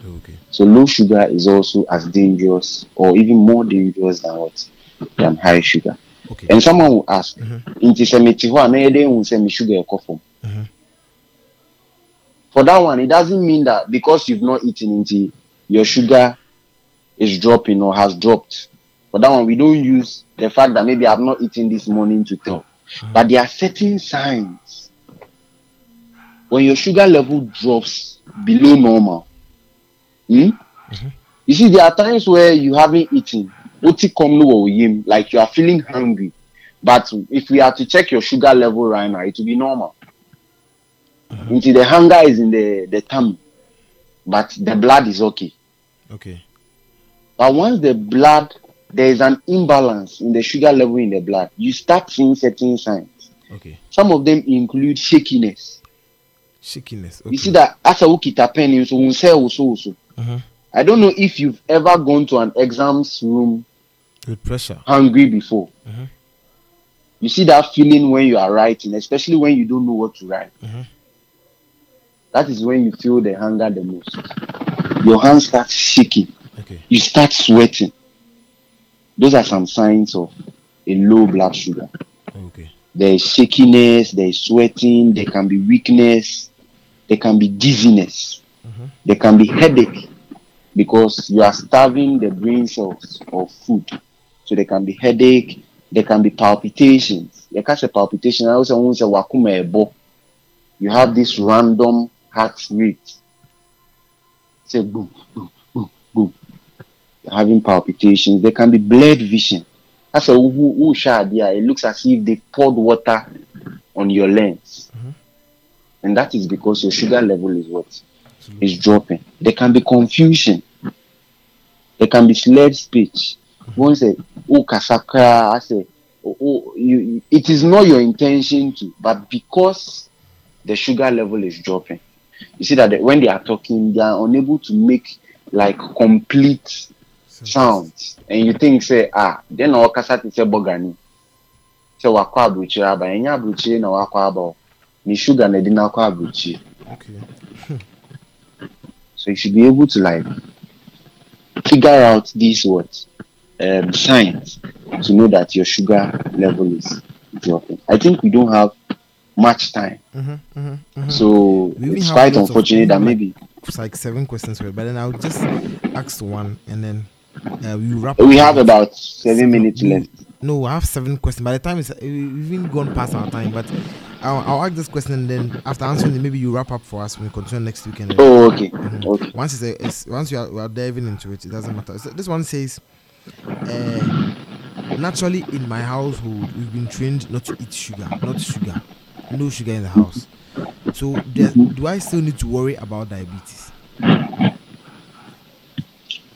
Speaker 4: Okay.
Speaker 18: So low sugar is also as dangerous or even more dangerous than what than high sugar.
Speaker 4: Okay.
Speaker 18: And someone will ask, "Nti sɛ mete hɔ a na sɛ sugar ɛkɔ fam?" For that one, it doesn't mean that because you've not eaten into your sugar is dropping or has dropped. For that one, we don't use the fact that maybe I've not eaten this morning to tell. But there are certain signs when your sugar level drops below normal. Hmm? You see, there are times where you haven't eaten, oti kom no wɔ like you are feeling hungry. But if we are to check your sugar level right now, it will be normal. Until the hunger is in the, the tummy, but the blood is okay.
Speaker 3: Okay.
Speaker 18: But once the blood, there is an imbalance in the sugar level in the blood, you start seeing certain signs.
Speaker 3: Okay.
Speaker 18: Some of them include shakiness.
Speaker 3: Shakiness.
Speaker 18: You see that as a ukita pen, so also also.
Speaker 3: Mhm.
Speaker 18: I don't know if you've ever gone to an exams room
Speaker 3: With pressure.
Speaker 18: hungry before.
Speaker 3: Mhm.
Speaker 18: You see that feeling when you are writing, especially when you don't know what to write.
Speaker 3: Mhm.
Speaker 18: That is when you feel the hunger the most. Your hands start shaking.
Speaker 3: Okay.
Speaker 18: You start sweating. Those are some signs of a low blood sugar.
Speaker 3: Okay.
Speaker 18: There is shakiness, there is sweating, there can be weakness, there can be dizziness, mm-hmm. there can be headache because you are starving the brain cells of food. So there can be headache, there can be palpitations. You can say palpitation. I also want to say wakuma ebo. You have this random heart rate. Say boom, boom, boom, boom. You're having palpitations. There can be blurred vision. That's a who there. It looks as if they poured water on your lens. Mm-hmm. And that is because your sugar level is what? Is dropping. There can be confusion. There can be slurred speech. Mm-hmm. One say, oh kasakra, I say, oh, oh you- it is not your intention to, but because the sugar level is dropping, you see that when they are talking, they are unable to make like complete sounds. And you think, say, ah, then our kasati say bogani. Say wakwa abruchiri aba, enya abruchiri na wakwa aba. Ni sugar na di na wakwa.
Speaker 3: Okay.
Speaker 18: So you should be able to like figure out these words, um, signs to know that your sugar level is dropping. I think we don't have much time,
Speaker 3: Mhm, mhm, mhm.
Speaker 18: so it's quite unfortunate that maybe
Speaker 3: It's like seven questions but then I'll just ask one and then uh, we wrap.
Speaker 18: we have about seven minutes
Speaker 3: we-
Speaker 18: left.
Speaker 3: No, I have seven questions. By the time it's we've even gone past our time, but I'll, I'll ask this question and then after answering it, maybe you wrap up for us when we continue next weekend.
Speaker 18: Oh, okay,
Speaker 3: Mhm.
Speaker 18: okay.
Speaker 3: Once it's, a, it's once you are, we are diving into it, it doesn't matter. So this one says, uh, naturally in my household we've been trained not to eat sugar, not sugar, no sugar in the house. So do I still need to worry about diabetes?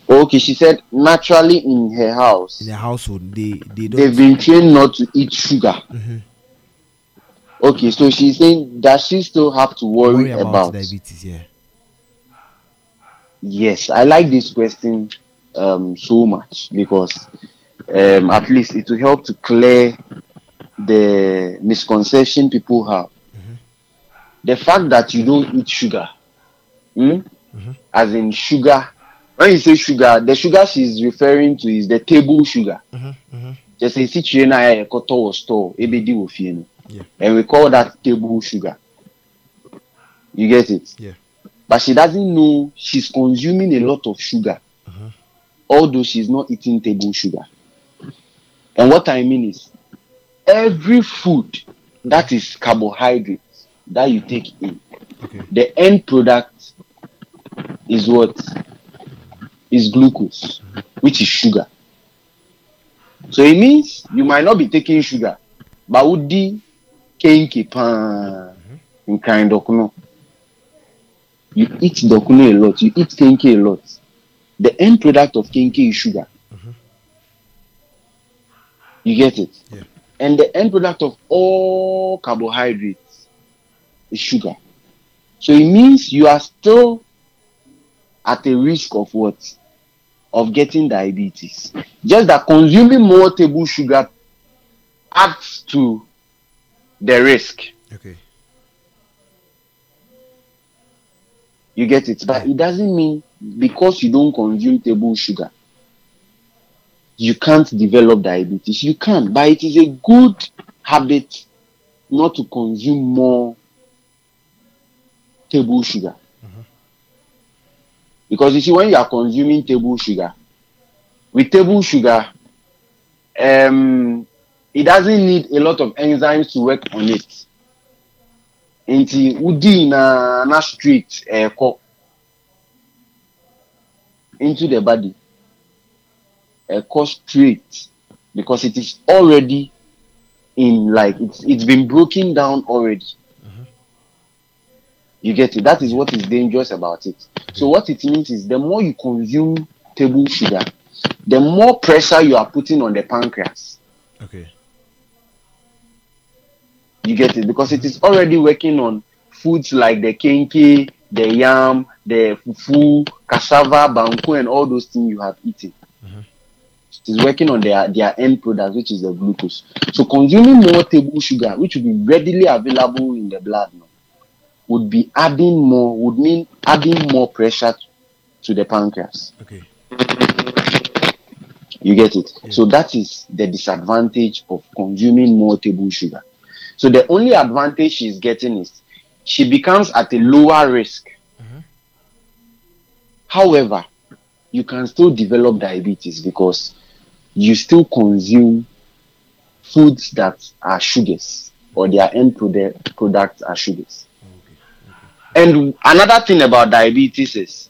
Speaker 18: Okay, she said naturally in her house
Speaker 3: In the household, they they don't.
Speaker 18: they've been trained not to eat sugar.
Speaker 3: Mhm.
Speaker 18: Okay, so she's saying does she still have to worry,
Speaker 3: worry about,
Speaker 18: about
Speaker 3: diabetes. Yeah.
Speaker 18: Yes, I like this question um, so much because um, at least it will help to clear the misconception people have. The fact that you don't eat sugar, hmm, as in sugar, when you say sugar, the sugar she's referring to is the table sugar. Just a situation I koto store, ebedi wo fie no. And we call that table sugar. You get it?
Speaker 3: Yeah.
Speaker 18: but she doesn't know she's consuming a lot of sugar although she's not eating table sugar and what i mean is every food that is carbohydrate that you take in the end product is what is glucose mm-hmm. which is sugar so it means you might not be taking sugar but would the kenke mm-hmm. pan in kind of no you eat dokuno a lot, you eat kenke a lot. The end product of kenke is sugar. Mm-hmm. You get it?
Speaker 3: Yeah.
Speaker 18: And the end product of all carbohydrates is sugar. So it means you are still at a risk of what? Of getting diabetes. Just that consuming more table sugar adds to the risk.
Speaker 3: Okay.
Speaker 18: You get it? But it doesn't mean because you don't consume table sugar, you can't develop diabetes. You can, but it is a good habit not to consume more table sugar. Because you see, when you are consuming table sugar, with table sugar, um, it doesn't need a lot of enzymes to work on it. nti wodi na na street ɛɛkɔ into the body ɛɛkɔ straight because it is already in like it's it's been broken down already mm-hmm. You get it? That is what is dangerous about it. So mm-hmm. what it means is the more you consume table sugar, the more pressure you are putting on the pancreas.
Speaker 3: Okay.
Speaker 18: You get it? Because it is mm-hmm. already working on foods like the kenke, the yam, the fufu, cassava, banku, and all those things you have eaten. It is working on their, their end product, which is the glucose. So consuming more table sugar, which would be readily available in the blood now, would be adding more, would mean adding more pressure to the pancreas.
Speaker 3: Okay.
Speaker 18: You get it? So that is the disadvantage of consuming more table sugar. So the only advantage she's getting is she becomes at a lower risk. Mm-hmm. However, you can still develop diabetes because you still consume foods that are sugars or their end product products are sugars. And another thing about diabetes is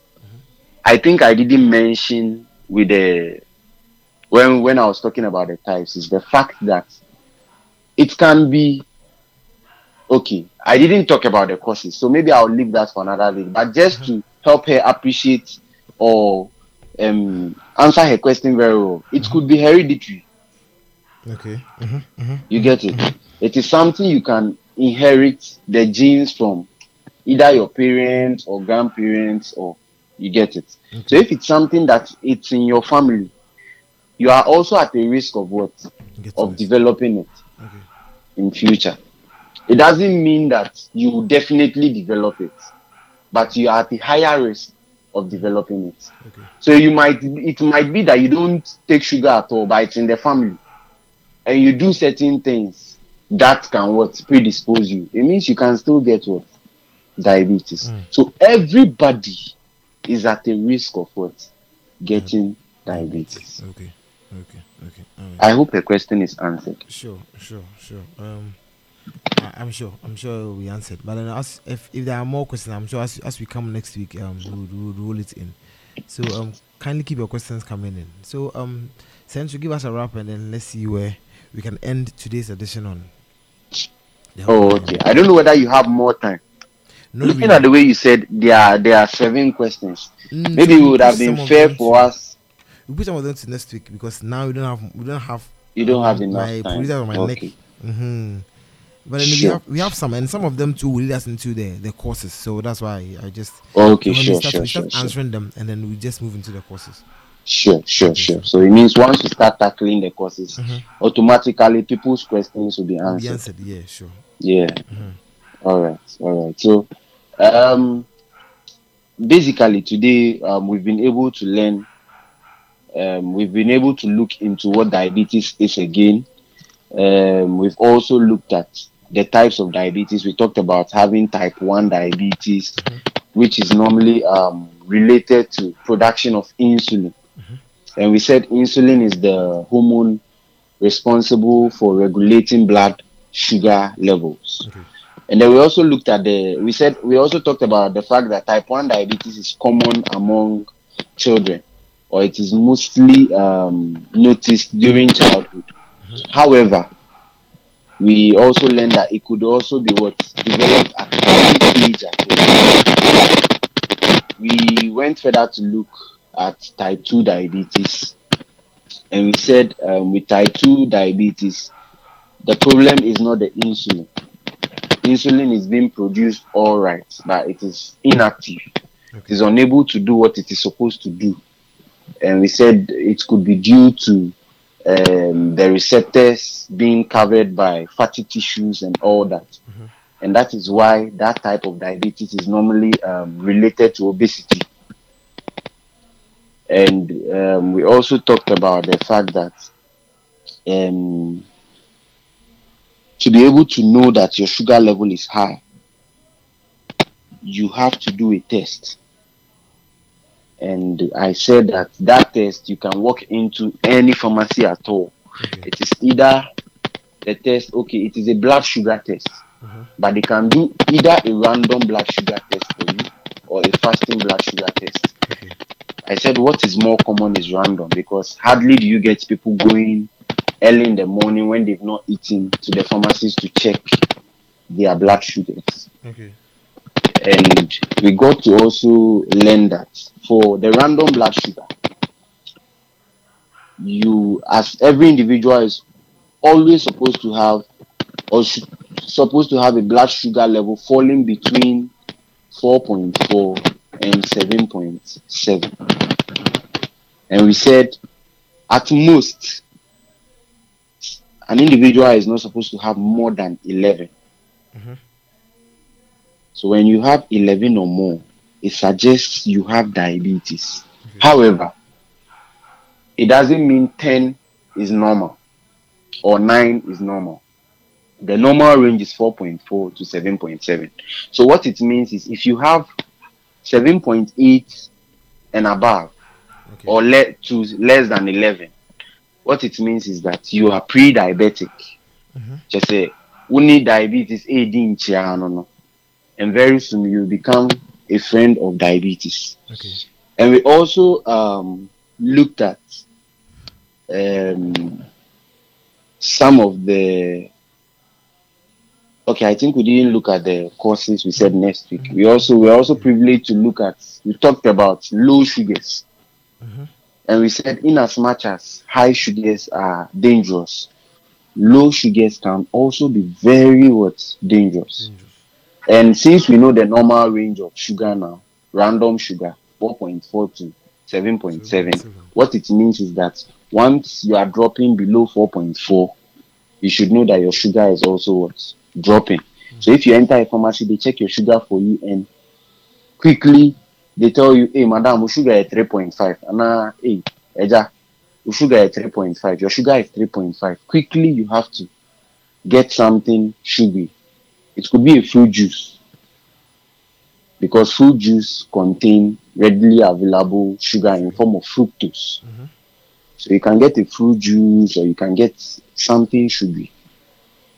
Speaker 18: I think I didn't mention with the when when I was talking about the types is the fact that it can be okay. I didn't talk about the causes, so maybe I'll leave that for another day. But just to help her appreciate or um, answer her question very well, it could be hereditary.
Speaker 3: Okay. Mm-hmm.
Speaker 18: You get it? It is something you can inherit the genes from either your parents or grandparents or you get it. So if it's something that it's in your family, you are also at a risk of what? Of developing it in future. It doesn't mean that you will definitely develop it, but you are at a higher risk of developing it. So you might it might be that you don't take sugar at all, but it's in the family, and you do certain things that can what predispose you. It means you can still get what diabetes. So everybody is at a risk of what getting diabetes.
Speaker 3: Okay. Okay. Okay. Right.
Speaker 18: I hope the question is answered.
Speaker 3: Sure, sure, sure. Um, I, I'm sure, I'm sure we answered. But then, as if if there are more questions, I'm sure as as we come next week, um, we'll, we'll roll it in. So um, kindly keep your questions coming in. So um, since you give us a wrap, and then let's see where we can end today's edition on.
Speaker 18: Oh, okay. I don't know whether you have more time.
Speaker 3: No,
Speaker 18: Looking
Speaker 3: really.
Speaker 18: at the way you said there are there are seven questions,
Speaker 3: Mm,
Speaker 18: maybe
Speaker 3: so
Speaker 18: it would have been fair for us.
Speaker 3: We put some of them to next week because now we don't have we don't have
Speaker 18: You don't have
Speaker 3: um,
Speaker 18: enough
Speaker 3: my
Speaker 18: time.
Speaker 3: my
Speaker 18: Okay.
Speaker 3: neck. But then we have we have some and some of them too will lead us into the the courses. So that's why I just
Speaker 18: Okay, sure,
Speaker 3: start,
Speaker 18: sure,
Speaker 3: we start
Speaker 18: sure, sure.
Speaker 3: answering them and then we just move into the courses.
Speaker 18: Sure, sure, sure. So it means once you start tackling the courses, automatically people's questions will be answered.
Speaker 3: be answered. Yeah, sure.
Speaker 18: Yeah.
Speaker 3: Mhm.
Speaker 18: All right. All right. So, um, basically today um, we've been able to learn. Um, we've been able to look into what diabetes is again. Um, we've also looked at the types of diabetes. We talked about having type one diabetes, which is normally um, related to production of insulin. And we said insulin is the hormone responsible for regulating blood sugar levels. And then we also looked at the, we said, we also talked about the fact that type 1 diabetes is common among children, or it is mostly um, noticed during childhood. However, we also learned that it could also be what developed at any age at. We went further to look at type 2 diabetes, and we said um, with type 2 diabetes, the problem is not the insulin. Insulin is being produced all right, but it is inactive. It is unable to do what it is supposed to do. And we said it could be due to um, the receptors being covered by fatty tissues and all that. And that is why that type of diabetes is normally um, related to obesity. And um, we also talked about the fact that um, to be able to know that your sugar level is high, you have to do a test. And I said that that test you can walk into any pharmacy at all. It is either the test, okay, it is a blood sugar test, uh-huh. but they can do either a random blood sugar test for you or a fasting blood sugar test. I said what is more common is random because hardly do you get people going early in the morning when they've not eaten to the pharmacies to check their blood sugars.
Speaker 3: Okay.
Speaker 18: And we got to also learn that for the random blood sugar, you, as every individual, is always supposed to have or sh- supposed to have a blood sugar level falling between 4.4 and 7.7. And we said at most an individual is not supposed to have more than 11. Mm-hmm. So when you have 11 or more, it suggests you have diabetes. However, it doesn't mean 10 is normal or 9 is normal. The normal range is 4.4 to 7.7. So what it means is if you have 7.8 and above or le- to less than 11, what it means is that you are pre-diabetic. Mm-hmm. Just say, we need diabetes AD in Chiano, and very soon you become a friend of diabetes.
Speaker 3: Okay.
Speaker 18: And we also um, looked at um, some of the. Okay, I think we didn't look at the courses we said next week. We also we also privileged to look at. We talked about low sugars, and we said in as much as high sugars are dangerous, low sugars can also be very what dangerous. And since we know the normal range of sugar now, random sugar, 4.4 to 7.7, what it means is that once you are dropping below 4.4, you should know that your sugar is also what? Dropping. So if you enter a pharmacy, they check your sugar for you and quickly they tell you, hey, madam, your sugar is 3.5. And uh, hey, Eja, your sugar is 3.5. Your sugar is 3.5. Quickly, you have to get something sugary. It could be a fruit juice because fruit juice contain readily available sugar in form of fructose. Mm-hmm. So you can get a fruit juice or you can get something sugary.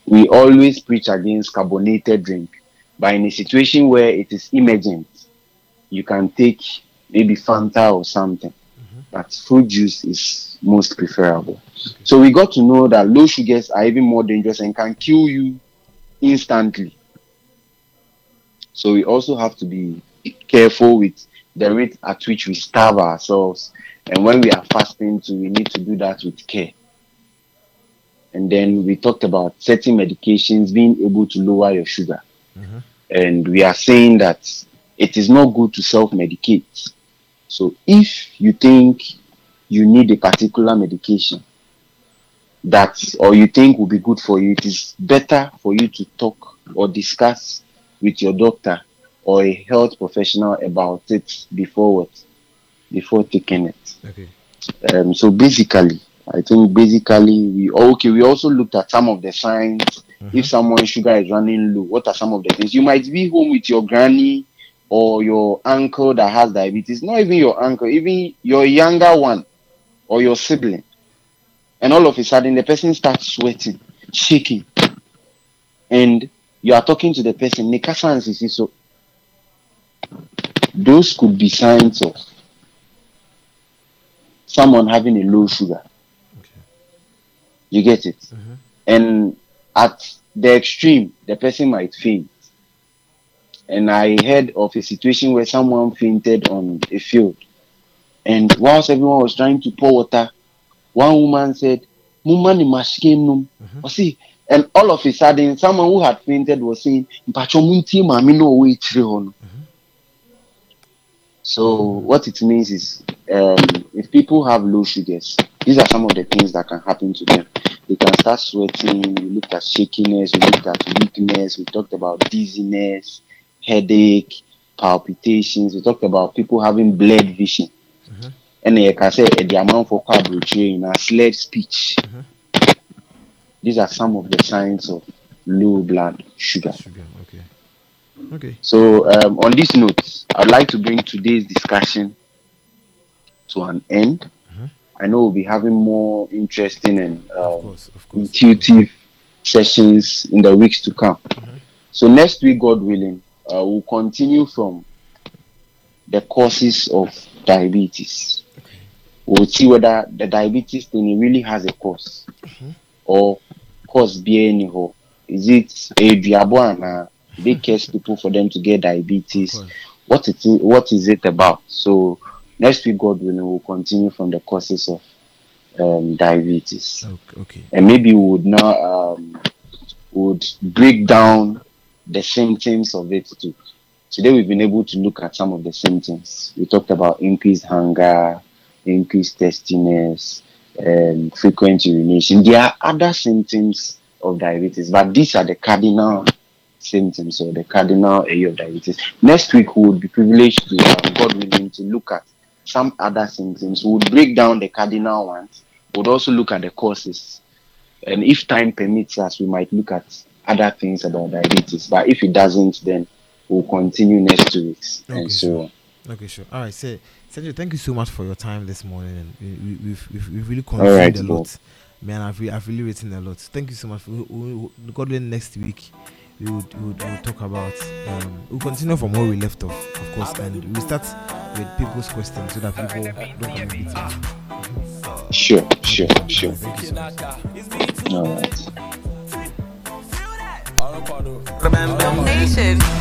Speaker 18: We always preach against carbonated drink, but in a situation where it is emergent, you can take maybe Fanta or something. Mm-hmm. But fruit juice is most preferable. So we got to know that low sugars are even more dangerous and can kill you instantly. So we also have to be careful with the rate at which we starve ourselves. And when we are fasting too, we need to do that with care. And then we talked about certain medications being able to lower your sugar. Mm-hmm. And we are saying that it is not good to self medicate. So if you think you need a particular medication that or you think will be good for you, it is better for you to talk or discuss with your doctor or a health professional about it before what before taking it.
Speaker 3: Okay.
Speaker 18: Um, so basically, I think basically we okay. We also looked at some of the signs. If someone's sugar is running low, what are some of the things? You might be home with your granny or your uncle that has diabetes. Not even your uncle, even your younger one or your sibling. And all of a sudden, the person starts sweating, shaking, and you are talking to the person. "Nika sans isi so." Those could be signs of someone having a low sugar. You get it? Mm-hmm. And at the extreme, the person might faint. And I heard of a situation where someone fainted on a field. And whilst everyone was trying to pour water, one woman said, Mumani maskinum. Or see, and all of a sudden, someone who had fainted was saying, "Mpacho muntie mami no owo ekyire. So what it means is, um, if people have low sugars, these are some of the things that can happen to them. They can start sweating. We looked at shakiness. We looked at weakness. We talked about dizziness, headache, palpitations. We talked about people having blurred vision. And you can say the amount for carbohydrate in a slurred speech. These are some of the signs of low blood sugar.
Speaker 3: Okay. Okay.
Speaker 18: So, um, on this note, I'd like to bring today's discussion to an end. I know we'll be having more interesting and um, intuitive sessions in the weeks to come. So, next week, God willing, uh, we'll continue from the causes of diabetes. We'll see whether the diabetes thing really has a cause or cause be anyhow. Is it a diabuana they curse people for them to get diabetes. What it is, what is it about? So next week, God willing, we'll continue from the causes of um, diabetes,
Speaker 3: Okay. okay.
Speaker 18: and maybe we would now um, would break down the symptoms of it too. Today we've been able to look at some of the symptoms. We talked about increased hunger, increased thirstiness, um, frequent urination. There are other symptoms of diabetes, but these are the cardinal symptoms or the cardinal area of diabetes. Next week we would be privileged to, um, God willing, to look at some other symptoms. We would break down the cardinal ones. We would also look at the causes. And if time permits us, we might look at other things about diabetes. But if it doesn't, then we'll continue next two weeks
Speaker 3: Okay,
Speaker 18: and so on.
Speaker 3: Okay, sure. All right, so Sergio, thank you so much for your time this morning. We, we, we've, we've, we've really
Speaker 18: All
Speaker 3: consumed
Speaker 18: right,
Speaker 3: a lot. Man, I've, re- I've really written a lot. Thank you so much. We, we, we, God willing, next week we would, we would, we would talk about. Um, we'll continue from where we left off, of course, and we'll start with people's questions so that people don't come beat.
Speaker 18: Sure, sure, sure.
Speaker 3: Thank you so much.
Speaker 18: All right.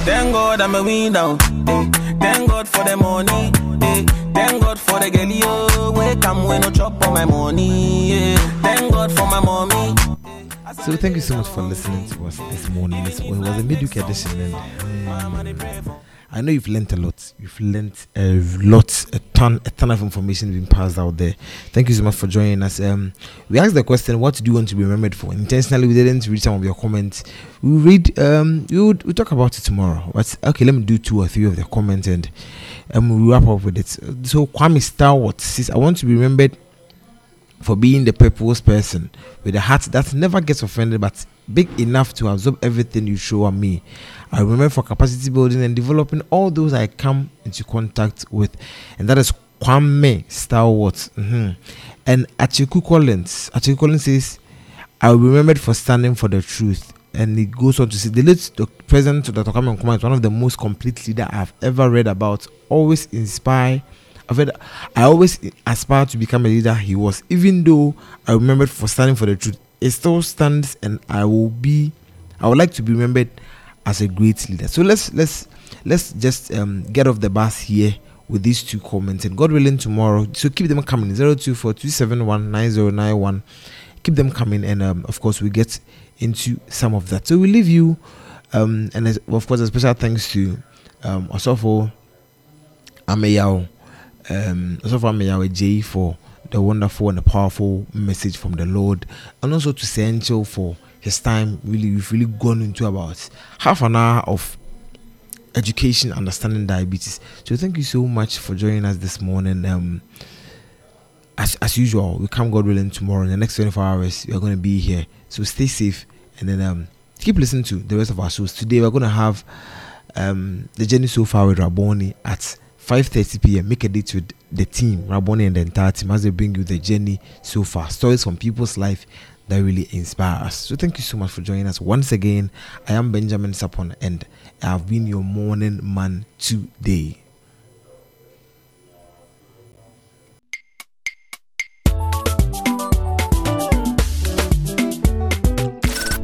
Speaker 16: Thank God I'm a winner. Eh. Thank God for the money. Eh. Thank God for the girl yo. Wake up when no chop on my money. Eh. Thank God for my mommy.
Speaker 3: So thank you so much for listening to us this morning. This it was a midweek edition, and um, I know you've learnt a lot. You've learnt a lot, a ton, a ton of information being passed out there. Thank you so much for joining us. Um, we asked the question, "What do you want to be remembered for?" Intentionally, we didn't read some of your comments. We read. Um, we would we talk about it tomorrow. But okay, let me do two or three of the comments, and um, we'll wrap up with it. So Kwame Stalwart says, "I want to be remembered." for being the purpose person with a heart that never gets offended but big enough to absorb everything you show me. I remember for capacity building and developing all those I come into contact with, and that is Kwame Stalwart. Mhm. And Achiku Collins, Achiku Collins says, I remembered for standing for the truth. And he goes on to say, the late Doc- President Dr. Kwame Nkrumah is one of the most complete leader I've ever read about. Always inspire. I've read, I always aspire to become a leader he was. Even though I remembered for standing for the truth, it still stands, and I will be. I would like to be remembered as a great leader. So let's let's let's just um, get off the bus here with these two comments, and God willing, tomorrow. So keep them coming. Zero two four two seven one nine zero nine one. Keep them coming, and um, of course we get into some of that. So we leave you, um, and of course a special thanks to um, Osofo Ameyao, um, Osofo Ameyao J for the wonderful and the powerful message from the Lord, and also to Sancho for his time. Really, we've really gone into about half an hour of education, understanding diabetes. So thank you so much for joining us this morning. Um, as as usual, we come God willing tomorrow in the next 24 hours. We are going to be here. So stay safe and then um keep listening to the rest of our shows. Today we're going to have um the journey so far with Raboni at 5:30 p.m. Make a date with the team, Raboni and the entire team, as they bring you the journey so far. Stories from people's life that really inspire us. So thank you so much for joining us once again. I am Benjamin Sapon and I have been your morning man today.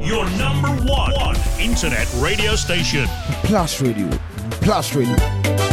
Speaker 12: Your number one internet radio station.
Speaker 13: Plus Radio. Plus Radio.